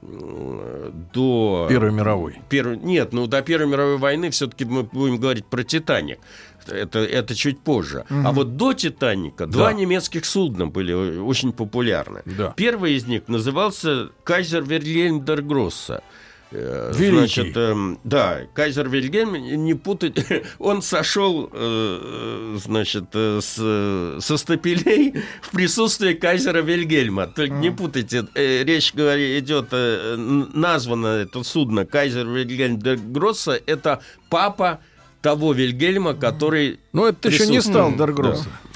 E: до
B: Первой мировой.
E: Первой- нет, ну до Первой мировой войны все-таки мы будем говорить про Титаник. Это, это чуть позже.
B: Мгм.
E: А вот до Титаника
B: Да.
E: два немецких судна были очень популярны.
B: Да.
E: Первый из них назывался Кайзер Вильгельм дер Гросса. Э,
B: Великий.
E: Значит, эм, да, Кайзер Вильгельм, не путать, [laughs] он сошел, э, значит, э, с, со стапелей [laughs] в присутствии Кайзера Вильгельма. Только не путайте, э, речь говорит, идет, э, названо это судно Кайзер Вильгельм де Гросса, это папа того Вильгельма, который...
B: Ну, это еще не стал Дергросса.
E: Да.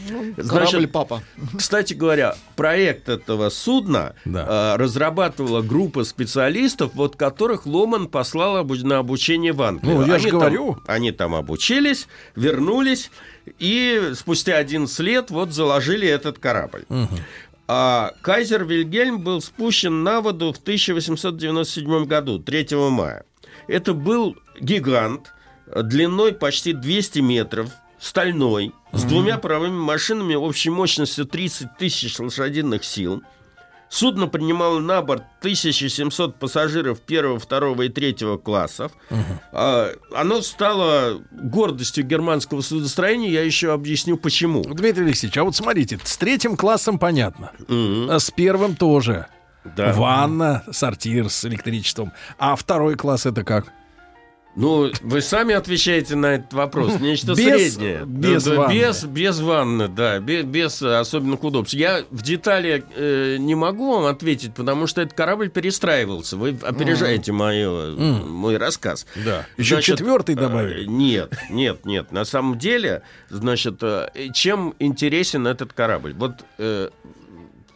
D: Корабль папа.
E: Кстати говоря, проект этого судна э, разрабатывала группа специалистов, вот которых Ломан послал обу- на обучение в Англию.
B: Ну, я
E: Они там-
B: говорю.
E: они там обучились, вернулись, и спустя 11 лет вот заложили этот корабль. А Кайзер Вильгельм был спущен на воду в 1897 году, 3 мая. Это был гигант длиной почти 200 метров, стальной, с двумя паровыми машинами общей мощностью 30 тысяч лошадиных сил. Судно принимало на борт 1700 пассажиров первого, второго и третьего классов. А, Оно стало гордостью германского судостроения. Я еще объясню, почему.
B: Дмитрий Алексеевич, а вот смотрите, с третьим классом понятно. А с первым тоже.
E: Да.
B: Ванна, сортир с электричеством. А второй класс это как?
E: Ну, вы сами отвечаете на этот вопрос. Нечто
B: Без-
E: среднее.
B: без
E: Да,
B: ванны.
E: Без, без ванны, да. Без, без особенных удобств. Я в детали э, не могу вам ответить, потому что этот корабль перестраивался. Вы опережаете мое,
B: Мгм.
E: мой рассказ.
B: Да. Еще четвертый
E: э,
B: добавили.
E: Нет, нет, нет. На самом деле, значит, э, чем интересен этот корабль? Вот э,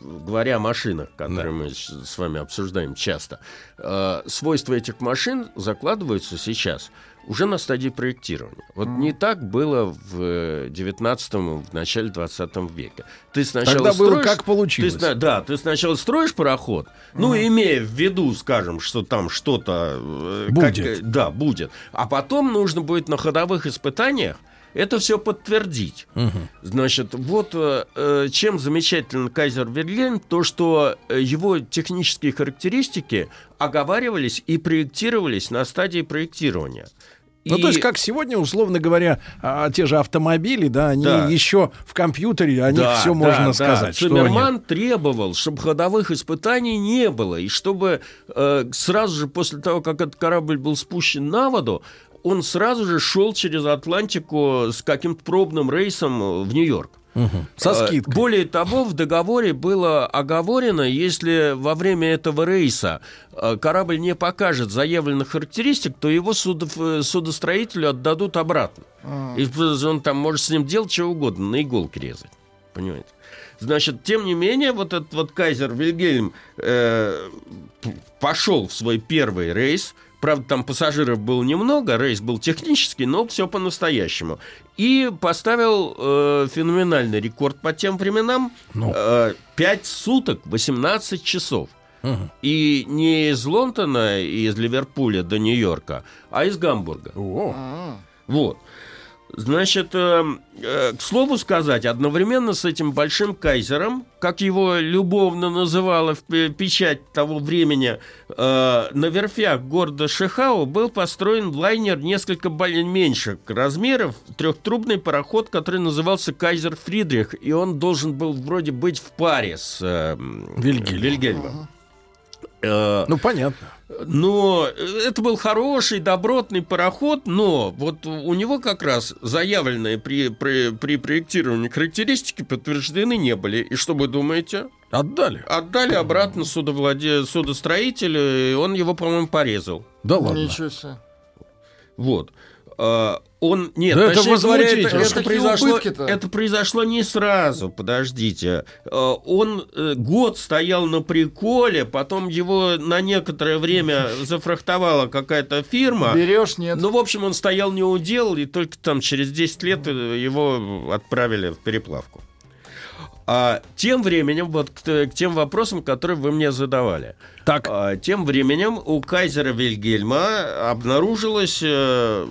E: говоря о машинах, которые мы с вами обсуждаем часто, э, свойства этих машин закладываются сейчас уже на стадии проектирования. Вот не так было в 19 в начале 20 века. Ты сначала
B: Тогда было
E: строишь-
B: как получилось.
E: ты да, ты сначала строишь пароход, ну, имея в виду, скажем, что там что-то... э,
B: Будет.
E: э, да, будет. А потом нужно будет на ходовых испытаниях это все подтвердить. Значит, вот э, э, чем замечателен Кайзер Вильгельм, то, что э, его технические характеристики оговаривались и проектировались на стадии проектирования.
B: Ну,
E: И-
B: то есть, как сегодня, условно говоря, а, те же автомобили, да, они
E: Да.
B: еще в компьютере, о них
E: Да,
B: все
E: да,
B: можно
E: да.
B: сказать. что они-
E: Циммерман требовал, чтобы ходовых испытаний не было, и чтобы э, сразу же после того, как этот корабль был спущен на воду, он сразу же шел через Атлантику с каким-то пробным рейсом в Нью-Йорк.
B: Мгм. Со
E: Э,
B: скидкой.
E: Более того, в договоре было оговорено, если во время этого рейса э, корабль не покажет заявленных характеристик, то его судов- э, судостроителю отдадут обратно. И он там может с ним делать что угодно, на иголке резать. Понимаете? Значит, тем не менее, вот этот вот Кайзер Вильгельм э, пошел в свой первый рейс. Правда, там пассажиров было немного, рейс был технический, но все по-настоящему. И поставил э, феноменальный рекорд по тем временам.
B: Ну.
E: Э, 5 суток, 18 часов.
B: Мгм.
E: И не из Лондона и из Ливерпуля до Нью-Йорка, а из Гамбурга. Вот. Значит, э, э, к слову сказать, одновременно с этим большим кайзером, как его любовно называла печать того времени, э, на верфях города Шихау был построен лайнер несколько меньших размеров, трехтрубный пароход, который назывался Кайзер Фридрих, и он должен был вроде быть в паре с э,
B: Вильгельмом.
E: Вильгельмом. Э,
B: Ну, понятно.
E: Но это был хороший, добротный пароход, но вот у него как раз заявленные при, при, при проектировании характеристики подтверждены не были. И что вы думаете?
B: Отдали.
E: Отдали обратно судовладе... судостроителю, и он его, по-моему, порезал.
B: Да ладно.
D: Ничего себе.
E: Вот. А, Он нет,
B: Да это
E: говоря, это, это произошло, это произошло не сразу. Подождите, Э, он э, год стоял на приколе, потом его на некоторое время [laughs] зафрахтовала какая-то фирма.
D: Берешь, нет.
E: Ну, в общем, он стоял не удел, и только там через 10 лет э, его отправили в переплавку. А тем временем, вот к, к тем вопросам, которые вы мне задавали.
B: Так.
E: А, тем временем у кайзера Вильгельма обнаружилось, э,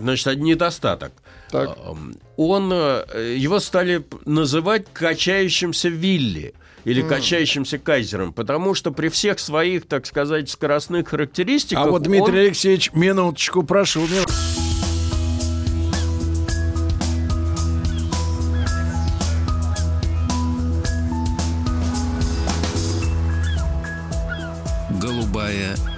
E: значит, один недостаток.
D: Так.
E: Ам, Он, э, его стали называть качающимся Вилли или качающимся кайзером, потому что при всех своих, так сказать, скоростных характеристиках...
B: А вот Дмитрий
E: он-
B: Алексеевич, минуточку, прошу. мин-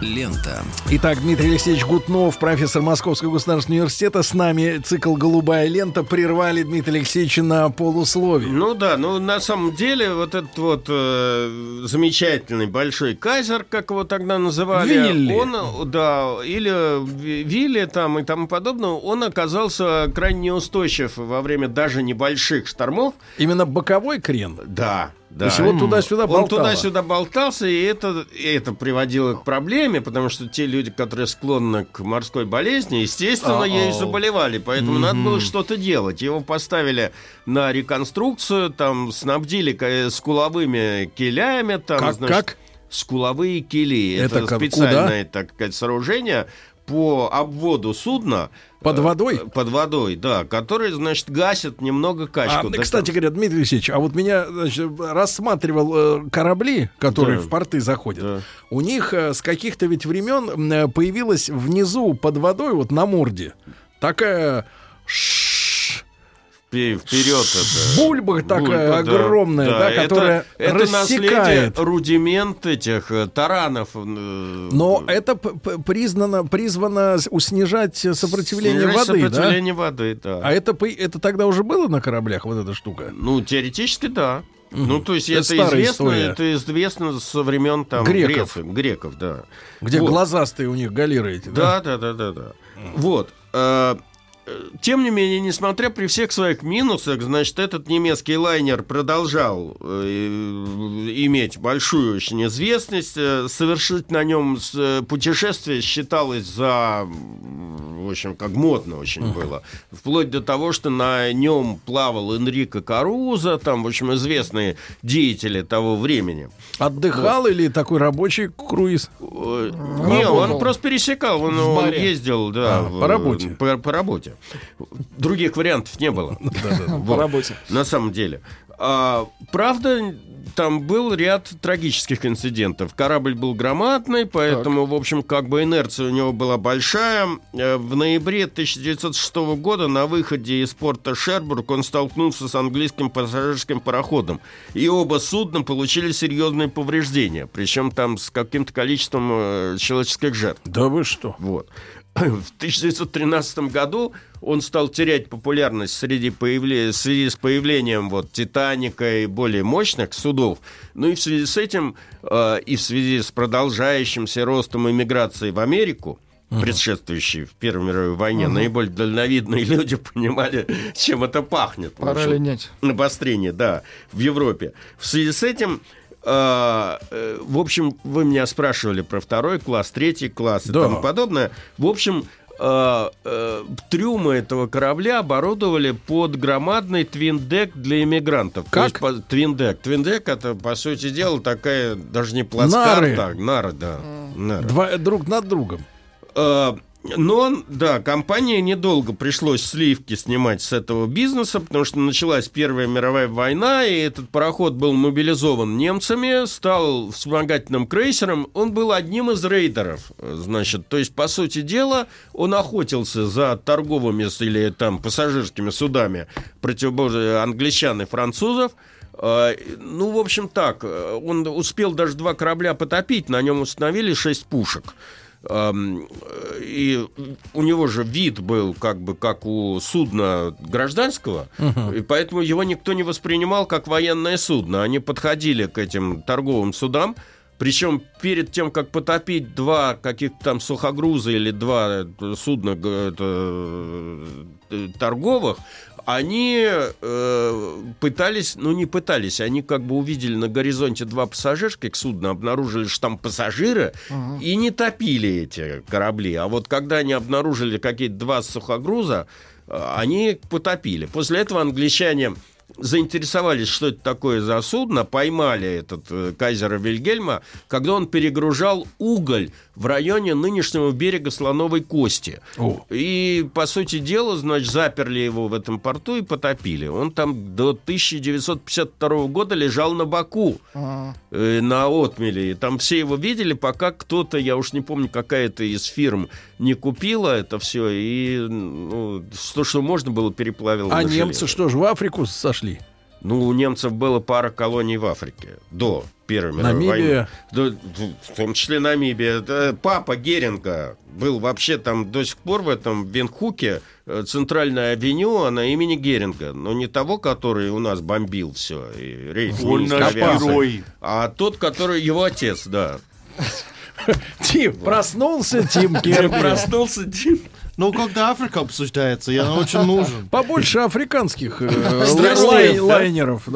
A: лента.
B: Итак, Дмитрий Алексеевич Гутнов, профессор Московского государственного университета. С нами цикл «Голубая лента». Прервали Дмитрия Алексеевича на полусловие.
E: Ну да, ну на самом деле вот этот вот э, замечательный большой кайзер, как его тогда называли,
B: Вилли.
E: он, да, или Ви- Вилли там и тому подобное, он оказался крайне неустойчив во время даже небольших штормов.
B: Именно боковой крен.
E: Да, да.
B: То есть его туда-сюда
E: Он
B: болтало.
E: туда-сюда болтался, и это, и это приводило к проблеме, потому что те люди, которые склонны к морской болезни, естественно,
B: А-ау.
E: ею заболевали. Поэтому надо было что-то делать. Его поставили на реконструкцию, там снабдили ка- скуловыми килями. Там,
B: Как-
E: значит,
B: как?
E: Скуловые кили.
B: Это
E: Это,
B: как-
E: специальное так сказать, сооружение по обводу судна.
B: Под
E: э,
B: водой?
E: Под водой, да, который, значит, гасит немного качку.
B: А, кстати
E: там-
B: говоря, Дмитрий Алексеевич, а вот меня значит, рассматривал э, корабли, которые
E: Да.
B: в порты заходят.
E: Да.
B: У них э, с каких-то ведь времен э, появилась внизу под водой, вот на морде, такая
E: Вперед это.
B: бульба такая
E: Бульба, да,
B: огромная, да,
E: это-
B: которая
E: это, наследие,
B: рассекает.
E: рудимент этих э, таранов. э,
B: Но это п- п- признано, призвано с- снижать сопротивление
E: снижать
B: воды,
E: сопротивление воды, да.
B: да? А это, это тогда уже было на кораблях, вот эта штука?
E: Ну, теоретически, да. Ну, то есть
B: Это
E: это, известно,
B: история.
E: это известно со времен там
B: Греков.
E: Греций, греков, да.
B: Где
E: Вот.
B: глазастые у них галеры эти, да?
E: Да, да, да, да, да. Вот. э, э, Тем не менее, несмотря при всех своих минусах, значит, этот немецкий лайнер продолжал э, иметь большую очень известность. Э, Совершить на нем э, путешествие считалось за, в общем, как модно очень было. Вплоть до того, что на нем плавал Энрико Каруза, там, в общем, известные деятели того времени.
B: Отдыхал или такой рабочий круиз?
E: Не, он просто пересекал, он, он ездил, да,
B: А,
E: в-
B: по работе.
E: По, по работе. Других вариантов не было. [laughs]
D: По работе.
E: На самом деле. А, правда, там был ряд трагических инцидентов. Корабль был громадный, поэтому, в общем, как бы инерция у него была большая. Э, В ноябре 1906 года на выходе из порта Шербург он столкнулся с английским пассажирским пароходом. И оба судна получили серьезные повреждения. Причем там с каким-то количеством э, человеческих жертв.
B: Да вы что?
E: Вот. В 1913 году он стал терять популярность среди появле- в связи с появлением вот Титаника и более мощных судов. Ну и в связи с этим э, и в связи с продолжающимся ростом иммиграции в Америку, предшествующей в Первой мировой войне, наиболее дальновидные [laughs] люди понимали, чем это пахнет.
D: Пора
E: общем,
D: линять.
E: обострение, да, в Европе. В связи с этим, в общем, вы меня спрашивали про второй класс, третий класс и
B: Да.
E: тому подобное. В общем, э, э, трюмы этого корабля оборудовали под громадный твиндек для иммигрантов. То
B: Как?
E: есть по- твиндек. Твиндек это, по сути дела, такая даже не плацкарта,
B: Нары.
E: нары, да. нары.
B: Два, друг над другом.
E: Но, да, компании недолго пришлось сливки снимать с этого бизнеса, потому что началась Первая мировая война, и этот пароход был мобилизован немцами, стал вспомогательным крейсером. Он был одним из рейдеров, значит. То есть, по сути дела, он охотился за торговыми или там пассажирскими судами противоборства англичан и французов. Э, Ну, в общем, так. э, Он успел даже два корабля потопить, на нем установили шесть пушек. И у него же вид был как бы как у судна гражданского, и поэтому его никто не воспринимал как военное судно. Они подходили к этим торговым судам, Причем перед тем, как потопить два каких-то там сухогруза или два э, судна это, э, торговых, они э, пытались, ну не пытались, они как бы увидели на горизонте два пассажирских судна, обнаружили, что там пассажиры,
D: Ага.
E: и не топили эти корабли. А вот когда они обнаружили какие-то два сухогруза, э, они потопили. После этого англичане заинтересовались, что это такое за судно, поймали этот э, кайзера Вильгельма, когда он перегружал уголь в районе нынешнего берега Слоновой Кости. И, по сути дела, значит, заперли его в этом порту и потопили. Он там до 1952 года лежал на боку
D: Ага.
E: э, на отмеле. И там все его видели, пока кто-то, я уж не помню, какая-то из фирм не купила это все, и ну, то, что можно было, переплавило
B: А
E: на
B: немцы что ж, в Африку сошли?
E: Ну, у немцев было пара колоний в Африке до Первой мировой
B: Намибия.
E: войны. Да, в том числе Намибия. Это папа Геринга был вообще там до сих пор в этом Венхуке э, центральная авеню, она имени Геринга. Но не того, который у нас бомбил все. И рейс
C: Он наш герой.
E: А тот, который его отец, да. [laughs]
B: Тим, проснулся Тим [laughs] Керби.
E: Проснулся Тим.
C: Ну, когда Африка обсуждается, я очень нужен. [laughs]
B: Побольше африканских э, лайнеров.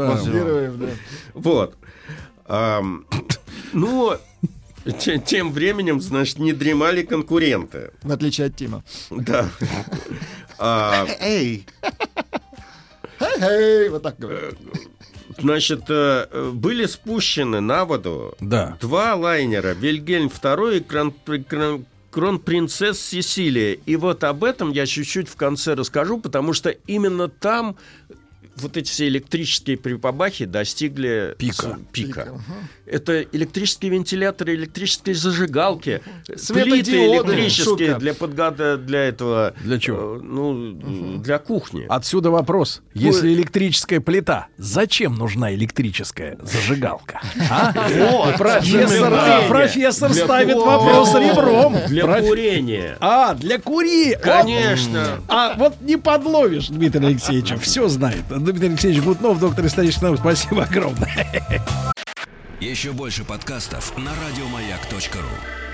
E: Вот. [coughs] Ну, те- тем временем, значит, не дремали конкуренты.
D: В отличие от Тима.
E: Да. А,
C: Эй,
D: Эй, вот так говорят.
E: Значит, э, э, были спущены на воду
B: Да.
E: два лайнера Вильгельм II и крон- кронпринцесс Сесилия. И вот об этом я чуть-чуть в конце расскажу, потому что именно там вот эти все электрические припабахи достигли
B: Пика.
E: с- пика. Это электрические вентиляторы, электрические зажигалки, плиты электрические
D: шутка.
E: для подгада для этого.
B: Для чего?
E: э, Ну, для кухни.
B: Отсюда вопрос. Если электрическая плита, зачем нужна электрическая зажигалка? А? профессор, профессор ставит вопрос ребром.
E: Для курения.
B: А, для кури.
E: Конечно.
B: А вот не подловишь Дмитрия Алексеевича, все знает. Дмитрий Алексеевич Гутнов, доктор исторических наук, спасибо огромное.
A: Еще больше подкастов на радиомаяк.ру.